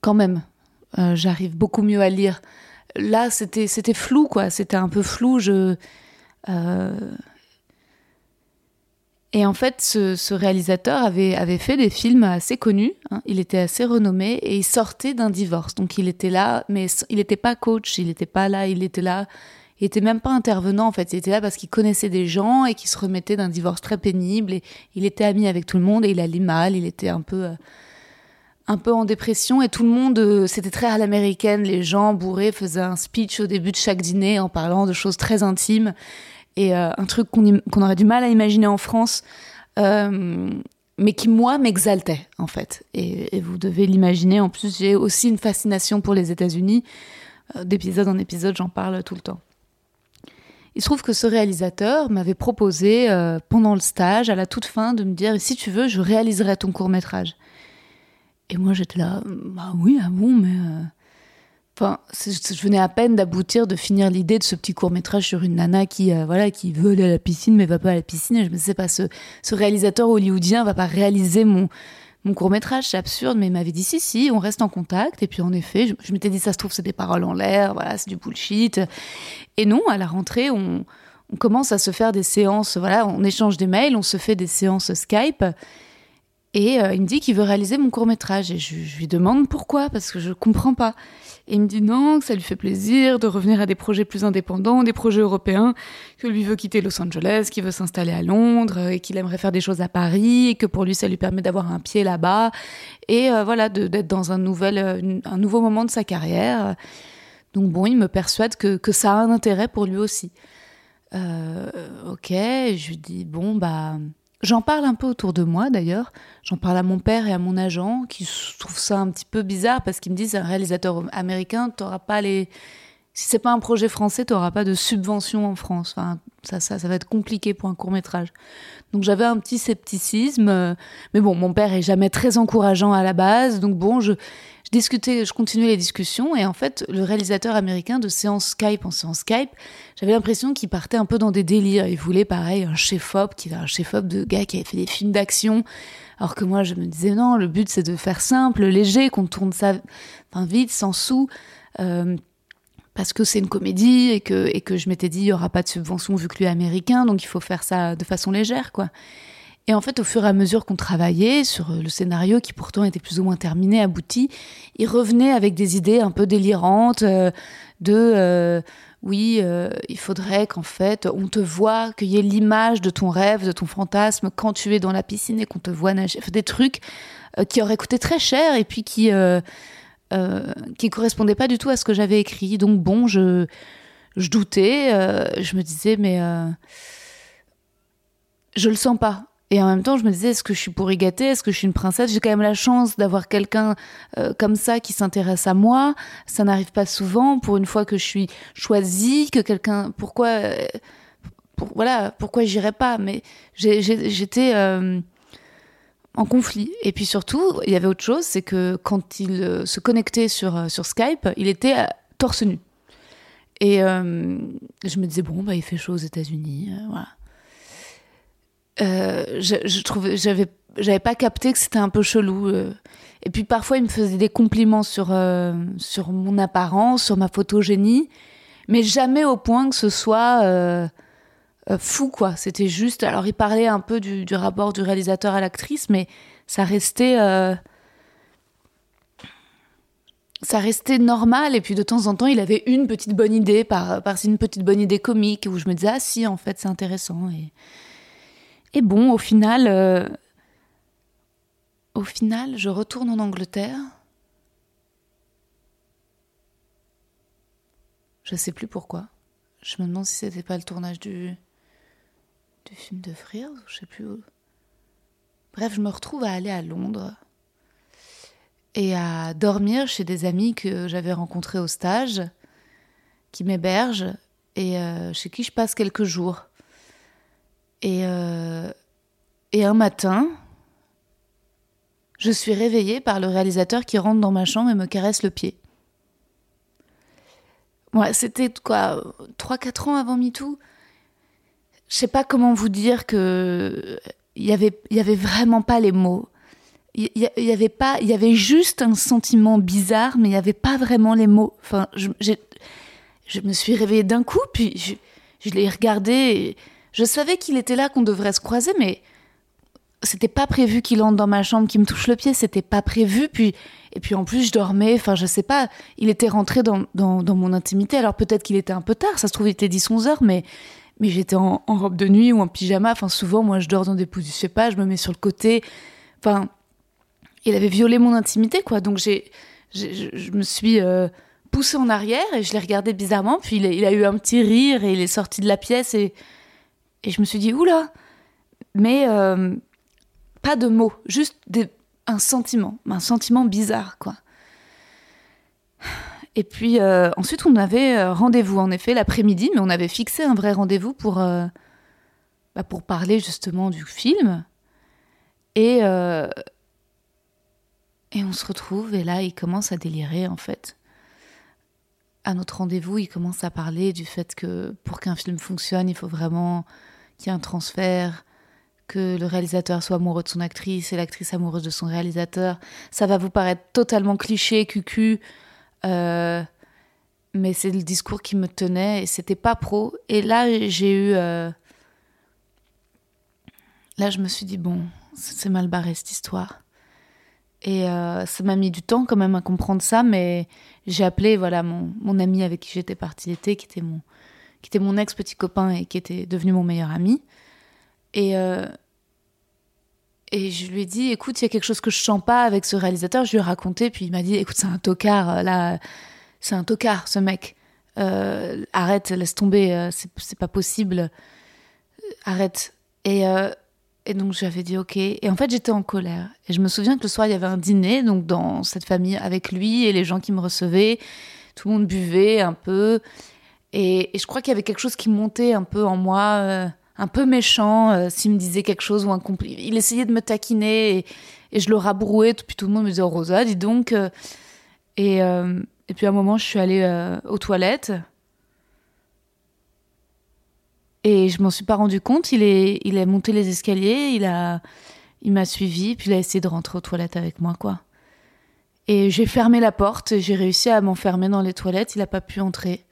quand même. Euh, j'arrive beaucoup mieux à lire. Là c'était flou quoi. C'était un peu flou. Je et en fait, ce, ce, réalisateur avait, avait fait des films assez connus. Hein. Il était assez renommé et il sortait d'un divorce. Donc il était là, mais il n'était pas coach, il n'était pas là, il était là. Il était même pas intervenant en fait. Il était là parce qu'il connaissait des gens et qu'il se remettait d'un divorce très pénible. Et il était ami avec tout le monde et il allait mal. Il était un peu, euh, un peu en dépression et tout le monde, euh, c'était très à l'américaine. Les gens bourrés faisaient un speech au début de chaque dîner en parlant de choses très intimes et euh, un truc qu'on qu aurait du mal à imaginer en France, euh, mais qui moi m'exaltait en fait. Et, et vous devez l'imaginer. En plus, j'ai aussi une fascination pour les États-Unis. Euh, D'épisode en épisode, j'en parle tout le temps. Il se trouve que ce réalisateur m'avait proposé euh, pendant le stage, à la toute fin, de me dire si tu veux, je réaliserai ton court métrage. Et moi, j'étais là, bah oui, ah bon, mais. Enfin, je venais à peine d'aboutir, de finir l'idée de ce petit court métrage sur une nana qui, euh, voilà, qui veut aller à la piscine mais va pas à la piscine. Et je me disais pas, ce, réalisateur hollywoodien va pas réaliser mon, mon court métrage, c'est absurde. Mais il m'avait dit si, si, on reste en contact. Et puis en effet, je, je m'étais dit ça se trouve c'est des paroles en l'air, voilà, c'est du bullshit. Et non, à la rentrée, on, on commence à se faire des séances, voilà, on échange des mails, on se fait des séances Skype. Et euh, il me dit qu'il veut réaliser mon court métrage. Et je, lui demande pourquoi, parce que je comprends pas. Et il me dit non, que ça lui fait plaisir de revenir à des projets plus indépendants, des projets européens, que lui veut quitter Los Angeles, qu'il veut s'installer à Londres, et qu'il aimerait faire des choses à Paris, et que pour lui ça lui permet d'avoir un pied là-bas, et euh, voilà, d'être dans un, nouvel, euh, un nouveau moment de sa carrière. Donc bon, il me persuade que, que ça a un intérêt pour lui aussi. Euh, ok, je lui dis bon bah j'en parle un peu autour de moi d'ailleurs. J'en parle à mon père et à mon agent qui trouvent ça un petit peu bizarre parce qu'ils me disent un réalisateur américain, t'auras pas les si c'est pas un projet français, t'auras pas de subvention en France. Enfin, ça, ça, ça va être compliqué pour un court métrage. Donc j'avais un petit scepticisme, euh, mais bon, mon père est jamais très encourageant à la base, donc bon, je, je discutais, je continuais les discussions, et en fait, le réalisateur américain de séance Skype en séance Skype, j'avais l'impression qu'il partait un peu dans des délires. Il voulait pareil un chef-op, qui un chef-op de gars qui avait fait des films d'action, alors que moi je me disais non, le but c'est de faire simple, léger, qu'on tourne ça, enfin vite, sans sous. Euh, parce que c'est une comédie et que, et que je m'étais dit il y aura pas de subvention vu que lui est américain donc il faut faire ça de façon légère quoi. Et en fait au fur et à mesure qu'on travaillait sur le scénario qui pourtant était plus ou moins terminé, abouti, il revenait avec des idées un peu délirantes euh, de euh, oui euh, il faudrait qu'en fait on te voit qu'il y ait l'image de ton rêve, de ton fantasme quand tu es dans la piscine et qu'on te voit nager, Enfin, des trucs euh, qui auraient coûté très cher et puis qui euh, euh, qui correspondait pas du tout à ce que j'avais écrit. Donc bon, je, je doutais, euh, je me disais mais euh, je le sens pas. Et en même temps, je me disais est-ce que je suis pourri gâtée Est-ce que je suis une princesse? J'ai quand même la chance d'avoir quelqu'un euh, comme ça qui s'intéresse à moi. Ça n'arrive pas souvent. Pour une fois que je suis choisie, que quelqu'un, pourquoi, euh, pour- voilà, pourquoi j'irais pas? Mais j'étais euh, en conflit. Et puis surtout, il y avait autre chose, c'est que quand il euh, se connectait sur, euh, sur Skype, il était torse nu. Et je me disais, bon, bah, il fait chaud aux États-Unis, voilà. Euh, je, je trouvais, j'avais, j'avais pas capté que c'était un peu chelou. euh. Et puis parfois, il me faisait des compliments sur, euh, sur mon apparence, sur ma photogénie, mais jamais au point que ce soit fou, quoi. C'était juste. Alors, il parlait un peu du, rapport du réalisateur à l'actrice, mais ça restait. ça restait normal et puis de temps en temps il avait une petite bonne idée par par une petite bonne idée comique où je me disais ah si en fait c'est intéressant et et bon au final euh, au final je retourne en Angleterre je sais plus pourquoi je me demande si c'était pas le tournage du du film de Frears je sais plus où. bref je me retrouve à aller à Londres et à dormir chez des amis que j'avais rencontrés au stage, qui m'hébergent et euh, chez qui je passe quelques jours. Et, euh, et un matin, je suis réveillée par le réalisateur qui rentre dans ma chambre et me caresse le pied. Ouais, c'était quoi, 3-4 ans avant MeToo? Je sais pas comment vous dire que il y avait, y avait vraiment pas les mots. Il y, avait pas il y avait juste un sentiment bizarre mais il y avait pas vraiment les mots. Enfin je, je me suis réveillée d'un coup puis je, je l'ai regardé je savais qu'il était là qu'on devrait se croiser mais c'était pas prévu qu'il entre dans ma chambre qu'il me touche le pied c'était pas prévu puis et puis en plus je dormais enfin je sais pas il était rentré dans, dans, mon intimité alors peut-être qu'il était un peu tard ça se trouve il était 10 11 heures mais mais j'étais en, robe de nuit ou en pyjama enfin souvent moi je dors dans des positions je sais pas je me mets sur le côté enfin il avait violé mon intimité, quoi. Donc j'ai, je me suis euh, poussée en arrière et je l'ai regardé bizarrement. Puis il a, il a eu un petit rire et il est sorti de la pièce et, et je me suis dit, oula Mais euh, pas de mots, juste un sentiment, un sentiment bizarre, quoi. Et puis euh, ensuite, on avait euh, rendez-vous, en effet, l'après-midi, mais on avait fixé un vrai rendez-vous pour, bah, pour parler justement du film. Et, Et on se retrouve, et là, il commence à délirer, en fait. À notre rendez-vous, il commence à parler du fait que pour qu'un film fonctionne, il faut vraiment qu'il y ait un transfert, que le réalisateur soit amoureux de son actrice et l'actrice amoureuse de son réalisateur. Ça va vous paraître totalement cliché, cucu, euh, mais c'est le discours qui me tenait et c'était pas pro. Et là, j'ai eu. Euh, là, je me suis dit, bon, c'est mal barré cette histoire. Et euh, ça m'a mis du temps quand même à comprendre ça, mais j'ai appelé voilà mon, mon ami avec qui j'étais partie l'été, qui était mon qui était mon ex petit copain et qui était devenu mon meilleur ami. Et euh, et je lui ai dit, écoute, il y a quelque chose que je sens pas avec ce réalisateur. Je lui ai raconté, puis il m'a dit, écoute, c'est un tocard euh, là, c'est un tocard ce mec. arrête, laisse tomber, c'est pas possible. Arrête. Et et donc j'avais dit ok. Et en fait j'étais en colère. Et je me souviens que le soir il y avait un dîner donc dans cette famille avec lui et les gens qui me recevaient. Tout le monde buvait un peu. Et, je crois qu'il y avait quelque chose qui montait un peu en moi, euh, un peu méchant, euh, s'il me disait quelque chose ou un Il essayait de me taquiner et, je le rabrouais. Puis tout le monde me disait oh, Rosa, dis donc. Euh. Et, puis à un moment je suis allée aux toilettes. Et je m'en suis pas rendu compte. Il est, monté les escaliers, il a, il m'a suivi, puis il a essayé de rentrer aux toilettes avec moi, quoi. Et j'ai fermé la porte, j'ai réussi à m'enfermer dans les toilettes. Il n'a pas pu entrer.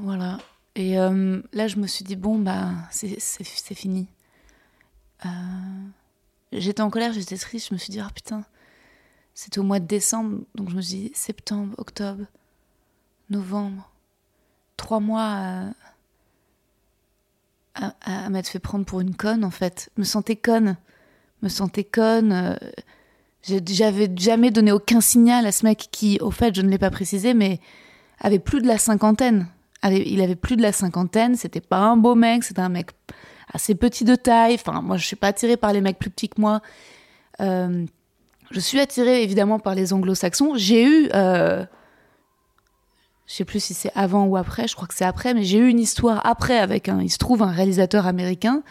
Voilà. Et euh, là, je me suis dit, bon, bah, c'est fini. Euh, j'étais en colère, j'étais triste. Je me suis dit, ah putain, c'était au mois de décembre. Donc je me suis dit, septembre, octobre novembre, trois mois à, à, m'être fait prendre pour une conne, en fait. Me sentais conne. Me sentais conne. Euh, j'avais jamais donné aucun signal à ce mec qui, au fait, je ne l'ai pas précisé, mais avait plus de la cinquantaine. Il avait plus de la cinquantaine. C'était pas un beau mec, c'était un mec assez petit de taille. Enfin, moi, je suis pas attirée par les mecs plus petits que moi. Euh, je suis attirée évidemment par les anglo-saxons. J'ai eu euh, je sais plus si c'est avant ou après, je crois que c'est après, mais j'ai eu une histoire après avec un, il se trouve un réalisateur américain,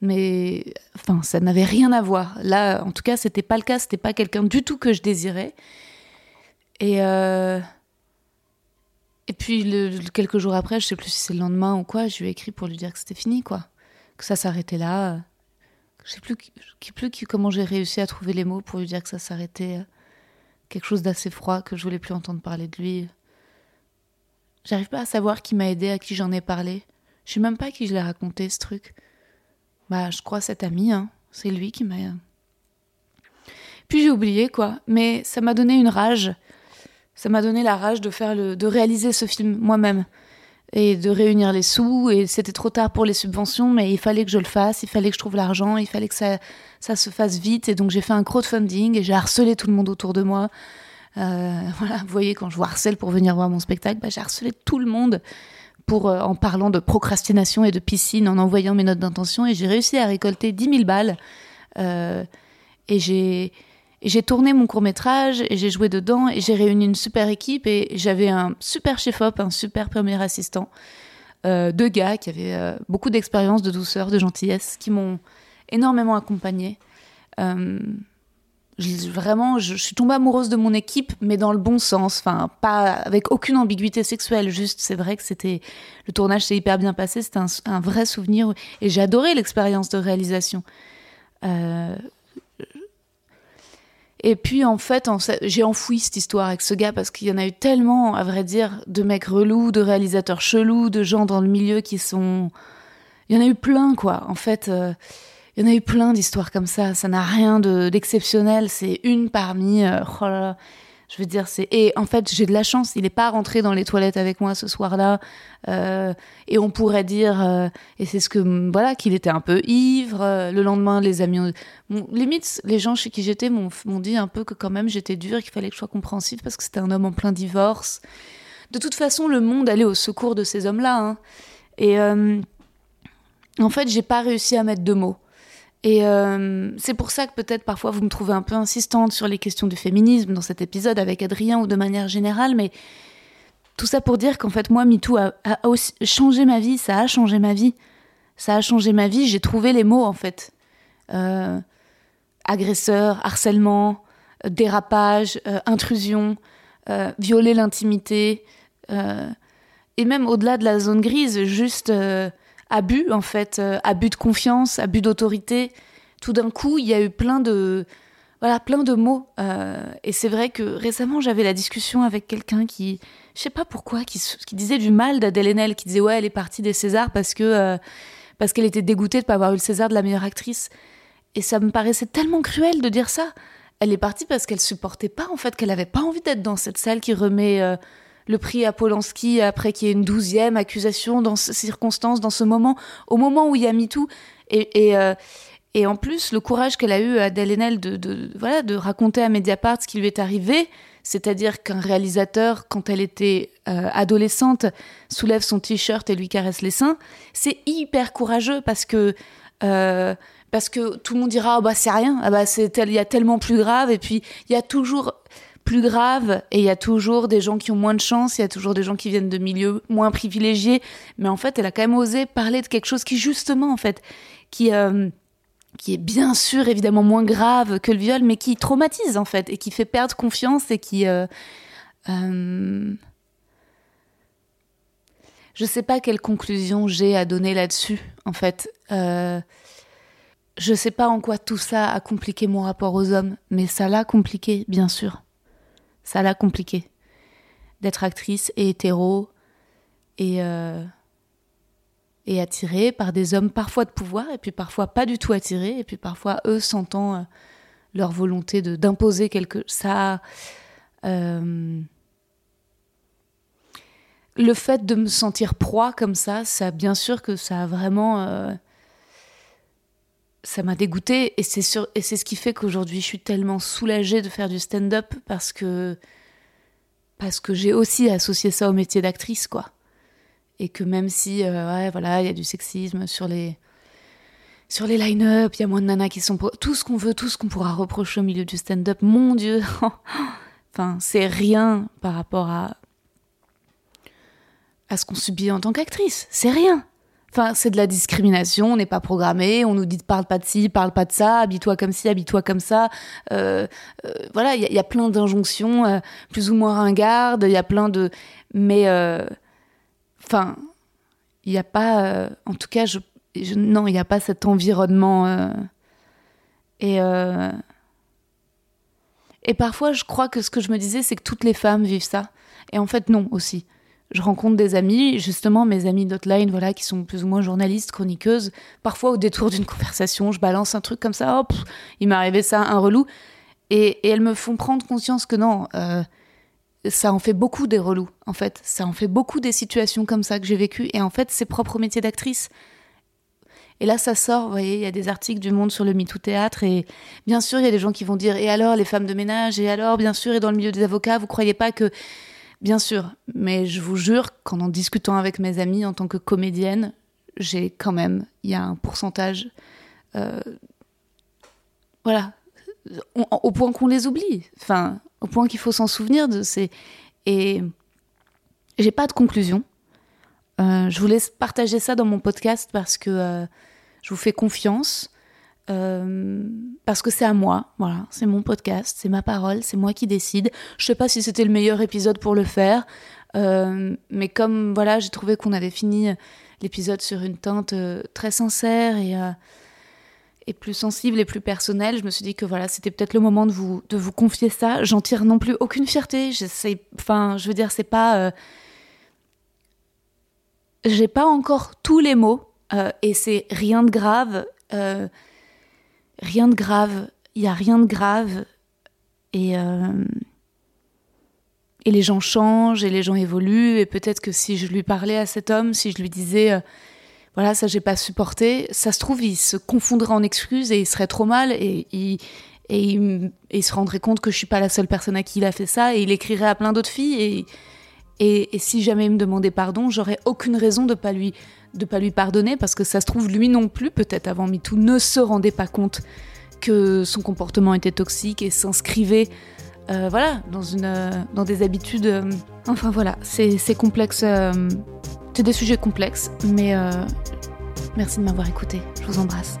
mais enfin ça n'avait rien à voir. Là, en tout cas, c'était pas le cas, c'était pas quelqu'un du tout que je désirais. Et euh, et puis quelques jours après, je sais plus si c'est le lendemain ou quoi, je lui ai écrit pour lui dire que c'était fini, quoi, que ça s'arrêtait là. Je sais plus, plus comment j'ai réussi à trouver les mots pour lui dire que ça s'arrêtait. Quelque chose d'assez froid, que je voulais plus entendre parler de lui. J'arrive pas à savoir qui m'a aidé, à qui j'en ai parlé. Je sais même pas à qui je l'ai raconté ce truc. Bah, je crois cet ami, hein. C'est lui qui m'a. Puis j'ai oublié quoi, mais ça m'a donné une rage. Ça m'a donné la rage de faire de réaliser ce film moi-même et de réunir les sous. Et c'était trop tard pour les subventions, mais il fallait que je le fasse, il fallait que je trouve l'argent, il fallait que ça, ça se fasse vite. Et donc j'ai fait un crowdfunding et j'ai harcelé tout le monde autour de moi. Euh, voilà, vous voyez, quand je vous harcèle pour venir voir mon spectacle, bah, j'ai harcelé tout le monde pour, euh, en parlant de procrastination et de piscine, en envoyant mes notes d'intention, et j'ai réussi à récolter 10 000 balles. Euh, et j'ai j'ai tourné mon court métrage et j'ai joué dedans et j'ai réuni une super équipe et j'avais un super chef-op, un super premier assistant, deux gars qui avaient beaucoup d'expérience, de douceur, de gentillesse, qui m'ont énormément accompagné vraiment, je, suis tombée amoureuse de mon équipe, mais dans le bon sens. Enfin, pas avec aucune ambiguïté sexuelle. Juste, c'est vrai que c'était le tournage s'est hyper bien passé. C'était un, vrai souvenir et j'ai adoré l'expérience de réalisation. Euh, et puis en fait, j'ai enfoui cette histoire avec ce gars parce qu'il y en a eu tellement, à vrai dire, de mecs relous, de réalisateurs chelous, de gens dans le milieu qui sont. Il y en a eu plein, quoi. En fait. Euh, il y en a eu plein d'histoires comme ça. Ça n'a rien d'exceptionnel. c'est une parmi. Euh, oh je veux dire, c'est. Et en fait, j'ai de la chance. Il n'est pas rentré dans les toilettes avec moi ce soir-là. Euh, et on pourrait dire, euh, et c'est ce que voilà, qu'il était un peu ivre. le lendemain, les amis, limite, les gens chez qui j'étais m'ont dit un peu que quand même j'étais dure, qu'il fallait que je sois compréhensive parce que c'était un homme en plein divorce. De toute façon, le monde allait au secours de ces hommes-là. Hein. Et en fait, j'ai pas réussi à mettre de mots. Et euh, c'est pour ça que peut-être parfois vous me trouvez un peu insistante sur les questions du féminisme dans cet épisode avec Adrien ou de manière générale, mais tout ça pour dire qu'en fait moi MeToo a, a changé ma vie, ça a changé ma vie, ça a changé ma vie, j'ai trouvé les mots en fait. agresseur, harcèlement, dérapage, intrusion, violer l'intimité, et même au-delà de la zone grise, juste abus en fait, abus de confiance, abus d'autorité. Tout d'un coup, il y a eu plein de voilà, plein de mots. Euh, et c'est vrai que récemment, j'avais la discussion avec quelqu'un qui, je sais pas pourquoi, qui, disait du mal d'Adèle Haenel, qui disait ouais, elle est partie des Césars parce que euh, parce qu'elle était dégoûtée de pas avoir eu le César de la meilleure actrice. Et ça me paraissait tellement cruel de dire ça. Elle est partie parce qu'elle supportait pas en fait, qu'elle avait pas envie d'être dans cette salle qui remet euh, le prix à Polanski après qu'il y ait une douzième accusation dans ces circonstances, dans ce moment, au moment où il y a MeToo. Et, et et en plus, le courage qu'elle a eu, Adèle Haenel, de, de, voilà, de raconter à Mediapart ce qui lui est arrivé, c'est-à-dire qu'un réalisateur, quand elle était euh, adolescente, soulève son t-shirt et lui caresse les seins, c'est hyper courageux parce que euh, parce que tout le monde dira ah bah c'est rien, ah bah c'est il y a tellement plus grave. Et puis il y a toujours plus grave et il y a toujours des gens qui ont moins de chance, il y a toujours des gens qui viennent de milieux moins privilégiés, mais en fait elle a quand même osé parler de quelque chose qui justement en fait qui euh, qui est bien sûr évidemment moins grave que le viol, mais qui traumatise en fait et qui fait perdre confiance et qui. Euh, euh, je sais pas quelle conclusion j'ai à donner là-dessus en fait. Euh, je sais pas en quoi tout ça a compliqué mon rapport aux hommes, mais ça l'a compliqué, bien sûr. Ça l'a compliqué. D'être actrice et hétéro et. Euh, et attirés par des hommes parfois de pouvoir et puis parfois pas du tout attirés et puis parfois eux sentant euh, leur volonté de d'imposer quelque ça euh, le fait de me sentir proie comme ça ça bien sûr que ça a vraiment ça m'a dégoûté et c'est sûr et c'est ce qui fait qu'aujourd'hui je suis tellement soulagée de faire du stand-up parce que parce que j'ai aussi associé ça au métier d'actrice quoi et que même si euh, ouais, voilà il y a du sexisme sur les sur les line-up, il y a moins de nanas qui sont tout ce qu'on veut, tout ce qu'on pourra reprocher au milieu du stand-up. Mon Dieu, enfin c'est rien par rapport à à ce qu'on subit en tant qu'actrice. C'est rien. C'est de la discrimination, on n'est pas programmé, on nous dit parle pas de ci, parle pas de ça, habille-toi comme ci, habille-toi comme ça. Euh, euh, voilà, il y, a plein d'injonctions, plus ou moins ringardes, il y a plein de. Mais Enfin, il n'y a pas. Euh, en tout cas, je, non, il n'y a pas cet environnement. Euh, et. Euh, et parfois, je crois que ce que je me disais, c'est que toutes les femmes vivent ça. Et en fait, non aussi. Je rencontre des amis, justement mes amis d'Hotline, voilà, qui sont plus ou moins journalistes, chroniqueuses. Parfois, au détour d'une conversation, je balance un truc comme ça, hop, il m'est arrivé ça, un relou. Et, elles me font prendre conscience que non, ça en fait beaucoup des relous, en fait. Ça en fait beaucoup des situations comme ça que j'ai vécues. Et en fait, c'est propre au métier d'actrice. Et là, ça sort, vous voyez, il y a des articles du Monde sur le MeToo Théâtre. Et bien sûr, il y a des gens qui vont dire Et alors, les femmes de ménage Et alors, bien sûr, et dans le milieu des avocats, vous croyez pas que. Bien sûr, mais je vous jure qu'en en discutant avec mes amis en tant que comédienne, j'ai quand même. Il y a un pourcentage. Euh, voilà. au point qu'on les oublie. Enfin, au point qu'il faut s'en souvenir de ces. Et j'ai pas de conclusion. Euh, je vous laisse partager ça dans mon podcast parce que euh, je vous fais confiance. Euh, parce que c'est à moi, voilà, c'est mon podcast, c'est ma parole, c'est moi qui décide. Je sais pas si c'était le meilleur épisode pour le faire, mais comme voilà, j'ai trouvé qu'on avait fini l'épisode sur une teinte très sincère et et plus sensible et plus personnel, je me suis dit que voilà, c'était peut-être le moment de vous, de vous confier ça. J'en tire non plus aucune fierté. Enfin, je veux dire, c'est pas. Euh, j'ai pas encore tous les mots euh, et c'est rien de grave. Euh, rien de grave. Il y a rien de grave. Et. et les gens changent et les gens évoluent. Et peut-être que si je lui parlais à cet homme, si je lui disais voilà, ça j'ai pas supporté. Ça se trouve, il se confondrait en excuses et il serait trop mal et il, et il, se rendrait compte que je suis pas la seule personne à qui il a fait ça et il écrirait à plein d'autres filles et, et, si jamais il me demandait pardon, j'aurais aucune raison de pas lui de pas lui pardonner parce que ça se trouve lui non plus peut-être avant MeToo ne se rendait pas compte que son comportement était toxique et s'inscrivait euh, voilà dans une dans des habitudes euh, enfin voilà c'est complexe euh, c'est des sujets complexes, mais euh, merci de m'avoir écouté. Je vous embrasse.